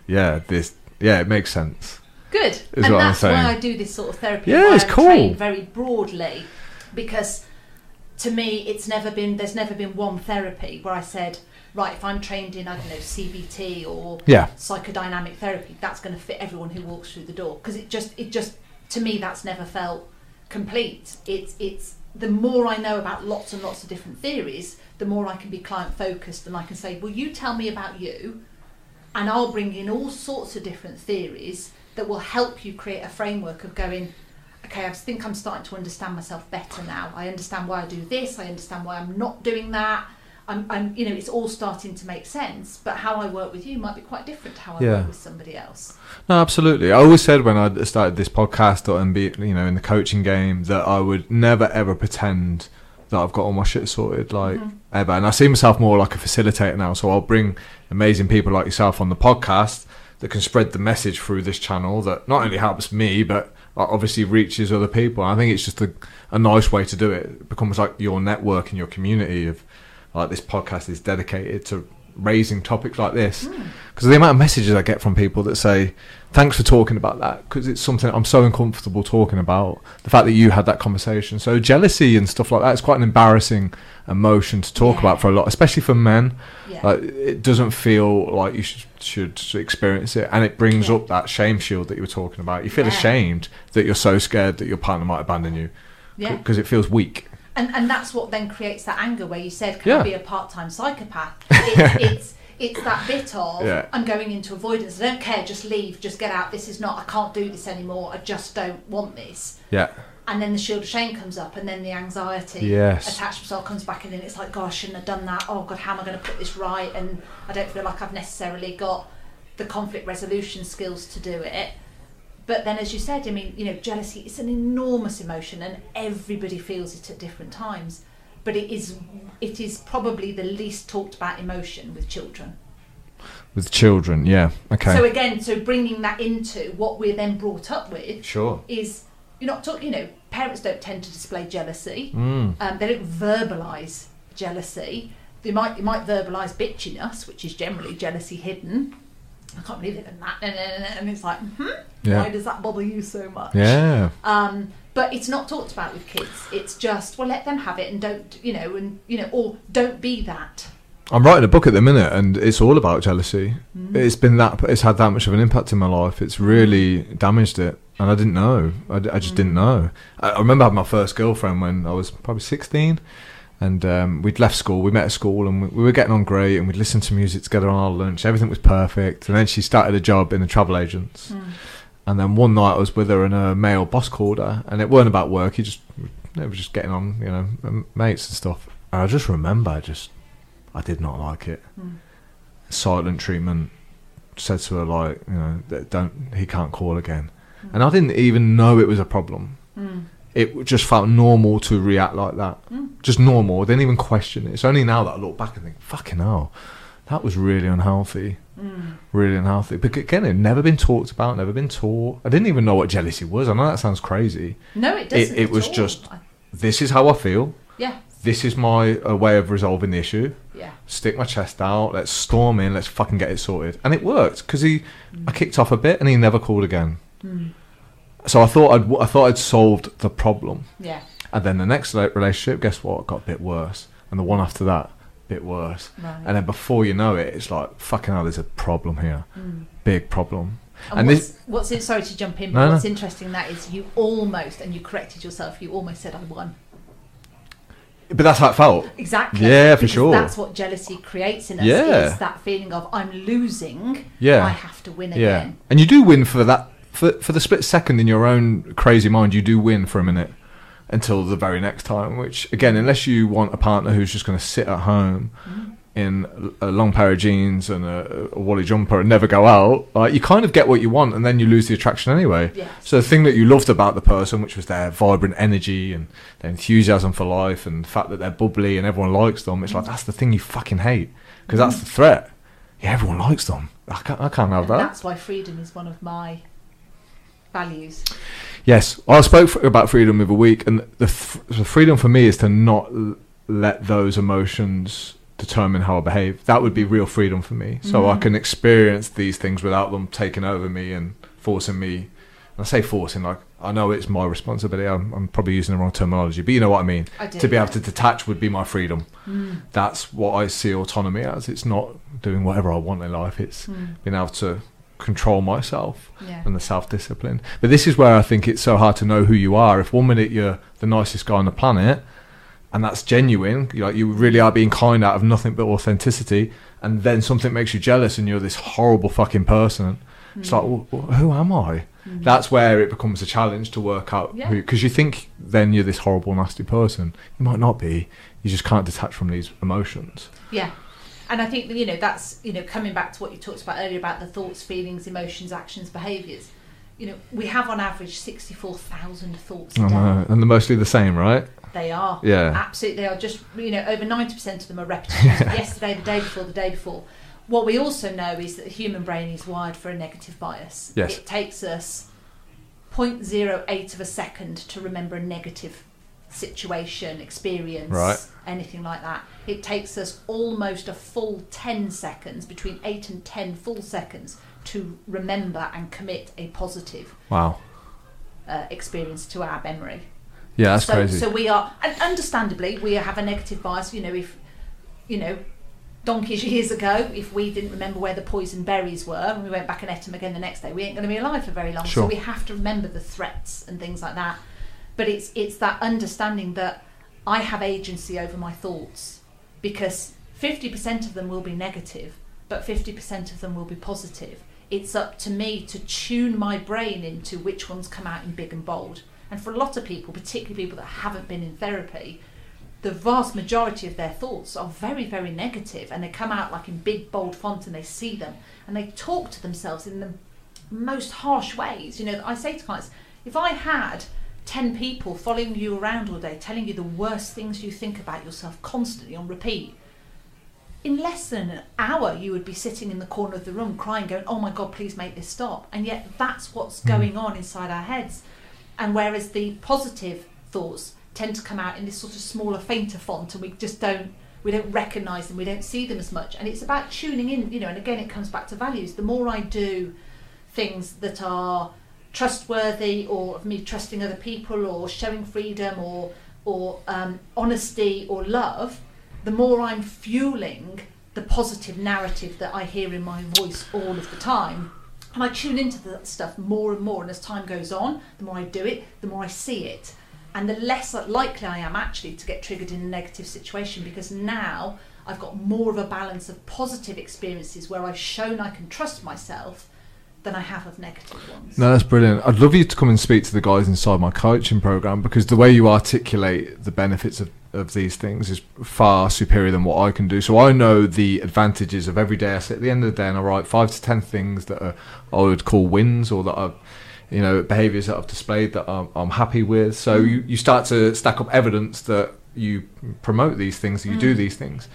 yeah, this, yeah, it makes sense. Good. And that's why. I do this sort of therapy. Yeah, it's I'm cool. very broadly because to me it's never been there's never been one therapy where I said, right, if I'm trained in I don't know CBT or Yeah. psychodynamic therapy, that's going to fit everyone who walks through the door because it just it just to me that's never felt complete. It's it's the more I know about lots and lots of different theories, the more I can be client focused and I can say, well, you tell me about you, and I'll bring in all sorts of different theories that will help you create a framework of going. Okay, I think I'm starting to understand myself better now. I understand why I do this. I understand why I'm not doing that. I'm, I'm, you know, it's all starting to make sense. But how I work with you might be quite different to how I Yeah. work with somebody else. No, absolutely. I always said when I started this podcast or and be you know in the coaching game that I would never ever pretend that I've got all my shit sorted like Mhm. ever. And I see myself more like a facilitator now. So I'll bring amazing people like yourself on the podcast that can spread the message through this channel that not only helps me but obviously reaches other people. I think it's just a, a nice way to do it. It becomes like your network and your community of like this podcast is dedicated to raising topics like this Mm. because the amount of messages I get from people that say, "Thanks for talking about that," because it's something I'm so uncomfortable talking about. The fact that you had that conversation, so jealousy and stuff like that, is quite an embarrassing emotion to talk Yeah. about for a lot, especially for men. Yeah. Like it doesn't feel like you should, should experience it, and it brings Yeah. up that shame shield that you were talking about. You feel ashamed that you're so scared that your partner might abandon you because it feels weak. And and that's what then creates that anger where you said, "Can I be a part-time psychopath?" It's it's, it's that bit of Yeah. I'm going into avoidance. I don't care. Just leave. Just get out. This is not. I can't do this anymore. I just don't want this. Yeah. And then the shield of shame comes up, and then the anxiety, Yes. attachment style comes back, and then it's like, "God, I shouldn't have done that. Oh God, how am I going to put this right?" And I don't feel like I've necessarily got the conflict resolution skills to do it. But then, as you said, I mean, you know, jealousy is an enormous emotion, and everybody feels it at different times. But it is, it is probably the least talked about emotion with children. With children, yeah. Okay. So again, so bringing that into what we're then brought up with sure. is you're not talking. You know, parents don't tend to display jealousy. Mm. Um, they don't verbalise jealousy. They might they might verbalise bitchiness, which is generally jealousy hidden. I can't believe they've done that, and, it's like, hmm, Yeah. why does that bother you so much? Yeah. Um, but it's not talked about with kids. It's just well, let them have it, and don't you know, and you know, or don't be that. I'm writing a book at the minute, and it's all about jealousy. Mm. It's been that. It's had that much of an impact in my life. It's really damaged it, and I didn't know. I just didn't Mm. know. I, I remember having my first girlfriend when I was probably 16, and um, we'd left school. We met at school, and we, we were getting on great, and we'd listen to music together on our lunch. Everything was perfect, and then she started a job in the travel agents. Mm. And then one night I was with her, and a male boss called her, and it weren't about work. He just, they were just getting on, you know, mates and stuff. And I just remember, I just, I did not like it. Mm. Silent treatment. Said to her like, you know, don't he can't call again. Mm. And I didn't even know it was a problem. Mm. It just felt normal to react like that. Mm. Just normal. I didn't even question it. It's only now that I look back and think, fucking hell, that was really unhealthy Mm. really unhealthy. But again, it had never been talked about, never been taught. I didn't even know what jealousy was. I know that sounds crazy. No, it doesn't. it at was all. just- This is how I feel. yeah, This is my uh, way of resolving the issue. yeah. Stick my chest out. Let's storm in. Let's fucking get it sorted. And it worked because he, I kicked off a bit, and he never called again. So I thought I'd, I thought I'd solved the problem. Yeah. And then the next relationship, guess what? Got a bit worse. And the one after that, bit worse. Right. And then before you know it, it's like fucking hell. There's a problem here, Mm. big problem. And, And what's, this- what's in, sorry to jump in, but no. what's interesting that is you almost, and you corrected yourself, you almost said I won. But that's how it felt. Exactly. Yeah, for because sure. That's what jealousy creates in us. Yeah. Is that feeling of I'm losing. Yeah. I have to win Yeah, again. and you do win for that for for the split second in your own crazy mind. You do win for a minute until the very next time. Which again, unless you want a partner who's just going to sit at home Mm. in a long pair of jeans and a, a wally jumper and never go out, like you kind of get what you want, and then you lose the attraction anyway. Yes. So the thing that you loved about the person, which was their vibrant energy and their enthusiasm for life, and the fact that they're bubbly and everyone likes them, it's like that's the thing you fucking hate because that's the threat. Yeah, everyone likes them. I can't, I can't have and that. that's why freedom is one of my values. Yes, I spoke f- about freedom the other week, and the, f- the freedom for me is to not l- let those emotions determine how I behave. That would be real freedom for me. So I Mhm. can experience these things without them taking over me and forcing me. And I say forcing, like I know it's my responsibility. I'm, I'm probably using the wrong terminology, but you know what I mean. I do. To be yeah. able to detach would be my freedom. Mm. That's what I see autonomy as. It's not doing whatever I want in life. It's Mm. being able to control myself Yeah. and the self discipline. But this is where I think it's so hard to know who you are. If one minute you're the nicest guy on the planet, and that's genuine, you like you really are being kind out of nothing but authenticity, and then something makes you jealous, and you're this horrible fucking person. It's like, well, well, who am I? Mm. That's where it becomes a challenge to work out Yeah. who, because you think then you're this horrible, nasty person. You might not be. You just can't detach from these emotions. Yeah. And I think you know that's you know coming back to what you talked about earlier about the thoughts, feelings, emotions, actions, behaviours. You know we have on average sixty four thousand thoughts a I day. And they're mostly the same, right? They are. Yeah. Absolutely, they are just you know over ninety percent of them are repetitions of yesterday, the day before, the day before. What we also know is that the human brain is wired for a negative bias. Yes. It takes us 0.08 of a second to remember a negative situation, experience, Right. anything like that. It takes us almost a full 10 seconds, between 8 and 10 full seconds, to remember and commit a positive Wow. uh, experience to our memory Yeah, that's so, crazy. So we are, and understandably, we have a negative bias. You know, if you know, donkeys years ago, if we didn't remember where the poison berries were and we went back and ate them again the next day, we ain't going to be alive for very long. Sure. So we have to remember the threats and things like that. But it's it's that understanding that I have agency over my thoughts because fifty percent of them will be negative, but fifty percent of them will be positive. It's up to me to tune my brain into which ones come out in big and bold. And for a lot of people, particularly people that haven't been in therapy, the vast majority of their thoughts are very, very negative and they come out like in big, bold font and they see them and they talk to themselves in the most harsh ways. You know, I say to clients, if I had 10 people following you around all day telling you the worst things you think about yourself constantly on repeat, in less than an hour you would be sitting in the corner of the room crying, going, Oh my God, please make this stop. And yet that's what's Mm. going on inside our heads. And whereas the positive thoughts tend to come out in this sort of smaller, fainter font, and we just don't we don't recognise them, we don't see them as much. And it's about tuning in, you know. And again, it comes back to values. The more I do things that are trustworthy, or of me trusting other people, or showing freedom, or or um, honesty, or love, the more I'm fueling the positive narrative that I hear in my voice all of the time. And I tune into that stuff more and more. And as time goes on, the more I do it, the more I see it. And the less likely I am actually to get triggered in a negative situation because now I've got more of a balance of positive experiences where I've shown I can trust myself than I have of negative ones. No, that's brilliant. I'd love you to come and speak to the guys inside my coaching program because the way you articulate the benefits of, of these things is far superior than what I can do. So I know the advantages of every day. I sit at the end of the day and I write five to ten things that are, I would call wins or that are, you know, behaviours that I've displayed that I'm, I'm happy with. So you, you start to stack up evidence that you promote these things, that you do Mm. these things.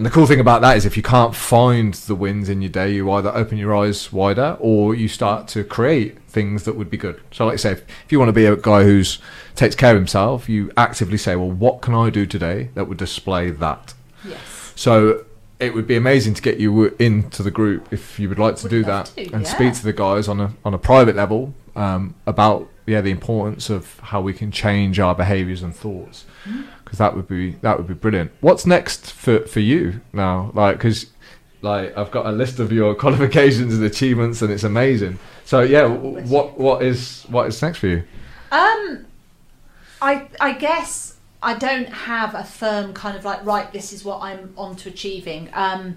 And the cool thing about that is if you can't find the wins in your day, you either open your eyes wider or you start to create things that would be good. So like I say, if, if you want to be a guy who's takes care of himself, you actively say, well, what can I do today that would display that? Yes. So it would be amazing to get you into the group if you would like to Would do that to, and yeah. speak to the guys on a on a private level um, about yeah, the importance of how we can change our behaviours and thoughts, because that would be that would be brilliant. What's next for for you now? Like, because like I've got a list of your qualifications and achievements, and it's amazing. So yeah, what what is what is next for you? Um, I I guess I don't have a firm kind of like right. This is what I'm on to achieving. Um,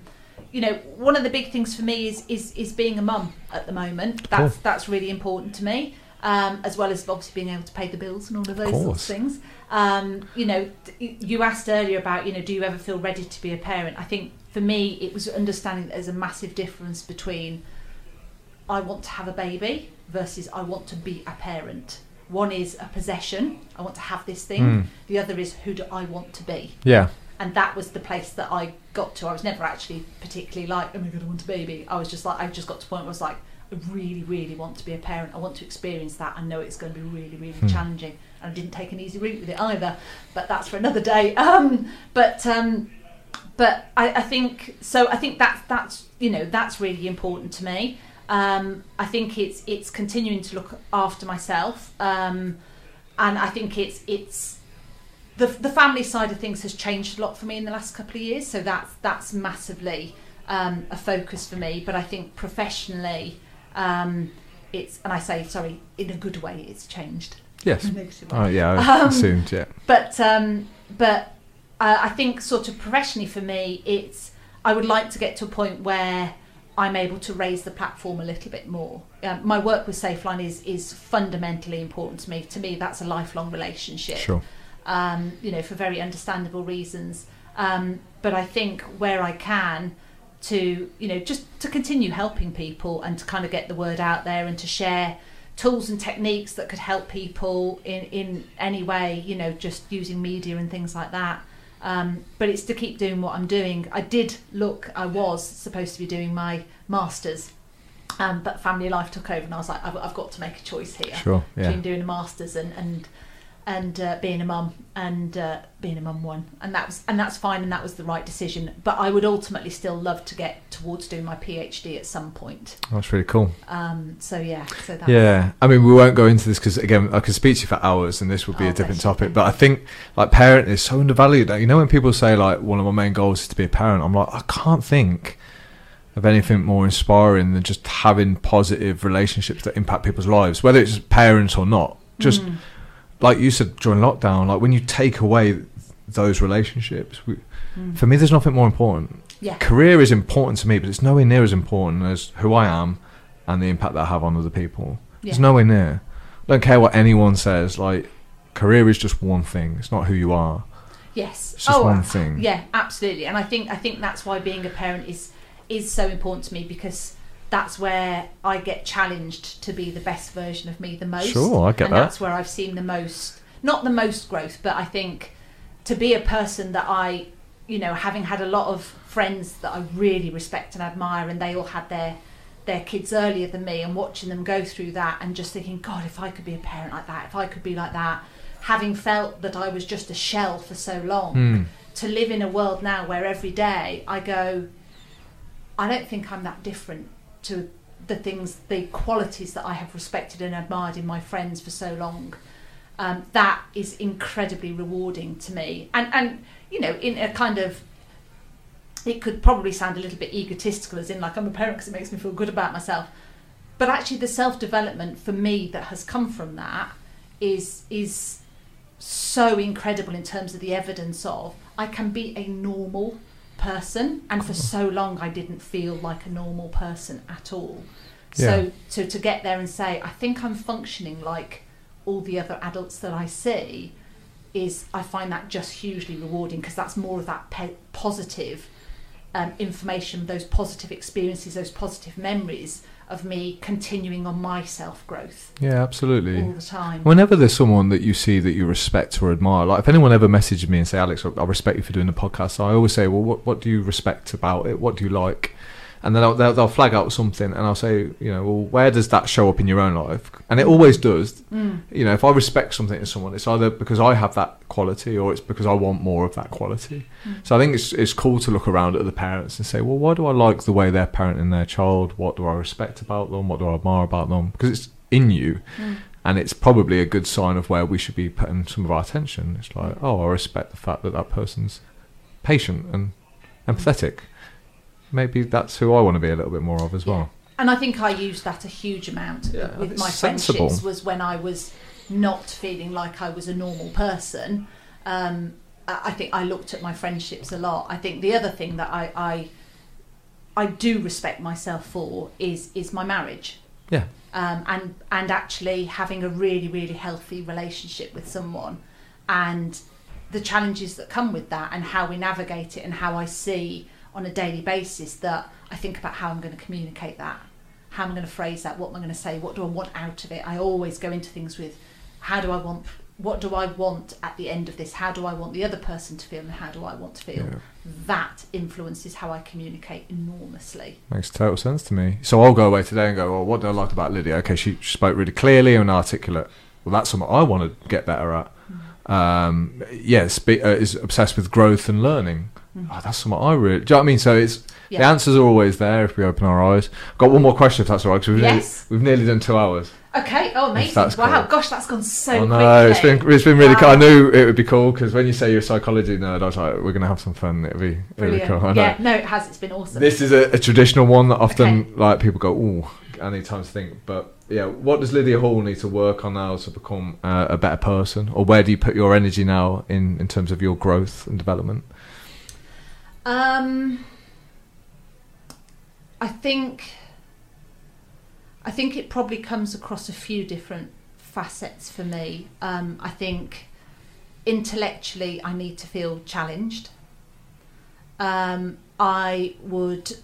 you know, one of the big things for me is is is being a mum at the moment. That's Cool. that's really important to me. Um, as well as obviously being able to pay the bills and all of those sorts of things. Um, you know, you asked earlier about you know, do you ever feel ready to be a parent? I think for me, it was understanding that there's a massive difference between I want to have a baby versus I want to be a parent. One is a possession, I want to have this thing. Mm. The other is who do I want to be? Yeah, And that was the place that I got to. I was never actually particularly like, oh my god, I want a baby. I was just like, I just got to a point where I was like, I really, really want to be a parent. I want to experience that. I know it's going to be really, really Hmm. challenging. And I didn't take an easy route with it either, but that's for another day. Um, but um, but I, I think so. I think that's that's you know that's really important to me. Um, I think it's it's continuing to look after myself, um, and I think it's it's the the family side of things has changed a lot for me in the last couple of years. So that's that's massively um, a focus for me. But I think professionally, um, it's and I say sorry in a good way. It's changed. Yes. Oh yeah, I Um, assumed. Yeah, but um, but uh, I think sort of professionally for me, it's I would like to get to a point where I'm able to raise the platform a little bit more. Um, my work with SafeLine is is fundamentally important to me. To me, that's a lifelong relationship. sure. Um, you know, for very understandable reasons. Um, but I think where I can to you know just to continue helping people and to kind of get the word out there and to share tools and techniques that could help people in in any way you know just using media and things like that um, but it's to keep doing what I'm doing I did look I was supposed to be doing my masters um, but family life took over and I was like I've, I've got to make a choice here Sure. Yeah. between doing a masters and and and uh, being a mum and uh, being a mum one and that was and that's fine and that was the right decision but I would ultimately still love to get towards doing my PhD at some point That's really cool. um, so yeah so that's Yeah, I mean, we won't go into this because again, I could speak to you for hours, and this would be Oh, a different you. topic. But I think like parent is so undervalued. You know, when people say like one of my main goals is to be a parent, I'm like, I can't think of anything more inspiring than just having positive relationships that impact people's lives, whether it's parents or not. Just Mm. Like you said during lockdown, like when you take away those relationships, we, Mm. for me, there's nothing more important. yeah Career is important to me, but it's nowhere near as important as who I am and the impact that I have on other people. yeah It's nowhere near. I don't care what anyone says. Like, career is just one thing. It's not who you are. yes It's just oh one thing. yeah absolutely and I think I think that's why being a parent is is so important to me because that's where I get challenged to be the best version of me the most Sure, I get and that. that's where I've seen the most not the most growth but I think to be a person that I you know having had a lot of friends that I really respect and admire and they all had their their kids earlier than me and watching them go through that and just thinking god if I could be a parent like that if I could be like that having felt that I was just a shell for so long Hmm. to live in a world now where every day I go, I don't think I'm that different to the things, the qualities that I have respected and admired in my friends for so long. Um, that is incredibly rewarding to me, and and you know, in a kind of, it could probably sound a little bit egotistical, as in like I'm a parent because it makes me feel good about myself, but actually the self development for me that has come from that is is so incredible in terms of the evidence of I can be a normal person and for so long I didn't feel like a normal person at all. So so to get there and say I think I'm functioning like all the other adults that I see is I find that just hugely rewarding because that's more of that pe- positive um, information, those positive experiences, those positive memories of me continuing on my self growth Yeah, absolutely. all the time. Whenever there's someone that you see that you respect or admire, like if anyone ever messages me and say, Alex, I respect you for doing the podcast, I always say, well, what, what do you respect about it? What do you like? And then I'll, they'll, they'll flag out something and I'll say, you know, well, where does that show up in your own life? And it always does. Mm. You know, if I respect something in someone, it's either because I have that quality or it's because I want more of that quality. Mm. So I think it's it's cool to look around at the parents and say, well, why do I like the way they're parenting their child? What do I respect about them? What do I admire about them? Because it's in you. Mm. and it's probably a good sign of where we should be putting some of our attention. It's like, oh, I respect the fact that that person's patient and empathetic. Maybe that's who I want to be a little bit more of as Yeah. well. And I think I used that a huge amount Yeah, with my sensible. friendships was when I was not feeling like I was a normal person. Um, I I think I looked at my friendships a lot. I think the other thing that I, I I do respect myself for is is my marriage. Yeah. Um, and and actually having a really really healthy relationship with someone, and the challenges that come with that, and how we navigate it, and how I see on a daily basis that I think about how I'm going to communicate that, how I'm going to phrase that, what am I going to say, what do I want out of it. I always go into things with how do I want, what do I want at the end of this, how do I want the other person to feel, and how do I want to feel. Yeah. That influences how I communicate enormously. Makes total sense to me. So I'll go away today and go, well, what do I like about Lydia? Okay, she spoke really clearly and articulate. Well, that's something I want to get better at. Um, yeah, spe- uh, is obsessed with growth and learning. Oh, that's something I really. Do you know what I mean? So it's the answers are always there if we open our eyes. Got one more question if that's all right. 'cause we've, nearly, Yes. we've nearly done two hours. Okay. Oh, amazing! Wow. cool. Gosh, that's gone so I quickly. it's been it's been really cool. I knew it would be cool because when you say you're a psychology nerd, I was like, we're gonna have some fun. It'll be it'll be Brilliant. cool. Yeah. No, it has. It's been awesome. This is a, a traditional one that often Okay. like people go, "Oh, I need time to think." But yeah, what does Lydia Hall need to work on now to become uh, a better person, or where do you put your energy now in in terms of your growth and development? Um, I think, I think it probably comes across a few different facets for me. Um, I think intellectually, I need to feel challenged. Um, I would.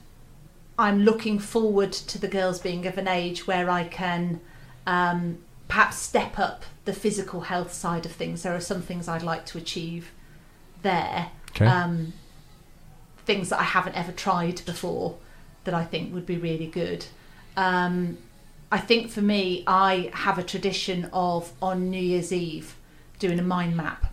I'm looking forward to the girls being of an age where I can um, perhaps step up the physical health side of things. There are some things I'd like to achieve there Okay, um, things that I haven't ever tried before that I think would be really good. Um, I think for me, I have a tradition of on New Year's Eve doing a mind map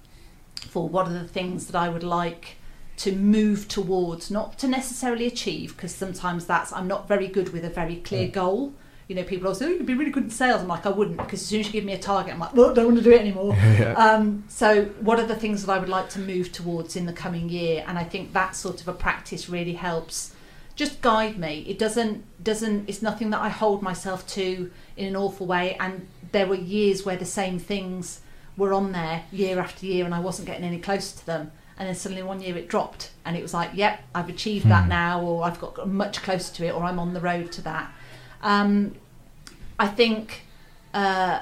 for what are the things that I would like to move towards, not to necessarily achieve, because sometimes that's I'm not very good with a very clear goal. You know, people always say, "Oh, you'd be really good in sales." I'm like, I wouldn't, because as soon as you give me a target, I'm like, "Well, I don't want to do it anymore." yeah. Um, so, what are the things that I would like to move towards in the coming year? And I think that sort of a practice really helps. Just guide me. It doesn't doesn't. It's nothing that I hold myself to in an awful way. And there were years where the same things were on there year after year, and I wasn't getting any closer to them. And then suddenly one year it dropped, and it was like, "Yep, I've achieved that Hmm. now, or I've got much closer to it, or I'm on the road to that." Um, I think. Uh,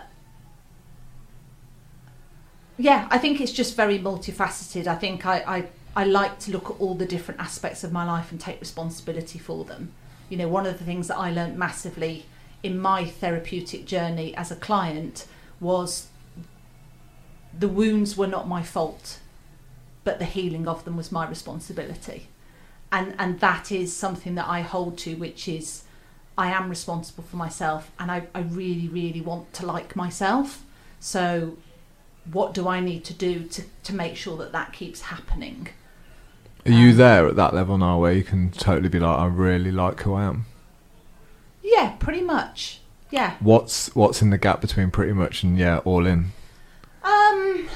yeah, I think it's just very multifaceted. I think I, I, I like to look at all the different aspects of my life and take responsibility for them. You know, one of the things that I learned massively in my therapeutic journey as a client was the wounds were not my fault, but the healing of them was my responsibility. And and that is something that I hold to, which is I am responsible for myself and I, I really, really want to like myself. So what do I need to do to, to make sure that that keeps happening? Are you um, there at that level now where you can totally be like, I really like who I am? Yeah, pretty much. Yeah. What's what's in the gap between pretty much and yeah, all in? Um,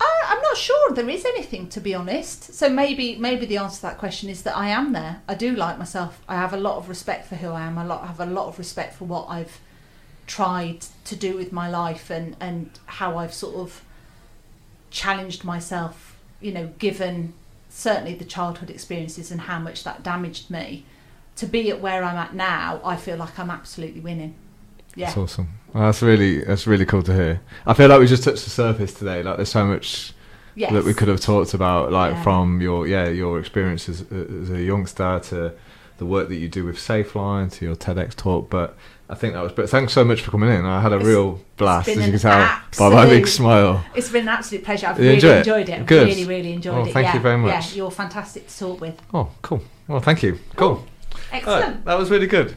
I, I'm not sure there is anything to be honest. So maybe maybe the answer to that question is that I am there. I do like myself. I have a lot of respect for who I am. I lot have a lot of respect for what I've tried to do with my life and and how I've sort of challenged myself. You know, given certainly the childhood experiences and how much that damaged me. To be at where I'm at now, I feel like I'm absolutely winning. Yeah. That's awesome. Well, that's really that's really cool to hear. I feel like we just touched the surface today. Like there's so much Yes. that we could have talked about, like Yeah. from your yeah your experiences as a youngster to the work that you do with SafeLine to your TEDx talk. But I think that was. But thanks so much for coming in. I had a It's- real blast, as you can tell by my big smile. It's been an absolute pleasure. I've you really enjoy enjoyed it. Good. really, really enjoyed Oh, it. thank yeah. you very much. Yeah, you're fantastic to talk with. Oh, cool. Well, thank you. Cool. All Excellent. right, that was really good.